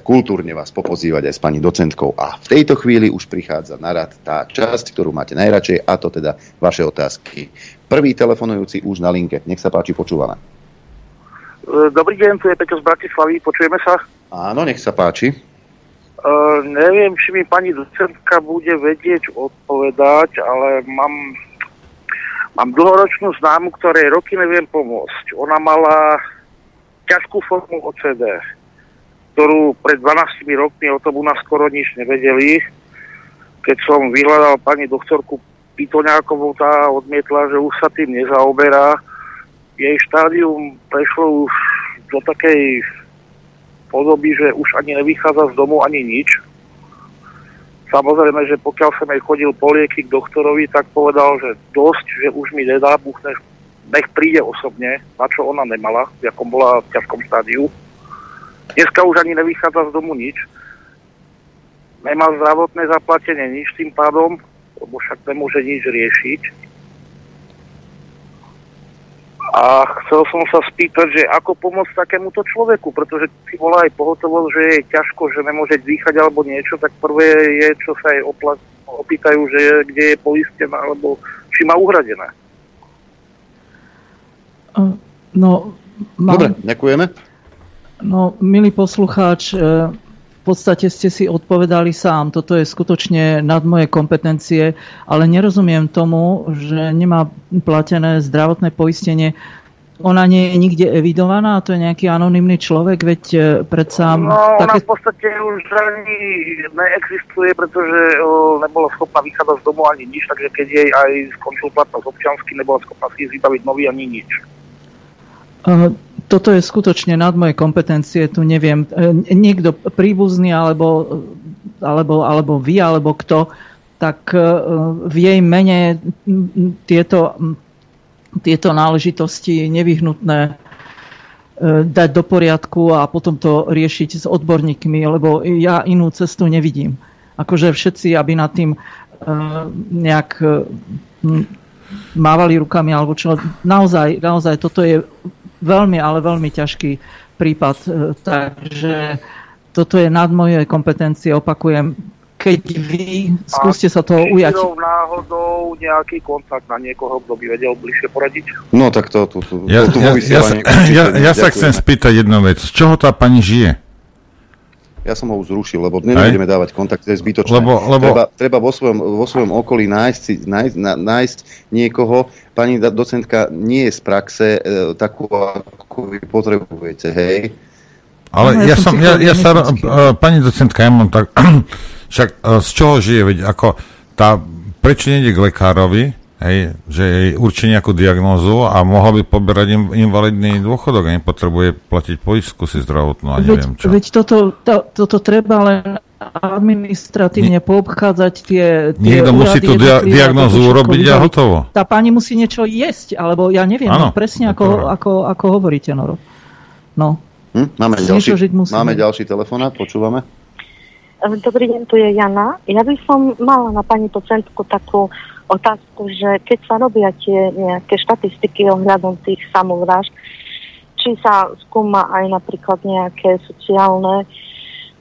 Speaker 2: kultúrne vás popozývať aj s pani docentkou. A v tejto chvíli už prichádza na rad tá časť, ktorú máte najradšej, a to teda vaše otázky. Prvý telefonujúci už na linke. Nech sa páči, počúvame.
Speaker 10: Dobrý deň, tu je Peťo z Bratislavy, počujeme sa?
Speaker 2: Áno, nech sa páči.
Speaker 10: Uh, neviem, či mi pani docentka bude vedieť odpovedať, ale mám, mám dlhoročnú známu, ktorej roky neviem pomôcť. Ona mala ťažkú formu OCD, ktorú pred 12 rokmi o tom u nás skoro nič nevedeli. Keď som vyhľadal pani doktorku Pitoňákovú, tá odmietla, že už sa tým nezaoberá jej štádium prešlo už do takej podoby, že už ani nevychádza z domu, ani nič. Samozrejme, že pokiaľ som aj chodil po lieky k doktorovi, tak povedal, že dosť, že už mi nedá, buchne, nech príde osobne, na čo ona nemala, v akom bola v ťažkom štádiu. Dneska už ani nevychádza z domu nič. Nemá zdravotné zaplatenie nič tým pádom, lebo však nemôže nič riešiť a chcel som sa spýtať, že ako pomôcť takémuto človeku, pretože si bola aj pohotovosť, že je ťažko, že nemôže dýchať alebo niečo, tak prvé je, čo sa aj opla- opýtajú, že je, kde je poistená, alebo či má uhradené.
Speaker 9: No,
Speaker 2: mám... Dobre, ďakujeme.
Speaker 9: No, milý poslucháč, e, v podstate ste si odpovedali sám. Toto je skutočne nad moje kompetencie, ale nerozumiem tomu, že nemá platené zdravotné poistenie. Ona nie je nikde evidovaná, to je nejaký anonymný človek, veď e, predsa...
Speaker 10: No, také... ona v podstate už ani neexistuje, pretože o, nebola schopná vychádzať z domu ani nič, takže keď jej aj skončil platnosť občiansky, nebola schopná si vybaviť nový ani nič.
Speaker 9: Uh, toto je skutočne nad moje kompetencie, tu neviem, e, niekto príbuzný alebo, alebo, alebo vy, alebo kto, tak e, v jej mene tieto, tieto náležitosti nevyhnutné e, dať do poriadku a potom to riešiť s odborníkmi, lebo ja inú cestu nevidím. Akože všetci, aby nad tým nejak mávali rukami alebo čo. Naozaj, naozaj toto je veľmi, ale veľmi ťažký prípad. E, takže toto je nad moje kompetencie, opakujem. keď vy skúste sa toho ujať.
Speaker 10: Náhodou nejaký kontakt na niekoho, kto by vedel bližšie poradiť?
Speaker 2: No tak to, to,
Speaker 3: ja, ja, ja, ja, ja sa chcem spýtať jednu vec. Z čoho tá pani žije?
Speaker 2: Ja som ho už zrušil, lebo nebudeme dávať kontakt, to je zbytočné.
Speaker 3: Lebo, lebo...
Speaker 2: Treba, treba vo, svojom, vo svojom okolí nájsť, nájsť, nájsť niekoho. Pani docentka nie je z praxe e, takú, ako vy potrebujete, hej?
Speaker 3: Ale no, ja, ja som, ja, ja sa, uh, pani docentka, ja mám tak, však uh, z čoho žije, veď ako tá, prečo nejde k lekárovi, hej, že jej určí nejakú diagnózu a mohla by poberať im, invalidný dôchodok a nepotrebuje platiť poistku si zdravotnú a neviem
Speaker 9: čo. Veď toto, to, toto treba len administratívne poobchádzať tie, tie
Speaker 3: Niekto musí tú dia- diagnózu urobiť a hotovo.
Speaker 9: Tá pani musí niečo jesť, alebo ja neviem, ano, presne ako, ako, ako hovoríte, Noro. No.
Speaker 2: Hm? Máme, ďalší, máme ďalší telefonát, počúvame.
Speaker 11: Dobrý deň, tu je Jana. Ja by som mala na pani docentku takú otázku, že keď sa robia tie nejaké štatistiky ohľadom tých samovrážd, či sa skúma aj napríklad nejaké sociálne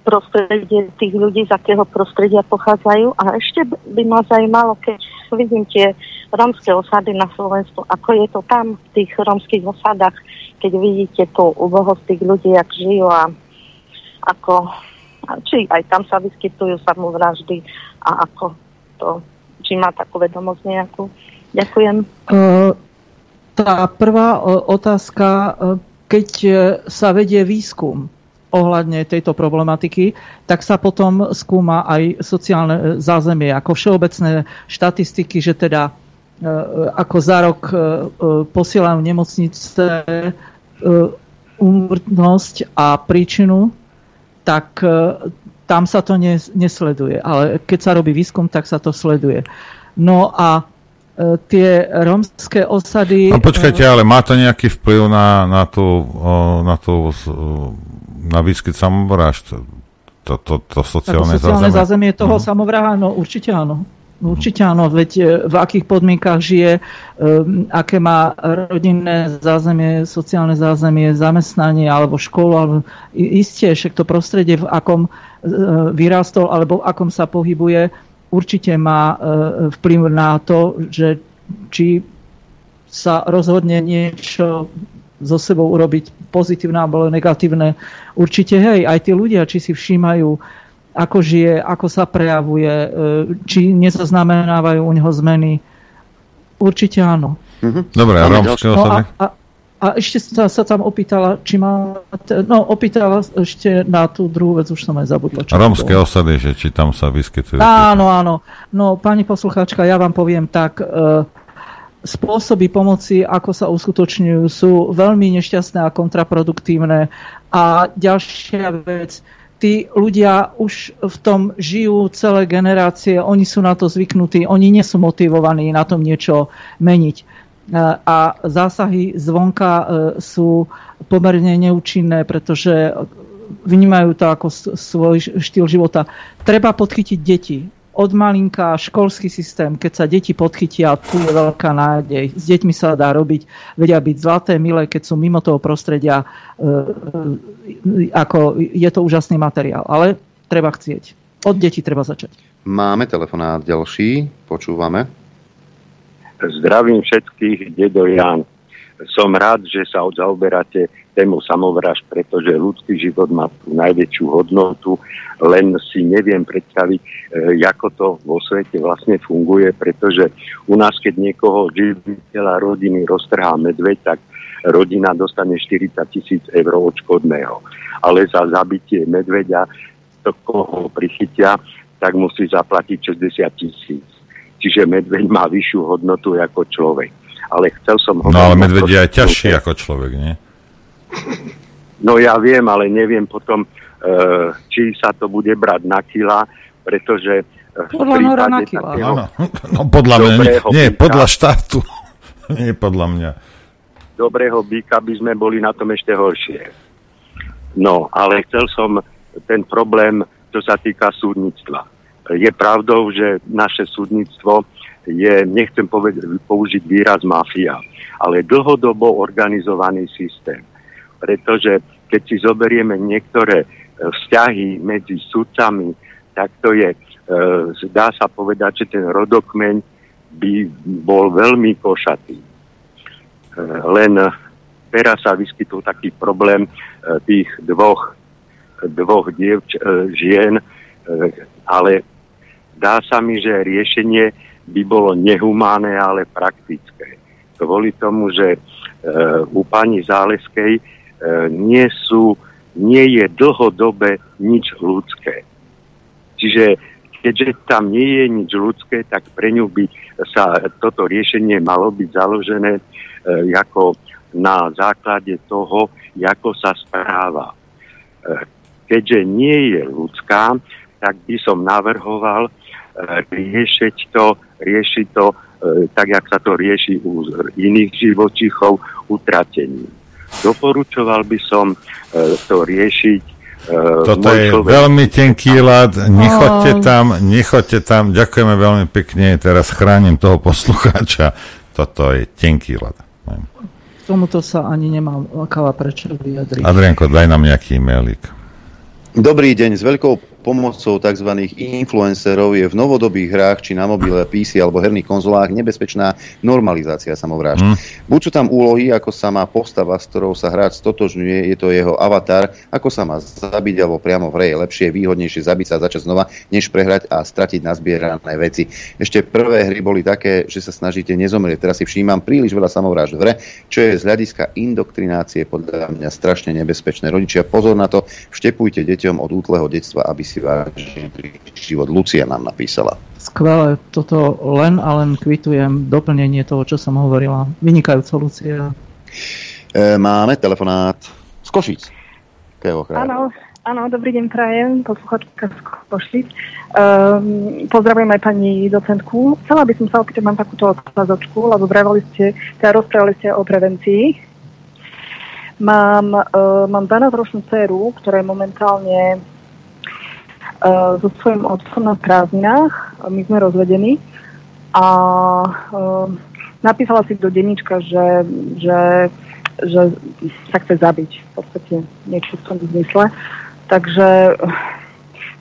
Speaker 11: prostredie tých ľudí, z akého prostredia pochádzajú. A ešte by ma zaujímalo, keď vidím tie rómske osady na Slovensku, ako je to tam v tých rómskych osadách, keď vidíte tú ubohosť tých ľudí, ak žijú a ako, či aj tam sa vyskytujú samovraždy a ako to, či má takú vedomosť nejakú. Ďakujem.
Speaker 9: Tá prvá otázka, keď sa vedie výskum ohľadne tejto problematiky, tak sa potom skúma aj sociálne zázemie, ako všeobecné štatistiky, že teda ako za rok posielajú nemocnice úmrtnosť a príčinu, tak e, tam sa to nesleduje. Ale keď sa robí výskum, tak sa to sleduje. No a e, tie romské osady...
Speaker 3: No počkajte, ale má to nejaký vplyv na, na tú, na tú na výskyt samovrážd? To, to, to sociálne, to sociálne
Speaker 9: zázemie, zázemie toho uh-huh. samovraha? No určite áno. Určite áno, veď e, v akých podmienkach žije, um, aké má rodinné zázemie, sociálne zázemie, zamestnanie alebo školu, alebo isté, však to prostredie, v akom uh, vyrástol alebo v akom sa pohybuje, určite má uh, vplyv na to, že či sa rozhodne niečo so sebou urobiť pozitívne alebo negatívne. Určite hej, aj tí ľudia, či si všímajú ako žije, ako sa prejavuje, e, či nezaznamenávajú u neho zmeny. Určite áno.
Speaker 3: Mhm. Dobre, a
Speaker 9: no a, a, a ešte sa, sa tam opýtala, či má... No, opýtala ešte na tú druhú vec, už som aj zabudla.
Speaker 3: Rómske osady, že či tam sa vyskytujú.
Speaker 9: Áno, áno. No, pani poslucháčka, ja vám poviem tak... E, spôsoby pomoci, ako sa uskutočňujú, sú veľmi nešťastné a kontraproduktívne. A ďalšia vec, tí ľudia už v tom žijú celé generácie, oni sú na to zvyknutí, oni nie sú motivovaní na tom niečo meniť. E, a zásahy zvonka e, sú pomerne neúčinné, pretože vnímajú to ako svoj štýl života. Treba podchytiť deti od malinka školský systém, keď sa deti podchytia, tu je veľká nádej. S deťmi sa dá robiť, vedia byť zlaté, milé, keď sú mimo toho prostredia, e, ako je to úžasný materiál. Ale treba chcieť. Od detí treba začať.
Speaker 2: Máme telefonát ďalší, počúvame.
Speaker 12: Zdravím všetkých, dedo Jan. Som rád, že sa zaoberáte tému samovraž, pretože ľudský život má tú najväčšiu hodnotu, len si neviem predstaviť, e, ako to vo svete vlastne funguje, pretože u nás, keď niekoho živiteľa rodiny roztrhá medveď, tak rodina dostane 40 tisíc eur odškodného. Ale za zabitie medveďa, to koho prichytia, tak musí zaplatiť 60 tisíc. Čiže medveď má vyššiu hodnotu ako človek. Ale chcel som
Speaker 3: ho... No ale medveď je aj ťažší ako človek, nie?
Speaker 12: No ja viem, ale neviem potom, e, či sa to bude brať na kila, pretože
Speaker 9: v podľa Nora na kila.
Speaker 3: No, no podľa mňa, nie, nie podľa štátu. nie podľa mňa.
Speaker 12: Dobrého býka by sme boli na tom ešte horšie. No, ale chcel som ten problém, čo sa týka súdnictva. Je pravdou, že naše súdnictvo je, nechcem povedať, použiť výraz mafia, ale dlhodobo organizovaný systém pretože keď si zoberieme niektoré e, vzťahy medzi sudcami, tak to je dá sa povedať, že ten rodokmeň by bol veľmi košatý. E, len teraz sa vyskytol taký problém e, tých dvoch, dvoch dievč, e, žien, ale dá sa mi, že riešenie by bolo nehumánne, ale praktické. Kvôli tomu, že u pani Záleskej nie sú, nie je dlhodobé nič ľudské. Čiže keďže tam nie je nič ľudské, tak pre ňu by sa toto riešenie malo byť založené e, ako na základe toho, ako sa správa. E, keďže nie je ľudská, tak by som navrhoval e, riešiť to, riešiť to e, tak, jak sa to rieši u iných živočichov, utratením. Doporučoval by som e, to riešiť
Speaker 3: Toto je človek. veľmi tenký ľad, nechoďte tam, nechoďte tam, ďakujeme veľmi pekne, teraz chránim toho poslucháča, toto je tenký ľad.
Speaker 9: Tomuto sa ani nemám káva prečo vyjadriť.
Speaker 3: Adrianko, daj nám nejaký e-mailik.
Speaker 2: Dobrý deň, s veľkou pomocou tzv. influencerov je v novodobých hrách, či na mobile, PC alebo herných konzolách nebezpečná normalizácia samovrážd. Mm. Buď sú tam úlohy, ako sa má postava, s ktorou sa hráč stotožňuje, je to jeho avatar, ako sa má zabiť alebo priamo v hre je lepšie, výhodnejšie zabiť sa a začať znova, než prehrať a stratiť nazbierané veci. Ešte prvé hry boli také, že sa snažíte nezomrieť. Teraz si všímam príliš veľa samovrážd v hre, čo je z hľadiska indoktrinácie podľa mňa strašne nebezpečné. Rodičia, pozor na to, vštepujte deťom od útleho detstva, aby si si vážili život. Lucia nám napísala.
Speaker 9: Skvelé, toto len a len kvitujem doplnenie toho, čo som hovorila. Vynikajúco, Lucia.
Speaker 2: E, máme telefonát z Košíc.
Speaker 13: Áno, áno, dobrý deň prajem, posluchačka z Košíc. Um, pozdravujem aj pani docentku. Chcela by som sa opýtať, mám takúto otázočku, lebo vravali ste, teda rozprávali ste o prevencii. Mám, uh, mám 12-ročnú dceru, ktorá je momentálne so svojím otcom na prázdninách. My sme rozvedení a uh, napísala si do denníčka, že, že, že sa chce zabiť. V podstate niečo v tom zmysle. Takže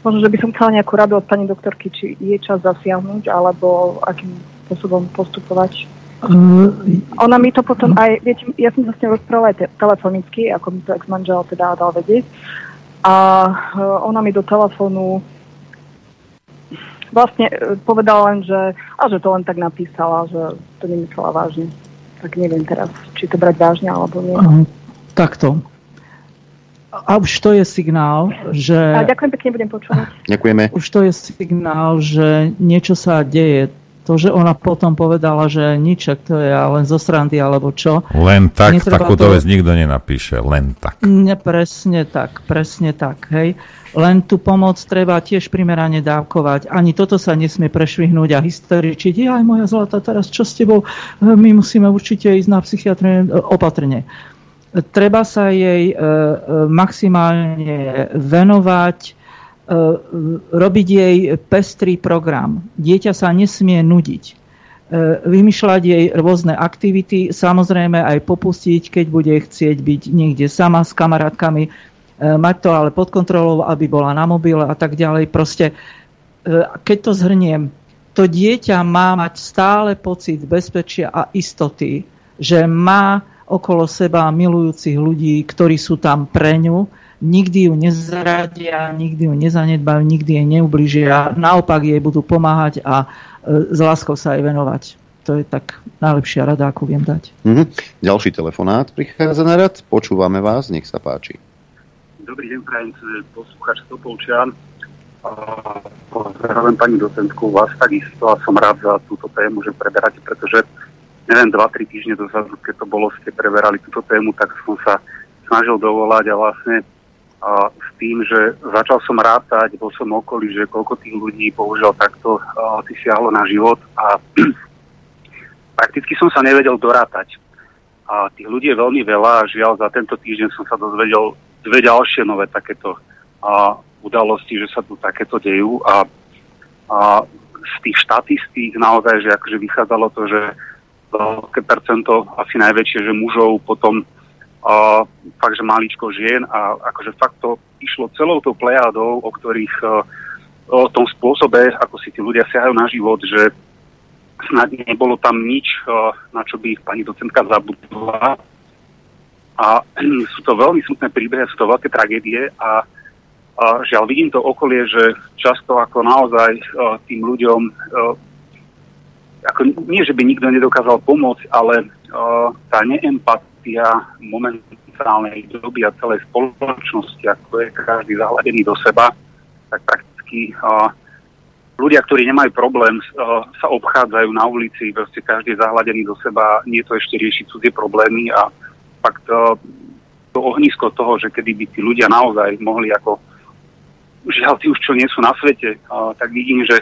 Speaker 13: možno, že by som chcela nejakú radu od pani doktorky, či je čas zasiahnuť, alebo akým spôsobom postupovať. Mm. Ona mi to potom aj, viete, ja som sa s ňou rozprávala aj te- telefonicky, ako mi to ex-manžel teda dal vedieť a e, ona mi do telefónu vlastne e, povedala len, že, a že to len tak napísala, že to nemyslela vážne. Tak neviem teraz, či to brať vážne alebo nie. Uh,
Speaker 9: takto. A už to je signál, že... A
Speaker 13: ďakujem pekne, budem počúvať.
Speaker 2: Ďakujeme.
Speaker 9: Už to je signál, že niečo sa deje to, že ona potom povedala, že ničak to je len zo srandy alebo čo.
Speaker 3: Len tak, takúto to... vec nikto nenapíše, len tak.
Speaker 9: Ne, presne tak, presne tak, hej. Len tú pomoc treba tiež primerane dávkovať. Ani toto sa nesmie prešvihnúť a historičiť. Aj moja zlata, teraz čo s tebou? My musíme určite ísť na psychiatriu opatrne. Treba sa jej e, maximálne venovať, robiť jej pestrý program. Dieťa sa nesmie nudiť. E, vymýšľať jej rôzne aktivity, samozrejme aj popustiť, keď bude chcieť byť niekde sama s kamarátkami, e, mať to ale pod kontrolou, aby bola na mobile a tak ďalej. Proste, keď to zhrniem, to dieťa má mať stále pocit bezpečia a istoty, že má okolo seba milujúcich ľudí, ktorí sú tam pre ňu, nikdy ju nezradia, nikdy ju nezanedbajú, nikdy jej neubližia, naopak jej budú pomáhať a e, s láskou sa aj venovať. To je tak najlepšia rada, ako viem dať.
Speaker 2: Mm-hmm. Ďalší telefonát prichádza na rad. Počúvame vás, nech sa páči.
Speaker 14: Dobrý deň, prajem poslúchač Topolčian. Pozdravujem pani docentku, vás takisto a som rád za túto tému, že preberáte, pretože neviem, 2-3 týždne dozadu, keď to bolo, ste preberali túto tému, tak som sa snažil dovolať a vlastne a s tým, že začal som rátať, bol som okolí, že koľko tých ľudí bohužiaľ takto uh, si siahlo na život a prakticky som sa nevedel dorátať. A tých ľudí je veľmi veľa a žiaľ za tento týždeň som sa dozvedel dve ďalšie nové takéto uh, udalosti, že sa tu takéto dejú a, a z tých štatistík naozaj, že akože vychádzalo to, že veľké percento, asi najväčšie, že mužov potom a fakt, že maličko žien a akože fakt to išlo celou tou plejádou, o ktorých uh, o tom spôsobe, ako si tí ľudia siahajú na život, že snad nebolo tam nič, na čo by pani docentka zabudla. A sú to veľmi smutné príbehy, sú to veľké tragédie a, a žiaľ vidím to okolie, že často ako naozaj tým ľuďom ako nie, že by nikto nedokázal pomôcť, ale tá neempatia momentálnej doby a celej spoločnosti, ako je každý zahladený do seba, tak prakticky ľudia, ktorí nemajú problém, sa obchádzajú na ulici, proste každý je zahladený do seba, nie to ešte riešiť cudzie problémy a fakt to ohnisko toho, že kedy by tí ľudia naozaj mohli ako žiaľ, tí už čo nie sú na svete, tak vidím, že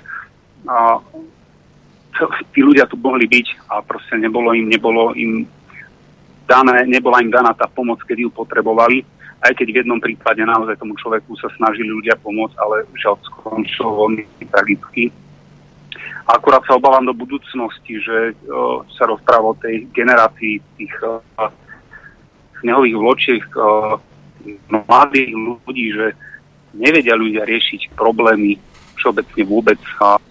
Speaker 14: tí ľudia tu mohli byť a proste nebolo im, nebolo im dané, nebola im daná tá pomoc, keď ju potrebovali aj keď v jednom prípade naozaj tomu človeku sa snažili ľudia pomôcť, ale žiaľ skončilo veľmi tragicky. Akurát sa obávam do budúcnosti, že o, sa rozpráva o tej generácii tých o, snehových vločiek o, mladých ľudí, že nevedia ľudia riešiť problémy všeobecne vôbec a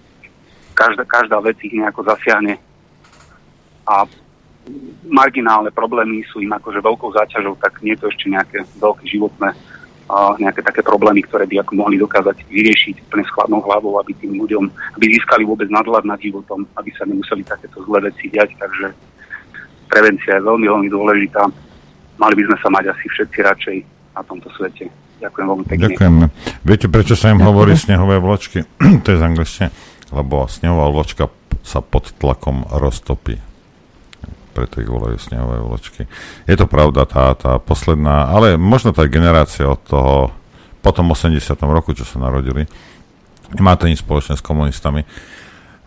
Speaker 14: každá, každá vec ich nejako zasiahne. A marginálne problémy sú im akože veľkou záťažou, tak nie je to ešte nejaké veľké životné nejaké také problémy, ktoré by ako mohli dokázať vyriešiť úplne s chladnou hlavou, aby tým ľuďom, aby získali vôbec nadhľad nad životom, aby sa nemuseli takéto zlé veci diať. Takže prevencia je veľmi, veľmi dôležitá. Mali by sme sa mať asi všetci radšej na tomto svete. Ďakujem veľmi pekne.
Speaker 3: Ďakujem. Viete, prečo sa im hovorí snehové vločky? to je z angličtine. Lebo snehová vločka sa pod tlakom roztopí preto ich volajú snehové vločky. Je to pravda, tá, tá posledná, ale možno tá generácia od toho, po tom 80. roku, čo sa narodili, nemá to nič spoločné s komunistami.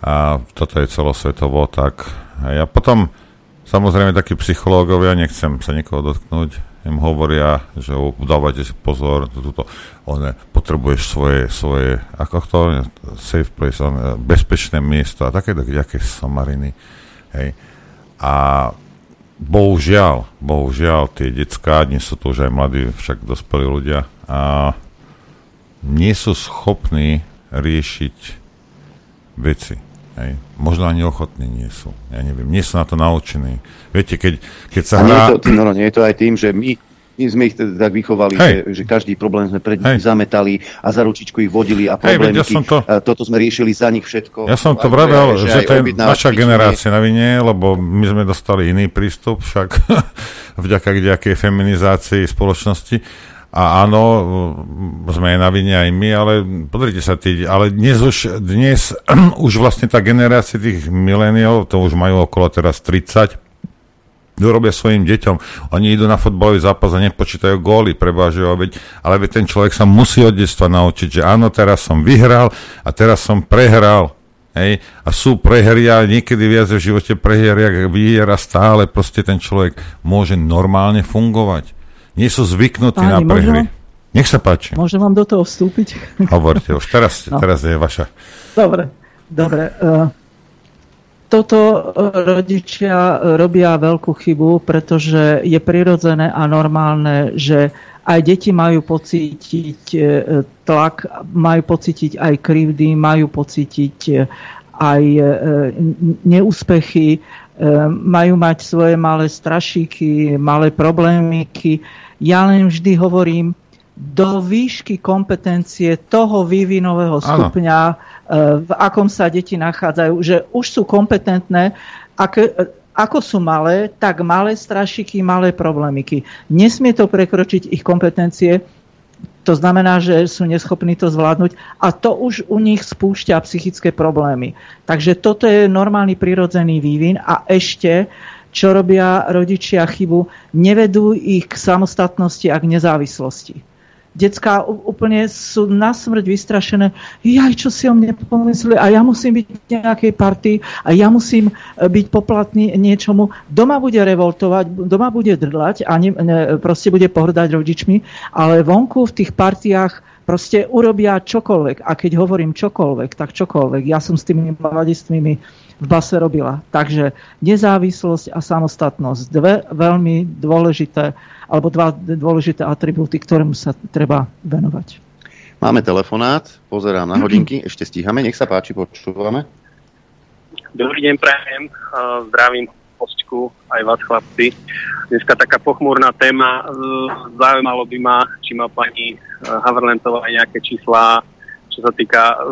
Speaker 3: A toto je celosvetovo, tak ja potom, samozrejme, takí psychológovia, nechcem sa niekoho dotknúť, im hovoria, že dávajte si pozor, tuto, one, potrebuješ svoje, svoje, ako to, safe place, on, bezpečné miesto a také, také somariny, hej a bohužiaľ, bohužiaľ, tie detská, dnes sú to už aj mladí, však dospelí ľudia, a nie sú schopní riešiť veci. Hej. Možno ani ochotní nie sú. Ja neviem, nie sú na to naučení. Viete, keď, keď sa
Speaker 2: hrá...
Speaker 3: Nie
Speaker 2: je, to, no, no, nie je to aj tým, že my my sme ich teda tak vychovali, že, že každý problém sme pred nich zametali a za ručičku ich vodili a problémy.
Speaker 3: Hey, ja to...
Speaker 2: toto sme riešili za nich všetko.
Speaker 3: Ja som to vravel, že, že to je naša generácia na vine, lebo my sme dostali iný prístup však vďaka nejakej feminizácii spoločnosti. A áno, sme na vine aj my, ale pozrite sa, tí, ale dnes už, dnes už vlastne tá generácia tých miléniov, to už majú okolo teraz 30, robia svojim deťom. Oni idú na fotbalový zápas a nepočítajú góly, prevážujú, veď, ale veď ten človek sa musí od detstva naučiť, že áno, teraz som vyhral a teraz som prehral. Hej? A sú prehry a niekedy viac v živote prehier, jak vyhiera stále, proste ten človek môže normálne fungovať. Nie sú zvyknutí Páni, na prehry. Možno, Nech sa páči.
Speaker 9: Môžem vám do toho vstúpiť?
Speaker 3: Hovorte už, teraz, no. teraz je vaša.
Speaker 9: Dobre, dobre. Uh, toto e, rodičia robia veľkú chybu, pretože je prirodzené a normálne, že aj deti majú pocítiť e, tlak, majú pocítiť aj krivdy, majú pocítiť e, aj neúspechy, majú mať svoje malé strašíky, malé problémiky. Ja len vždy hovorím, do výšky kompetencie toho vývinového stupňa, ano. Eh, v akom sa deti nachádzajú, že už sú kompetentné, ak, ako sú malé, tak malé strašiky, malé problémiky. Nesmie to prekročiť ich kompetencie, to znamená, že sú neschopní to zvládnuť a to už u nich spúšťa psychické problémy. Takže toto je normálny prirodzený vývin a ešte čo robia rodičia chybu, nevedú ich k samostatnosti a k nezávislosti Decká úplne sú na smrť vystrašené. Jaj, čo si o mne pomysleli? A ja musím byť v nejakej partii a ja musím e, byť poplatný niečomu. Doma bude revoltovať, doma bude drľať a ne, ne, proste bude pohrdať rodičmi, ale vonku v tých partiách proste urobia čokoľvek. A keď hovorím čokoľvek, tak čokoľvek. Ja som s tými mladistvými v base robila. Takže nezávislosť a samostatnosť. Dve veľmi dôležité alebo dva dôležité atribúty, ktorým sa treba venovať.
Speaker 2: Máme telefonát, pozerám na hodinky, ešte stíhame, nech sa páči, počúvame.
Speaker 15: Dobrý deň, prajem. Zdravím postku, aj vás chlapci. Dneska taká pochmúrna téma. Zaujímalo by ma, či má pani Havrlentová aj nejaké čísla, čo sa týka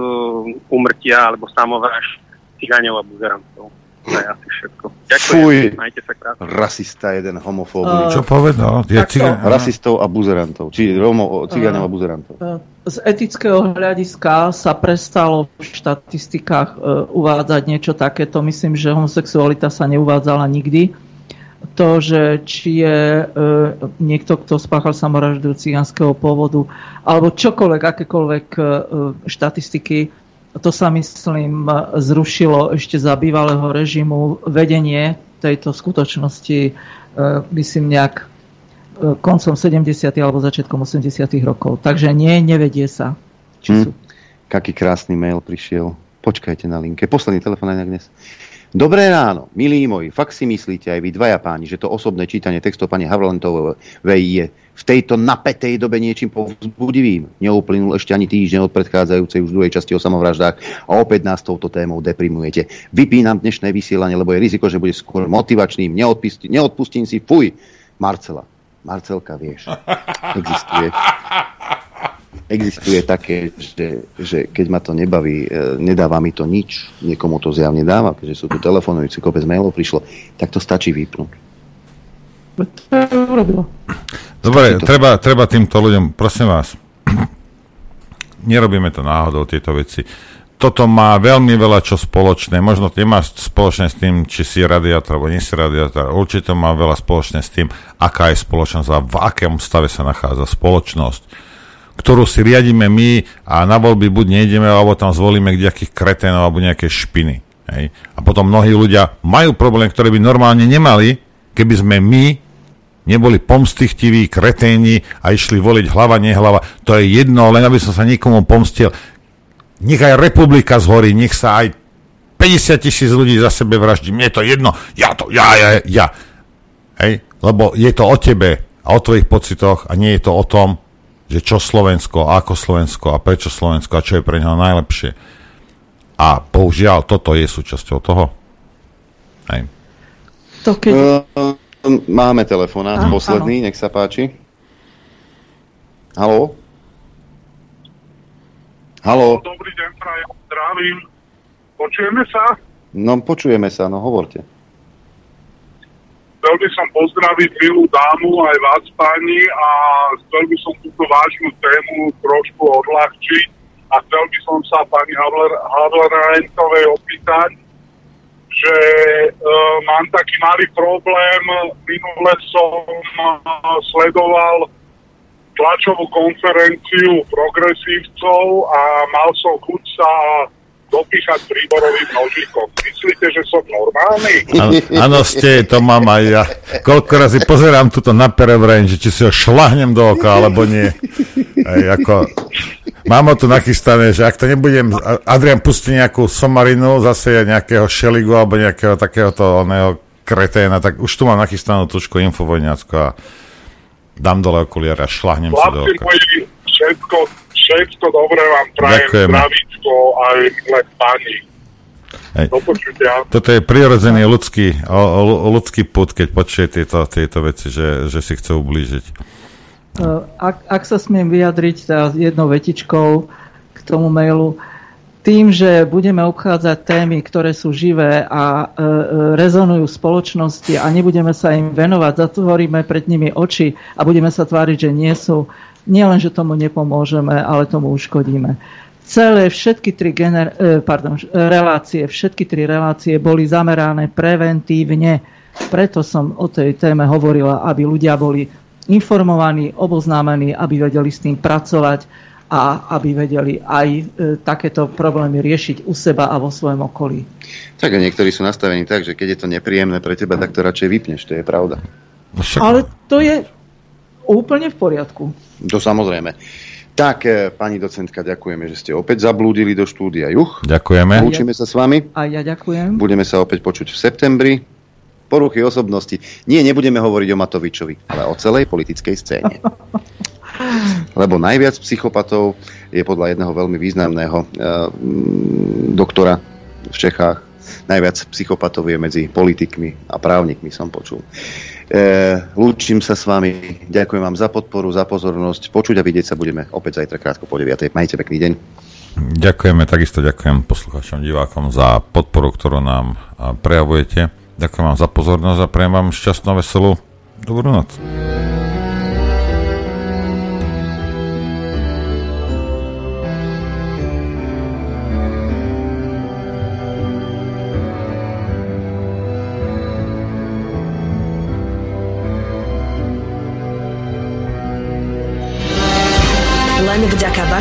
Speaker 15: umrtia alebo samovraž cigáňov a buzerantov. To je asi všetko. Ďakujem.
Speaker 2: Fuj,
Speaker 15: Majte sa krásne.
Speaker 2: rasista jeden, homofóbny.
Speaker 3: Čo povedal? Je ciga-
Speaker 2: Rasistov a buzerantov, či Romo, cigáňov a buzerantov.
Speaker 9: Z etického hľadiska sa prestalo v štatistikách e, uvádzať niečo takéto. Myslím, že homosexualita sa neuvádzala nikdy. To, že či je e, niekto, kto spáchal samovraždu cigánskeho pôvodu, alebo čokoľvek, akékoľvek e, štatistiky, to sa myslím zrušilo ešte za bývalého režimu vedenie tejto skutočnosti, e, myslím nejak e, koncom 70. alebo začiatkom 80. rokov. Takže nie, nevedie sa. Či sú.
Speaker 2: Hm. Kaký krásny mail prišiel. Počkajte na linke. Posledný telefon aj dnes. Dobré ráno, milí moji. Fakt si myslíte aj vy dvaja páni, že to osobné čítanie textov pani Havlentovej je v tejto napetej dobe niečím povzbudivým. Neuplynul ešte ani týždeň od predchádzajúcej už druhej časti o samovraždách a opäť nás touto témou deprimujete. Vypínam dnešné vysielanie, lebo je riziko, že bude skôr motivačným. Neodpustím, neodpustím si, fuj. Marcela. Marcelka, vieš, existuje existuje také, že, že keď ma to nebaví, e, nedáva mi to nič, niekomu to zjavne dáva, keďže sú tu telefonujúci, kopec mailov prišlo, tak to stačí vypnúť.
Speaker 3: Dobre, treba, treba týmto ľuďom, prosím vás, nerobíme to náhodou, tieto veci. Toto má veľmi veľa čo spoločné. Možno to nemá spoločné s tým, či si radiátor alebo nie si radiátor. Určite má veľa spoločné s tým, aká je spoločnosť a v akom stave sa nachádza spoločnosť ktorú si riadíme my a na voľby buď nejdeme, alebo tam zvolíme nejakých kreténov alebo nejaké špiny. Hej. A potom mnohí ľudia majú problém, ktoré by normálne nemali, keby sme my neboli pomstichtiví, kreténi a išli voliť hlava, nehlava. To je jedno, len aby som sa nikomu pomstil. Nech aj republika zhorí, nech sa aj 50 tisíc ľudí za sebe vraždí. Mne je to jedno, ja to, ja, ja, ja. Hej? Lebo je to o tebe a o tvojich pocitoch a nie je to o tom, že čo Slovensko, ako Slovensko a prečo Slovensko a čo je pre neho najlepšie. A bohužiaľ, toto je súčasťou toho. Hej.
Speaker 9: To keď...
Speaker 2: Uh, máme telefonát, ah, posledný, áno. nech sa páči. Haló? Haló?
Speaker 16: Dobrý deň, prajem, zdravím. Počujeme sa?
Speaker 2: No, počujeme sa, no hovorte.
Speaker 16: Chcel by som pozdraviť milú dámu aj vás, páni, a chcel by som túto vážnu tému trošku odľahčiť a chcel by som sa pani Havlerentovej opýtať, že e, mám taký malý problém. Minule som e, sledoval tlačovú konferenciu progresívcov a mal som chuť sa dopíchať príborovým nožikom. Myslíte, že som normálny?
Speaker 3: Áno, ste, to mám aj ja. Koľko razy pozerám tuto na perebrain, že či si ho šlahnem do oka, alebo nie. Aj, ako, mám ho tu nachystané, že ak to nebudem, Adrian pustí nejakú somarinu, zase nejakého šeligu, alebo nejakého takéhoto oného kreténa, tak už tu mám nachystanú tušku infovojňacko a dám dole okuliare a šlahnem si do oka.
Speaker 16: Moji, všetko, všetko dobré vám prajem, zdravíčko aj milé pani.
Speaker 3: Hej. Toto je prirodzený ľudský, ľudský put, keď počuje tieto, tieto veci, že, že si chce ublížiť.
Speaker 9: E, ak, ak sa smiem vyjadriť teraz jednou vetičkou k tomu mailu, tým, že budeme obchádzať témy, ktoré sú živé a e, e rezonujú v spoločnosti a nebudeme sa im venovať, zatvoríme pred nimi oči a budeme sa tváriť, že nie sú, nielen, že tomu nepomôžeme, ale tomu uškodíme celé všetky tri gener- e, pardon, relácie, všetky tri relácie boli zamerané preventívne. Preto som o tej téme hovorila, aby ľudia boli informovaní, oboznámení, aby vedeli s tým pracovať a aby vedeli aj e, takéto problémy riešiť u seba a vo svojom okolí.
Speaker 2: Tak a niektorí sú nastavení tak, že keď je to nepríjemné pre teba, tak to radšej vypneš, to je pravda.
Speaker 9: No Ale to je úplne v poriadku.
Speaker 2: To samozrejme. Tak, e, pani docentka, ďakujeme, že ste opäť zablúdili do štúdia Juch.
Speaker 3: Ďakujeme.
Speaker 2: Lúčime sa s vami.
Speaker 9: A ja ďakujem.
Speaker 2: Budeme sa opäť počuť v septembri. Poruchy osobnosti. Nie, nebudeme hovoriť o Matovičovi, ale o celej politickej scéne. lebo najviac psychopatov je podľa jedného veľmi významného uh, doktora v Čechách, najviac psychopatov je medzi politikmi a právnikmi, som počul. E, lúčim sa s vami, ďakujem vám za podporu, za pozornosť. Počuť a vidieť sa budeme opäť zajtra krátko po 9. Majte pekný deň.
Speaker 3: Ďakujeme, takisto ďakujem poslucháčom, divákom za podporu, ktorú nám prejavujete. Ďakujem vám za pozornosť a prejem vám šťastnú, veselú dobrú noc.